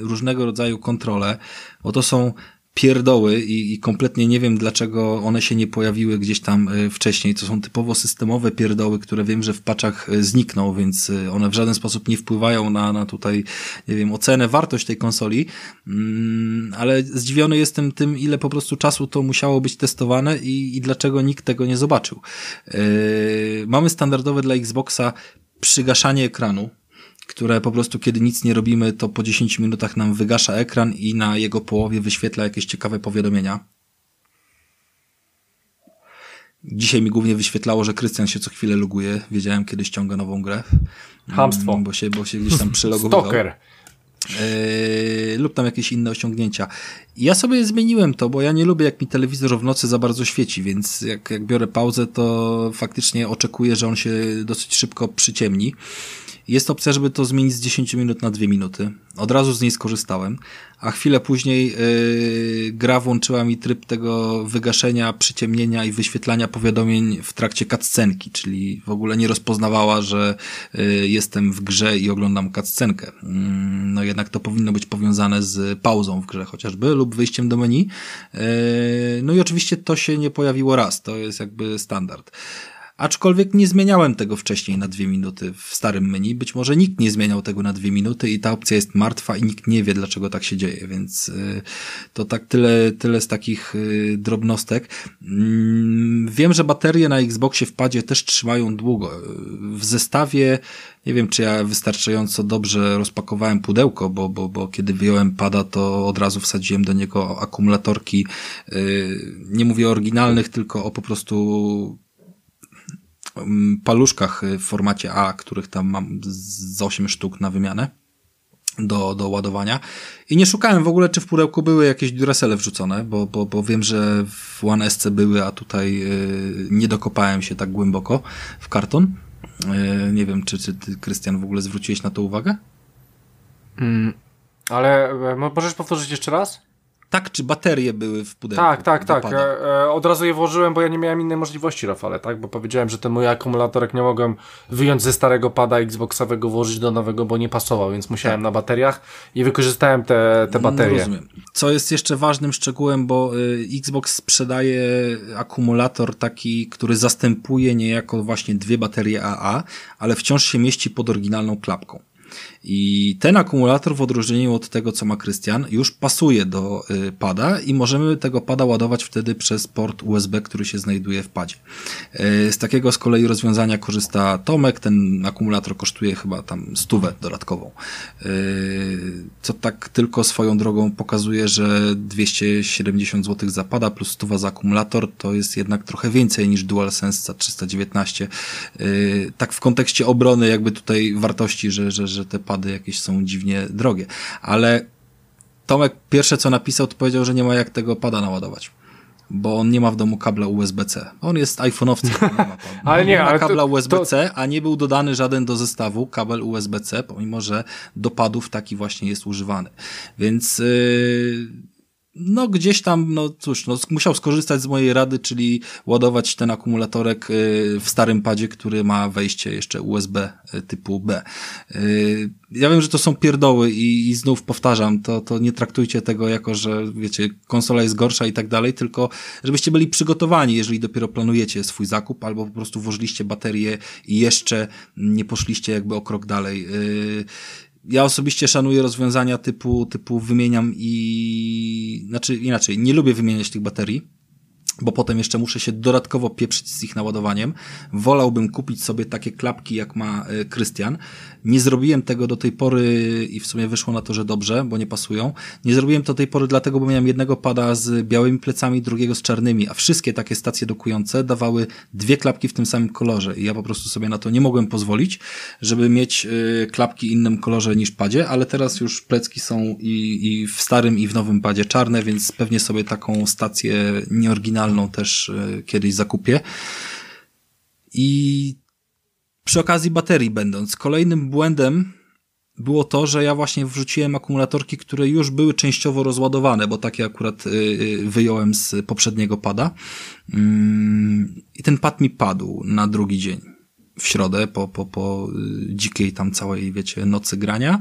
różnego rodzaju kontrole, bo to są pierdoły i, i kompletnie nie wiem, dlaczego one się nie pojawiły gdzieś tam y, wcześniej. To są typowo systemowe pierdoły, które wiem, że w paczach y, znikną, więc y, one w żaden sposób nie wpływają na, na tutaj, nie wiem, ocenę, wartość tej konsoli, mm, ale zdziwiony jestem tym, ile po prostu czasu to musiało być testowane i, i dlaczego nikt tego nie zobaczył. Mamy standardowe dla Xboxa przygaszanie ekranu, które po prostu kiedy nic nie robimy, to po 10 minutach nam wygasza ekran i na jego połowie wyświetla jakieś ciekawe powiadomienia. Dzisiaj mi głównie wyświetlało, że Krystian się co chwilę loguje. Wiedziałem, kiedy ściąga nową grę. Hamstwo. Bo się, bo się gdzieś tam przylogowywał. Stalker. Yy, lub tam jakieś inne osiągnięcia. Ja sobie zmieniłem to, bo ja nie lubię, jak mi telewizor w nocy za bardzo świeci, więc jak, jak biorę pauzę, to faktycznie oczekuję, że on się dosyć szybko przyciemni. Jest opcja, żeby to zmienić z 10 minut na 2 minuty. Od razu z niej skorzystałem, a chwilę później yy, gra włączyła mi tryb tego wygaszenia, przyciemnienia i wyświetlania powiadomień w trakcie cutscenki, czyli w ogóle nie rozpoznawała, że yy, jestem w grze i oglądam cutscenkę. Yy, no jednak to powinno być powiązane z pauzą w grze chociażby lub wyjściem do menu. Yy, no i oczywiście to się nie pojawiło raz, to jest jakby standard. Aczkolwiek nie zmieniałem tego wcześniej na dwie minuty w starym menu. Być może nikt nie zmieniał tego na dwie minuty i ta opcja jest martwa i nikt nie wie, dlaczego tak się dzieje, więc y, to tak tyle, tyle z takich y, drobnostek. Mm, wiem, że baterie na Xboxie w padzie też trzymają długo. W zestawie nie wiem, czy ja wystarczająco dobrze rozpakowałem pudełko, bo, bo, bo kiedy wyjąłem pada, to od razu wsadziłem do niego akumulatorki. Y, nie mówię o oryginalnych, tylko o po prostu paluszkach w formacie A, których tam mam z 8 sztuk na wymianę do, do ładowania. I nie szukałem w ogóle, czy w pudełku były jakieś duracele wrzucone, bo, bo, bo wiem, że w One SC były, a tutaj yy, nie dokopałem się tak głęboko w karton. Yy, nie wiem, czy, czy ty, Krystian, w ogóle zwróciłeś na to uwagę? Mm, ale e, możesz powtórzyć jeszcze raz? Tak, czy baterie były w pudełku? Tak, tak, tak. E, e, od razu je włożyłem, bo ja nie miałem innej możliwości, Rafale, tak? Bo powiedziałem, że ten mój akumulatorek nie mogłem wyjąć ze starego pada Xboxowego, włożyć do nowego, bo nie pasował, więc musiałem tak. na bateriach i wykorzystałem te, te no, baterie. No, rozumiem. Co jest jeszcze ważnym szczegółem, bo y, Xbox sprzedaje akumulator taki, który zastępuje niejako właśnie dwie baterie AA, ale wciąż się mieści pod oryginalną klapką. I ten akumulator w odróżnieniu od tego, co ma Krystian, już pasuje do y, pada i możemy tego pada ładować wtedy przez port USB, który się znajduje w padzie. Y, z takiego z kolei rozwiązania korzysta Tomek, ten akumulator kosztuje chyba tam stówę dodatkową. Y, co tak tylko swoją drogą pokazuje, że 270 zł za pada plus stuwa za akumulator to jest jednak trochę więcej niż DualSense za 319. Tak w kontekście obrony jakby tutaj wartości, że, że, że te pady jakieś są dziwnie drogie. Ale Tomek pierwsze co napisał, to powiedział, że nie ma jak tego pada naładować. Bo on nie ma w domu kabla USB-C. On jest iPhone'owcem. <laughs> ale nie, nie ma ale kabla USB-C, to... a nie był dodany żaden do zestawu kabel USB-C, pomimo że do padów taki właśnie jest używany. Więc yy, no gdzieś tam, no cóż, no, musiał skorzystać z mojej rady, czyli ładować ten akumulatorek y, w starym padzie, który ma wejście jeszcze USB y, typu B. Y, ja wiem, że to są pierdoły i, i znów powtarzam, to, to nie traktujcie tego jako, że wiecie, konsola jest gorsza i tak dalej, tylko żebyście byli przygotowani, jeżeli dopiero planujecie swój zakup, albo po prostu włożyliście baterię i jeszcze nie poszliście jakby o krok dalej ja osobiście szanuję rozwiązania typu, typu wymieniam i, znaczy inaczej, nie lubię wymieniać tych baterii, bo potem jeszcze muszę się dodatkowo pieprzyć z ich naładowaniem. Wolałbym kupić sobie takie klapki, jak ma e, Krystian. Nie zrobiłem tego do tej pory i w sumie wyszło na to, że dobrze, bo nie pasują. Nie zrobiłem to do tej pory dlatego, bo miałem jednego pada z białymi plecami, drugiego z czarnymi, a wszystkie takie stacje dokujące dawały dwie klapki w tym samym kolorze i ja po prostu sobie na to nie mogłem pozwolić, żeby mieć y, klapki innym kolorze niż padzie, ale teraz już plecki są i, i w starym i w nowym padzie czarne, więc pewnie sobie taką stację nieoryginalną też y, kiedyś zakupię. I przy okazji baterii będąc, kolejnym błędem było to, że ja właśnie wrzuciłem akumulatorki, które już były częściowo rozładowane, bo takie akurat y, y, wyjąłem z poprzedniego pada. Mm, I ten pad mi padł na drugi dzień. W środę, po, po, po y, dzikiej tam całej, wiecie, nocy grania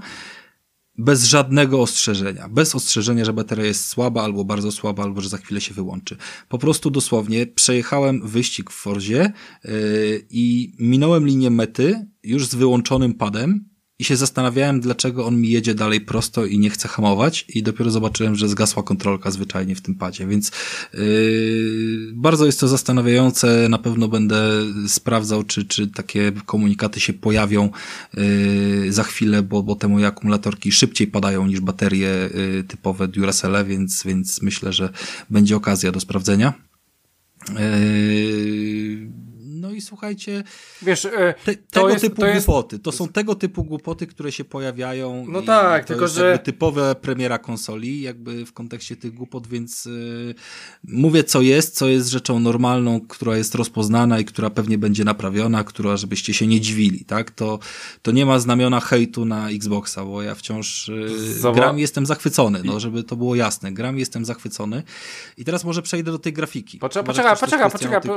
bez żadnego ostrzeżenia. Bez ostrzeżenia, że bateria jest słaba, albo bardzo słaba, albo że za chwilę się wyłączy. Po prostu dosłownie przejechałem wyścig w Forzie yy, i minąłem linię mety już z wyłączonym padem i się zastanawiałem, dlaczego on mi jedzie dalej prosto i nie chce hamować i dopiero zobaczyłem, że zgasła kontrolka zwyczajnie w tym padzie, więc yy, bardzo jest to zastanawiające, na pewno będę sprawdzał, czy, czy takie komunikaty się pojawią yy, za chwilę, bo, bo te moje akumulatorki szybciej padają niż baterie yy, typowe Duracell, więc, więc myślę, że będzie okazja do sprawdzenia. Yy, no i słuchajcie, Wiesz, e, te, tego jest, typu to jest, głupoty. To są tego typu głupoty, które się pojawiają. No tak, tylko jest że- typowe premiera konsoli, jakby w kontekście tych głupot, więc yy, mówię co jest, co jest rzeczą normalną, która jest rozpoznana i która pewnie będzie naprawiona, która, żebyście się nie dziwili, tak? To, to nie ma znamiona hejtu na Xboxa, bo ja wciąż yy, Zoba- gram i jestem zachwycony, no, żeby to było jasne. Gram i jestem zachwycony. I teraz może przejdę do tej grafiki. Poczekaj, Może poczekaj, chcesz coś,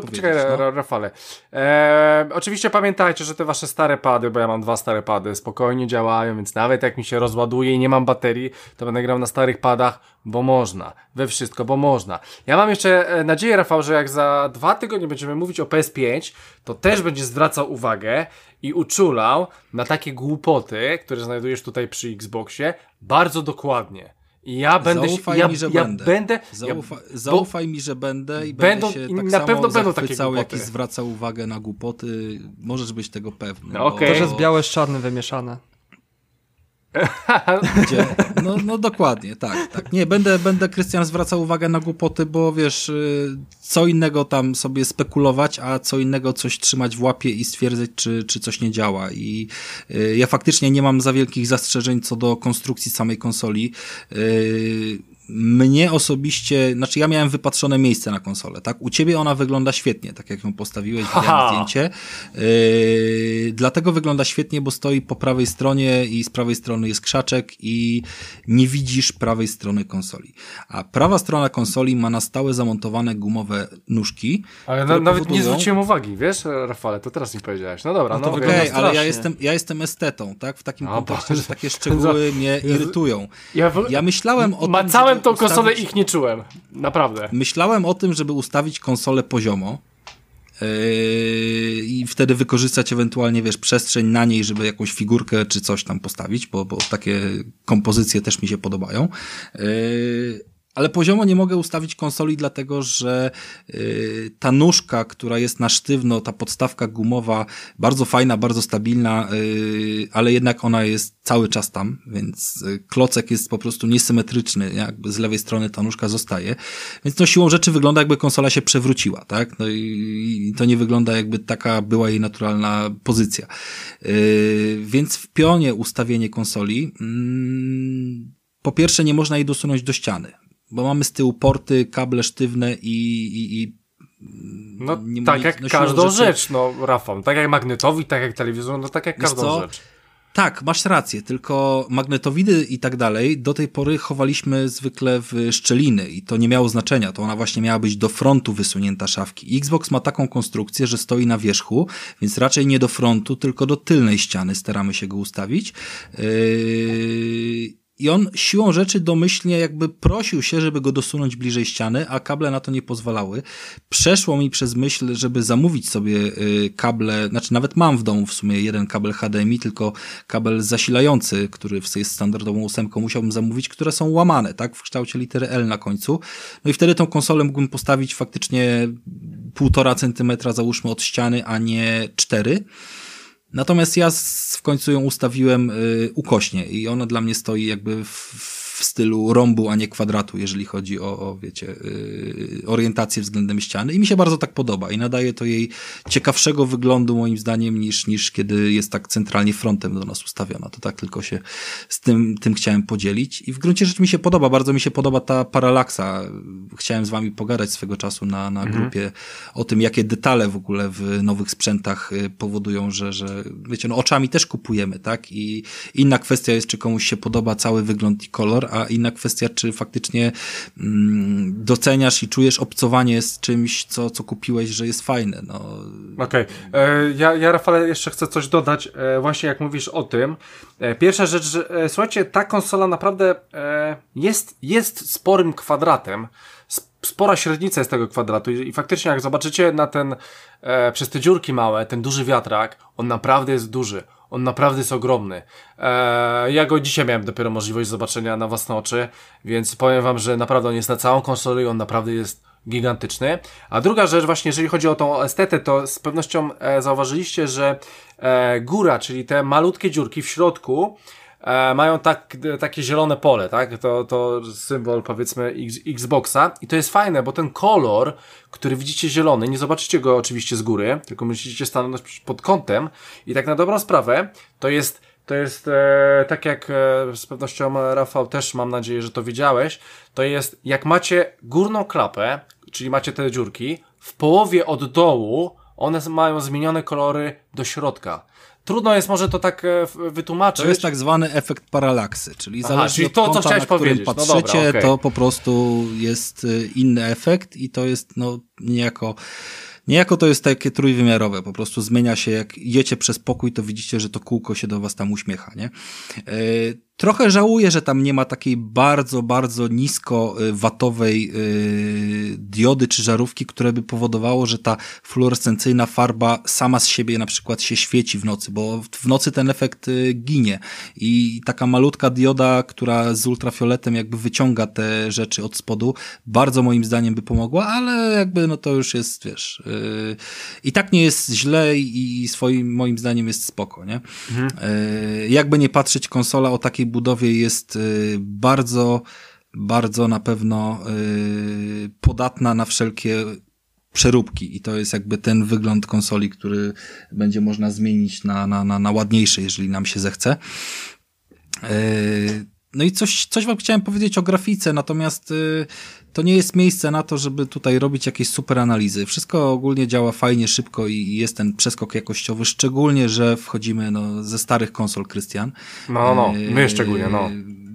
poczekaj, no? Ra- Rafale. E, oczywiście pamiętajcie, że te wasze stare pady, bo ja mam dwa stare pady, spokojnie działają, więc nawet jak mi się rozładuje i nie mam baterii, to będę grał na starych padach, bo można. We wszystko, bo można. Ja mam jeszcze e, nadzieję, Rafał, że jak za dwa tygodnie będziemy mówić o PS5, to też będzie zwracał uwagę i uczulał na takie głupoty, które znajdujesz tutaj przy Xboxie, bardzo dokładnie. Ja będę się- Zaufaj ja, mi, że ja będę. będę Zaufa, ja, zaufaj mi, że będę i Będą- będę się tak na samo pewno będą takie jak i zwracał uwagę na głupoty. Możesz być tego pewny. No okej. To, że jest białe z czarnym wymieszane. <laughs> Gdzie, no, no dokładnie, tak, tak. Nie, będę, będę Krystian zwracał uwagę na głupoty, bo wiesz, y, co innego tam sobie spekulować, a co innego coś trzymać w łapie i stwierdzać, czy, czy coś nie działa. I y, ja faktycznie nie mam za wielkich zastrzeżeń co do konstrukcji samej konsoli. Mnie osobiście, znaczy ja miałem wypatrzone miejsce na konsolę, tak? U ciebie ona wygląda świetnie, tak jak ją postawiłeś, widziałem zdjęcie. Yy, dlatego wygląda świetnie, bo stoi po prawej stronie i z prawej strony jest krzaczek i nie widzisz prawej strony konsoli. A prawa strona konsoli ma na stałe zamontowane gumowe nóżki. Ale na, nawet nie powodują- zwróciłem uwagi, wiesz, Rafale, to teraz mi powiedziałeś. No dobra, No no, to Okej, ale ja jestem, ja jestem estetą, tak? W takim A, kontekście, Boże. że takie szczegóły <laughs> mnie irytują. Ja, w... Ja myślałem o tym, Tą konsolę ustawić- ich nie czułem. Naprawdę. Myślałem o tym, żeby ustawić konsolę poziomo yy, i wtedy wykorzystać ewentualnie, wiesz, przestrzeń na niej, żeby jakąś figurkę czy coś tam postawić, bo, bo takie kompozycje też mi się podobają. Yy, ale poziomo nie mogę ustawić konsoli, dlatego że yy, ta nóżka, która jest na sztywno, ta podstawka gumowa, bardzo fajna, bardzo stabilna, yy, ale jednak ona jest cały czas tam, więc yy, klocek jest po prostu niesymetryczny, jakby z lewej strony ta nóżka zostaje, więc no siłą rzeczy wygląda jakby konsola się przewróciła, tak? No i, i to nie wygląda jakby taka była jej naturalna pozycja. Yy, więc w pionie ustawienie konsoli, mm, po pierwsze nie można jej dosunąć do ściany, bo mamy z tyłu porty, kable sztywne i, i, i No nie- tak jak no każdą rzeczy- rzecz, no Rafał. Tak jak magnetowi, tak jak telewizor, no tak jak Wiesz każdą co? rzecz. Tak, masz rację, tylko magnetowidy i tak dalej do tej pory chowaliśmy zwykle w szczeliny i to nie miało znaczenia, to ona właśnie miała być do frontu wysunięta szafki. Xbox ma taką konstrukcję, że stoi na wierzchu, więc raczej nie do frontu, tylko do tylnej ściany staramy się go ustawić. Yy... I on siłą rzeczy domyślnie jakby prosił się, żeby go dosunąć bliżej ściany, a kable na to nie pozwalały. Przeszło mi przez myśl, żeby zamówić sobie y, kable, znaczy nawet mam w domu w sumie jeden kabel HDMI, tylko kabel zasilający, który jest standardową ósemką, musiałbym zamówić, które są łamane, tak, w kształcie litery L na końcu. No i wtedy tą konsolę mógłbym postawić faktycznie półtora centymetra załóżmy od ściany, a nie cztery. Natomiast ja w końcu ją ustawiłem y, ukośnie i ona dla mnie stoi jakby w, w stylu rąbu, a nie kwadratu, jeżeli chodzi o, o wiecie, y, orientację względem ściany i mi się bardzo tak podoba i nadaje to jej ciekawszego wyglądu moim zdaniem niż, niż kiedy jest tak centralnie frontem do nas ustawiona. To tak tylko się z tym, tym chciałem podzielić i w gruncie rzeczy mi się podoba, bardzo mi się podoba ta paralaksa. Chciałem z wami pogadać swego czasu na, na grupie o tym, jakie detale w ogóle w nowych sprzętach y, powodują, że, że wiecie, no oczami też kupujemy, tak? I inna kwestia jest, czy komuś się podoba cały wygląd i kolor, kolor, a inna kwestia, czy faktycznie mm, doceniasz i czujesz obcowanie z czymś, co, co kupiłeś, że jest fajne. No. Okej. Okay. Ja, ja, Rafale, jeszcze chcę coś dodać, e, właśnie jak mówisz o tym. E, pierwsza rzecz, że e, słuchajcie, ta konsola naprawdę e, jest, jest sporym kwadratem, spora średnica jest tego kwadratu i faktycznie jak zobaczycie na ten, e, przez te dziurki małe, ten duży wiatrak, on naprawdę jest duży. On naprawdę jest ogromny. E, ja go dzisiaj miałem dopiero możliwość zobaczenia na własne oczy, więc powiem wam, że naprawdę on jest na całą konsolę i on naprawdę jest gigantyczny. A druga rzecz właśnie, jeżeli chodzi o tą estetę, to z pewnością e, zauważyliście, że e, góra, czyli te malutkie dziurki w środku, e, mają tak, takie zielone pole, tak? To, to symbol powiedzmy X, Xboxa i to jest fajne, bo ten kolor, który widzicie zielony, nie zobaczycie go oczywiście z góry, tylko musicie stanąć pod kątem i tak na dobrą sprawę, to jest to jest e, tak jak e, z pewnością Rafał też mam nadzieję, że to widziałeś. To jest jak macie górną klapę, czyli macie te dziurki, w połowie od dołu one mają zmienione kolory do środka. Trudno jest może to tak e, wytłumaczyć. To jest tak zwany efekt paralaksy, czyli Aha, zależy czyli to, od kąta, co chciałeś na powiedzieć. patrzycie, no dobra, okay. to po prostu jest e, inny efekt i to jest no niejako Niejako to jest takie trójwymiarowe, po prostu zmienia się, jak idziecie przez pokój, to widzicie, że to kółko się do was tam uśmiecha, nie? E, trochę żałuję, że tam nie ma takiej bardzo, bardzo nisko e, watowej yy, diody czy żarówki, które by powodowało, że ta fluorescencyjna farba sama z siebie na przykład się świeci w nocy, bo w nocy ten efekt yy, ginie i taka malutka dioda, która z ultrafioletem jakby wyciąga te rzeczy od spodu, bardzo moim zdaniem by pomogła, ale jakby no to już jest, wiesz, yy, i tak nie jest źle i swoim moim zdaniem jest spoko, nie? Mhm. Yy, jakby nie patrzeć, konsola o takiej budowie jest yy, bardzo, bardzo na pewno yy, podatna na wszelkie przeróbki i to jest jakby ten wygląd konsoli, który będzie można zmienić na, na, na, na jeżeli nam się zechce. No i coś, coś wam chciałem powiedzieć o grafice, natomiast to nie jest miejsce na to, żeby tutaj robić jakieś super analizy. Wszystko ogólnie działa fajnie, szybko i jest ten przeskok jakościowy, szczególnie, że wchodzimy no, ze starych konsol, Krystian. No, no, my szczególnie, no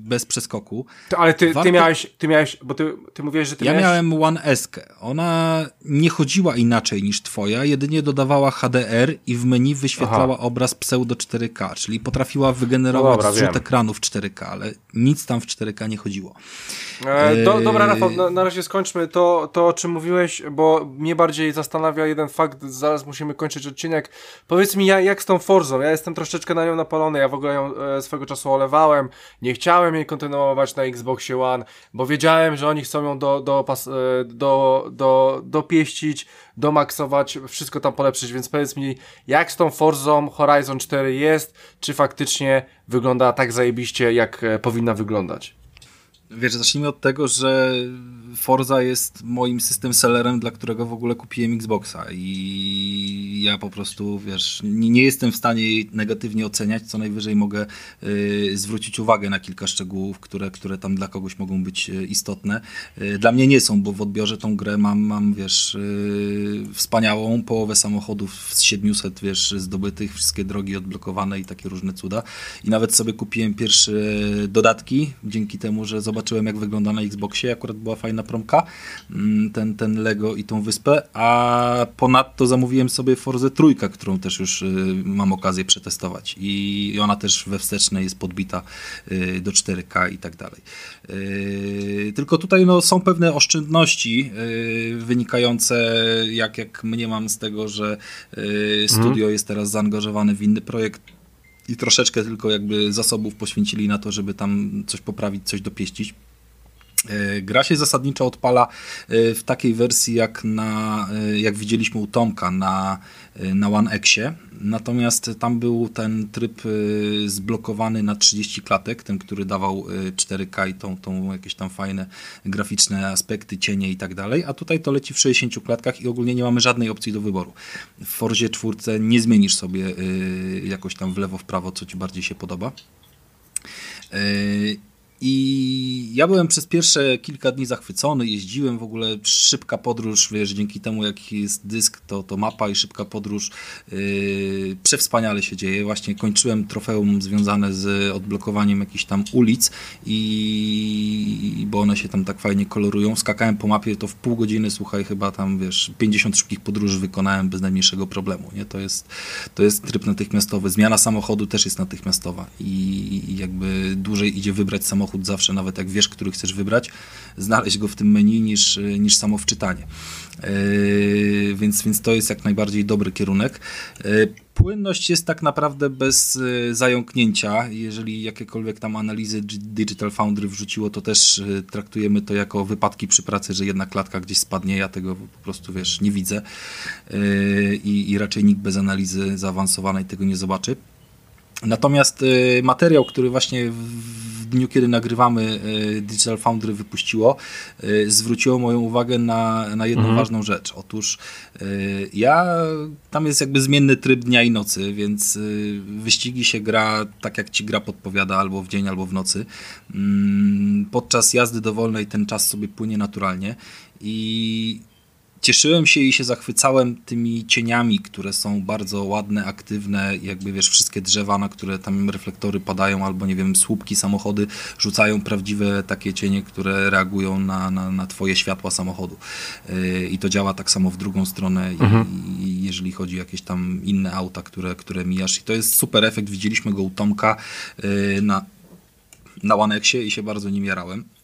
bez przeskoku. To, ale ty, Warto... ty miałeś, ty miałeś, bo ty, ty mówiłeś, że ty ja miałeś... miałem One S. Ona nie chodziła inaczej niż twoja, jedynie dodawała HDR i w menu wyświetlała Aha. obraz pseudo 4K, czyli potrafiła wygenerować no dobra, zrzut ekranu w 4K, ale nic tam w 4K nie chodziło. E, do, dobra, Rafał, na, na, razie skończmy to, to, o czym mówiłeś, bo mnie bardziej zastanawia jeden fakt, zaraz musimy kończyć odcinek. Powiedz mi, ja, jak z tą Forzą? Ja jestem troszeczkę na nią napalony, ja w ogóle ją e, swego czasu olewałem, nie chciałem jej kontynuować na Xboxie One, bo wiedziałem, że oni chcą ją do, do, pas, e, do, do, dopieścić, domaksować, wszystko tam polepszyć, więc powiedz mi, jak z tą Forzą Horizon 4 jest, czy faktycznie wygląda tak zajebiście, jak e, powinna wyglądać? Wiesz, zacznijmy od tego, że Forza jest moim system sellerem, dla którego w ogóle kupiłem Xboxa i ja po prostu, wiesz, nie jestem w stanie jej negatywnie oceniać, co najwyżej mogę y, zwrócić uwagę na kilka szczegółów, które, które tam dla kogoś mogą być y, istotne. Y, dla mnie nie są, bo w odbiorze tą grę mam, mam wiesz, y, wspaniałą połowę samochodów z 700, wiesz, zdobytych, wszystkie drogi odblokowane i takie różne cuda. I nawet sobie kupiłem pierwsze dodatki, dzięki temu, że zobaczyłem jak wygląda na Xboxie, akurat była fajna promka, mm, ten, ten Lego i tą wyspę, a ponadto zamówiłem sobie Forze trójkę, którą też już y, mam okazję przetestować i ona też we wstecznej jest podbita y, do 4K i tak dalej. Y, tylko tutaj no, są pewne oszczędności wynikające, jak, jak mnie mam z tego, że studio mhm. jest teraz zaangażowane w inny projekt i troszeczkę tylko jakby zasobów poświęcili na to, żeby tam coś poprawić, coś dopieścić. E, gra się zasadniczo odpala e, w takiej wersji jak, na, e, jak widzieliśmy u Tomka na, na One Xie. Natomiast tam był ten tryb zblokowany na 30 klatek, ten, który dawał 4K i tą, tą jakieś tam fajne graficzne aspekty, cienie i tak dalej. A tutaj to leci w 60 klatkach i ogólnie nie mamy żadnej opcji do wyboru. W Forzie 4 nie zmienisz sobie jakoś tam w lewo, w prawo, co ci bardziej się podoba. I ja byłem przez pierwsze kilka dni zachwycony, jeździłem w ogóle, szybka podróż, wiesz, dzięki temu jak jest dysk, to, to mapa i szybka podróż yy, przewspaniale się dzieje. Właśnie kończyłem trofeum związane z odblokowaniem jakichś tam ulic i bo one się tam tak fajnie kolorują. Skakałem po mapie, to w pół godziny, słuchaj, chyba tam, wiesz, 50 szybkich podróży wykonałem bez najmniejszego problemu, nie? To jest, to jest tryb natychmiastowy. Zmiana samochodu też jest natychmiastowa i, i jakby dłużej idzie wybrać samochód samochód zawsze, nawet jak wiesz, który chcesz wybrać, znaleźć go w tym menu niż, niż samo wczytanie. Yy, więc, więc to jest jak najbardziej dobry kierunek. Yy, płynność jest tak naprawdę bez zająknięcia. Jeżeli jakiekolwiek tam analizy Digital Foundry wrzuciło, to też traktujemy to jako wypadki przy pracy, że jedna klatka gdzieś spadnie. Ja tego po prostu wiesz, nie widzę i raczej nikt bez analizy zaawansowanej tego nie zobaczy. Natomiast materiał, który właśnie w dniu, kiedy nagrywamy e, Digital Foundry wypuściło, e, zwróciło moją uwagę na, na jedną mhm. ważną rzecz. Otóż ja, tam jest jakby zmienny tryb dnia i nocy, więc wyścigi się gra tak, jak ci gra podpowiada, albo w dzień, albo w nocy. Mm, podczas jazdy dowolnej ten czas sobie płynie naturalnie i cieszyłem się i się zachwycałem tymi cieniami, które są bardzo ładne, aktywne, jakby wiesz, wszystkie drzewa, na które tam reflektory padają, albo nie wiem, słupki, samochody rzucają prawdziwe takie cienie, które reagują na, na, na twoje światła samochodu. Yy, I to działa tak samo w drugą stronę, mhm. i, i, jeżeli chodzi o jakieś tam inne auta, które, które mijasz. I to jest super efekt. Widzieliśmy go u Tomka yy, na, na Onexie i się bardzo nim jarałem.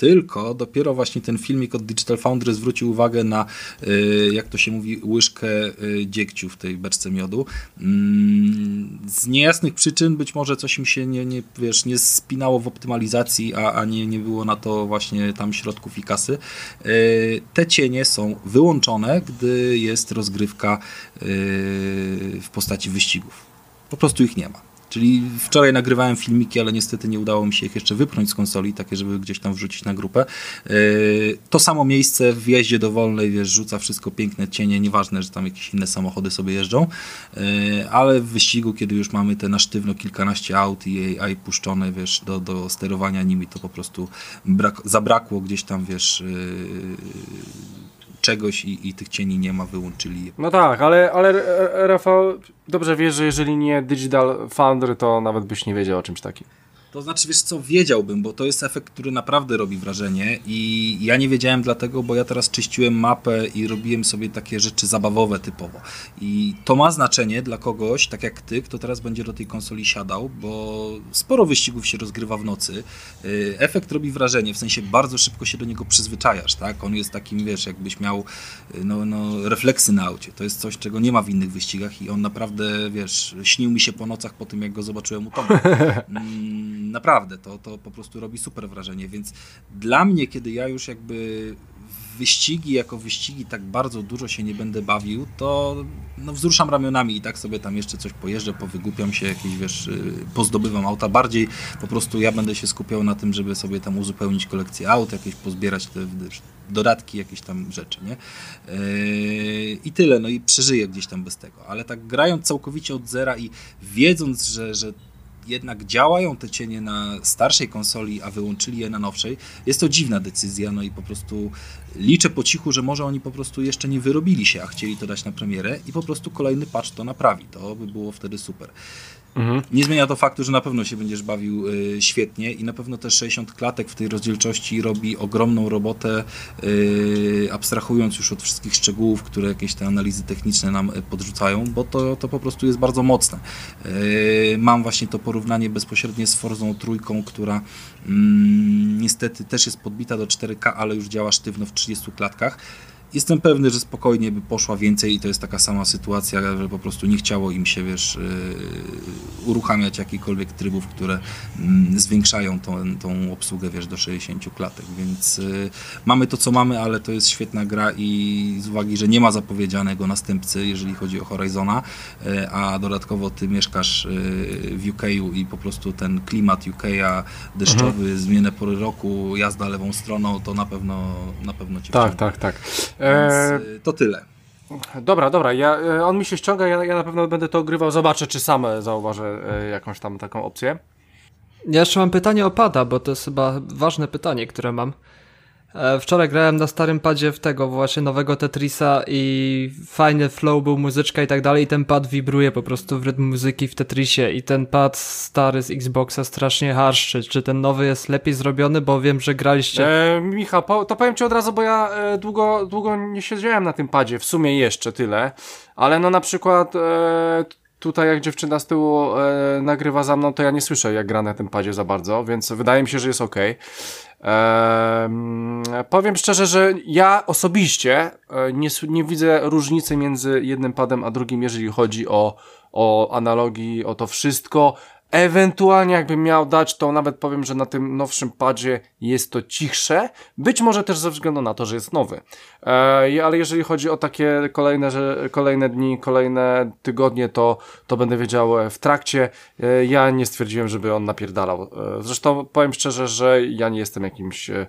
Tylko dopiero właśnie ten filmik od Digital Foundry zwrócił uwagę na, y, jak to się mówi, łyżkę y, dziegciu w tej beczce miodu. Mm, z niejasnych przyczyn być może coś mi się nie, nie, wiesz, nie spinało w optymalizacji, a, a nie, nie było na to właśnie tam środków i kasy. Y, te cienie są wyłączone, gdy jest rozgrywka w postaci wyścigów. Po prostu ich nie ma. Czyli wczoraj nagrywałem filmiki, ale niestety nie udało mi się ich jeszcze wypchnąć z konsoli, takie, żeby gdzieś tam wrzucić na grupę. E, to samo miejsce w jeździe dowolnej, wiesz, rzuca wszystko piękne cienie, nieważne, że tam jakieś inne samochody sobie jeżdżą, e, ale w wyścigu, kiedy już mamy te na sztywno kilkanaście aut i AI puszczone, wiesz, do, do sterowania nimi, to po prostu brak, zabrakło gdzieś tam, wiesz, e, czegoś i, i tych cieni nie ma, wyłączyli je. No tak, ale, ale Rafał dobrze wiesz, że jeżeli nie Digital Foundry, to nawet byś nie wiedział o czymś takim. To znaczy, wiesz co, wiedziałbym, bo to jest efekt, który naprawdę robi wrażenie i ja nie wiedziałem dlatego, bo ja teraz czyściłem mapę i robiłem sobie takie rzeczy zabawowe typowo. I to ma znaczenie dla kogoś, tak jak ty, kto teraz będzie do tej konsoli siadał, bo sporo wyścigów się rozgrywa w nocy. Y, efekt robi wrażenie, w sensie bardzo szybko się do niego przyzwyczajasz, tak? On jest takim, wiesz, jakbyś miał y, no, no, refleksy na aucie. To jest coś, czego nie ma w innych wyścigach i on naprawdę, wiesz, śnił mi się po nocach po tym, jak go zobaczyłem u Tomy. <laughs> Mm, naprawdę, to, to po prostu robi super wrażenie, więc dla mnie, kiedy ja już jakby wyścigi jako wyścigi tak bardzo dużo się nie będę bawił, to no, wzruszam ramionami i tak sobie tam jeszcze coś pojeżdżę, powygłupiam się, jakieś wiesz, y, pozdobywam auta. Bardziej po prostu ja będę się skupiał na tym, żeby sobie tam uzupełnić kolekcję aut, jakieś pozbierać te dodatki, jakieś tam rzeczy, nie? Yy, I tyle, no i przeżyję gdzieś tam bez tego. Ale tak grając całkowicie od zera i wiedząc, że, że jednak działają te cienie na starszej konsoli, a wyłączyli je na nowszej, jest to dziwna decyzja, no i po prostu liczę po cichu, że może oni po prostu jeszcze nie wyrobili się, a chcieli to dać na premierę i po prostu kolejny patch to naprawi. To by było wtedy super. Mhm. Nie zmienia to faktu, że na pewno się będziesz bawił y, świetnie i na pewno te 60 klatek w tej rozdzielczości robi ogromną robotę, y, abstrahując już od wszystkich szczegółów, które jakieś te analizy techniczne nam y, podrzucają, bo to, to po prostu jest bardzo mocne. Y, mam właśnie to porównanie bezpośrednie z Forzą trójką, która mm, niestety też jest podbita do 4K, ale już działa sztywno w 30 klatkach. Jestem pewny, że spokojnie by poszła więcej i to jest taka sama sytuacja, że po prostu nie chciało im się, wiesz, yy, uruchamiać jakichkolwiek trybów, które yy, zwiększają tą, tą obsługę, wiesz, do 60 klatek, więc yy, mamy to, co mamy, ale to jest świetna gra i z uwagi, że nie ma zapowiedzianego następcy, jeżeli chodzi o Horizona, yy, a dodatkowo ty mieszkasz w UK i po prostu ten klimat UK-a deszczowy, mhm. pory roku, jazda lewą stroną, to na pewno, na pewno cię Tak, tak, tak. Więc e, to tyle. Dobra, dobra, ja, e, on mi się ściąga, ja, ja na pewno będę to ogrywał, zobaczę czy sam zauważę e, jakąś tam taką opcję. Ja jeszcze mam pytanie o pada, bo to jest chyba ważne pytanie, które mam. E, wczoraj grałem na starym padzie w tego właśnie nowego Tetrisa i fajny flow był, muzyczka i tak dalej i ten pad wibruje po prostu w rytm muzyki w Tetrisie. I ten pad stary z Xboxa strasznie harszczy. Czy ten nowy jest lepiej zrobiony, bo wiem, że graliście... E, Michał, to powiem Ci od razu, bo ja e, długo, długo nie siedziałem na tym padzie, w sumie jeszcze tyle, ale no na przykład e, tutaj jak dziewczyna z tyłu e, nagrywa za mną, to ja nie słyszę jak gra na tym padzie za bardzo, więc wydaje mi się, że jest ok. Ehm, powiem szczerze, że ja osobiście e, nie, nie widzę różnicy między jednym padem a drugim, jeżeli chodzi o, o analogii, o to wszystko. Ewentualnie jakbym miał dać, to nawet powiem, że na tym nowszym padzie jest to cichsze. Być może też ze względu na to, że jest nowy. E, ale jeżeli chodzi o takie kolejne, że, kolejne dni, kolejne tygodnie, to, to będę wiedział w trakcie. E, ja nie stwierdziłem, żeby on napierdalał. E, zresztą powiem szczerze, że ja nie jestem jakimś e,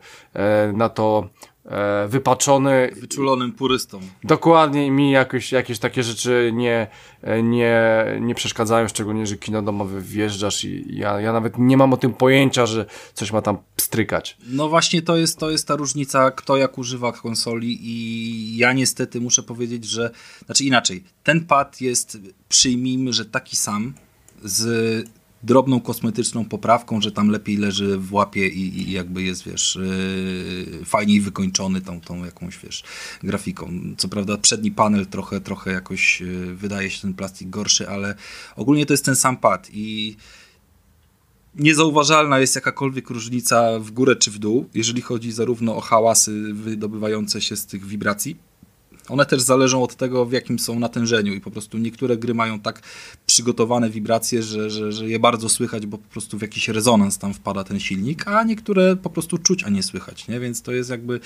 na to e, wypaczony. Wyczulonym purystą. Dokładnie i mi jakoś, jakieś takie rzeczy nie, e, nie, nie przeszkadzają, szczególnie, że kino domowe wjeżdżasz i ja, ja nawet nie mam o tym pojęcia, że coś ma tam pstrykać. No właśnie to jest, to jest ta różnica, kto jak używa konsoli i ja niestety muszę powiedzieć, że, znaczy inaczej, ten pad jest, przyjmijmy, że taki sam z drobną kosmetyczną poprawką, że tam lepiej leży w łapie i, i jakby jest, wiesz, yy, fajniej wykończony tą, tą jakąś, wiesz, grafiką. Co prawda przedni panel trochę, trochę jakoś yy, wydaje się ten plastik gorszy, ale ogólnie to jest ten sam pad i niezauważalna jest jakakolwiek różnica w górę czy w dół, jeżeli chodzi zarówno o hałasy wydobywające się z tych wibracji, one też zależą od tego, w jakim są natężeniu i po prostu niektóre gry mają tak przygotowane wibracje, że, że, że je bardzo słychać, bo po prostu w jakiś rezonans tam wpada ten silnik, a niektóre po prostu czuć, a nie słychać, nie? Więc to jest jakby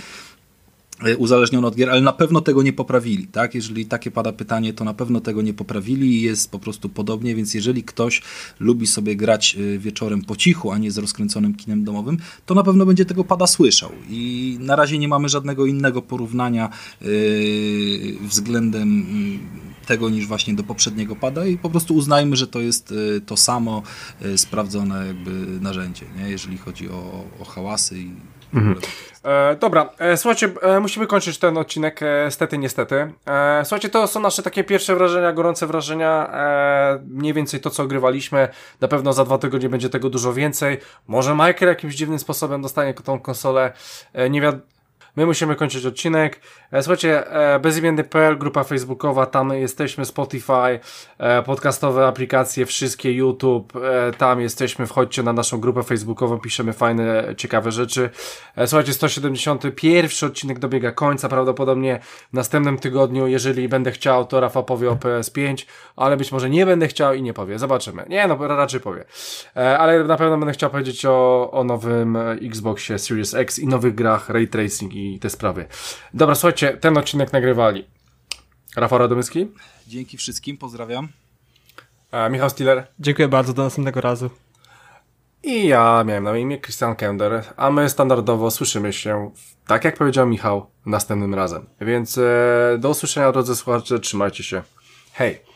uzależnione od gier, ale na pewno tego nie poprawili, tak? Jeżeli takie pada pytanie, to na pewno tego nie poprawili i jest po prostu podobnie, więc jeżeli ktoś lubi sobie grać e, wieczorem po cichu, a nie z rozkręconym kinem domowym, to na pewno będzie tego pada słyszał i na razie nie mamy żadnego innego porównania yy, względem tego niż właśnie do poprzedniego pada i po prostu uznajmy, że to jest to samo sprawdzone jakby narzędzie, nie? jeżeli chodzi o, o hałasy i Mhm. E, dobra, e, słuchajcie, e, musimy kończyć ten odcinek, stety, niestety. Słuchajcie, to są nasze takie pierwsze wrażenia, gorące wrażenia, mniej więcej to, co ogrywaliśmy. Na pewno za dwa tygodnie będzie tego dużo więcej. Może Michael jakimś dziwnym sposobem dostanie tą konsolę, nie wiadomo My musimy kończyć odcinek. E, słuchajcie, e, bezimienny.pl, grupa facebookowa, tam jesteśmy, Spotify, e, podcastowe aplikacje, wszystkie, YouTube, tam jesteśmy, wchodźcie na naszą grupę facebookową, piszemy fajne, ciekawe rzeczy. Słuchajcie, 171 odcinek dobiega końca, prawdopodobnie w następnym tygodniu, jeżeli będę chciał, to Rafa powie o PS5, ale być może nie będę chciał i nie powie, zobaczymy. Nie, no raczej powie. Ale na pewno będę chciał powiedzieć o, o nowym Xboxie Series X i nowych grach, Ray Tracing i i te sprawy. Dobra, słuchajcie, ten odcinek nagrywali Rafał Radomyski. Dzięki wszystkim, pozdrawiam. E, Michał Stiller. Dziękuję bardzo, do następnego razu. I ja miałem na imię Christian Kender, a my standardowo słyszymy się, tak jak powiedział Michał, następnym razem. Więc e, do usłyszenia drodzy słuchacze, trzymajcie się. Hej!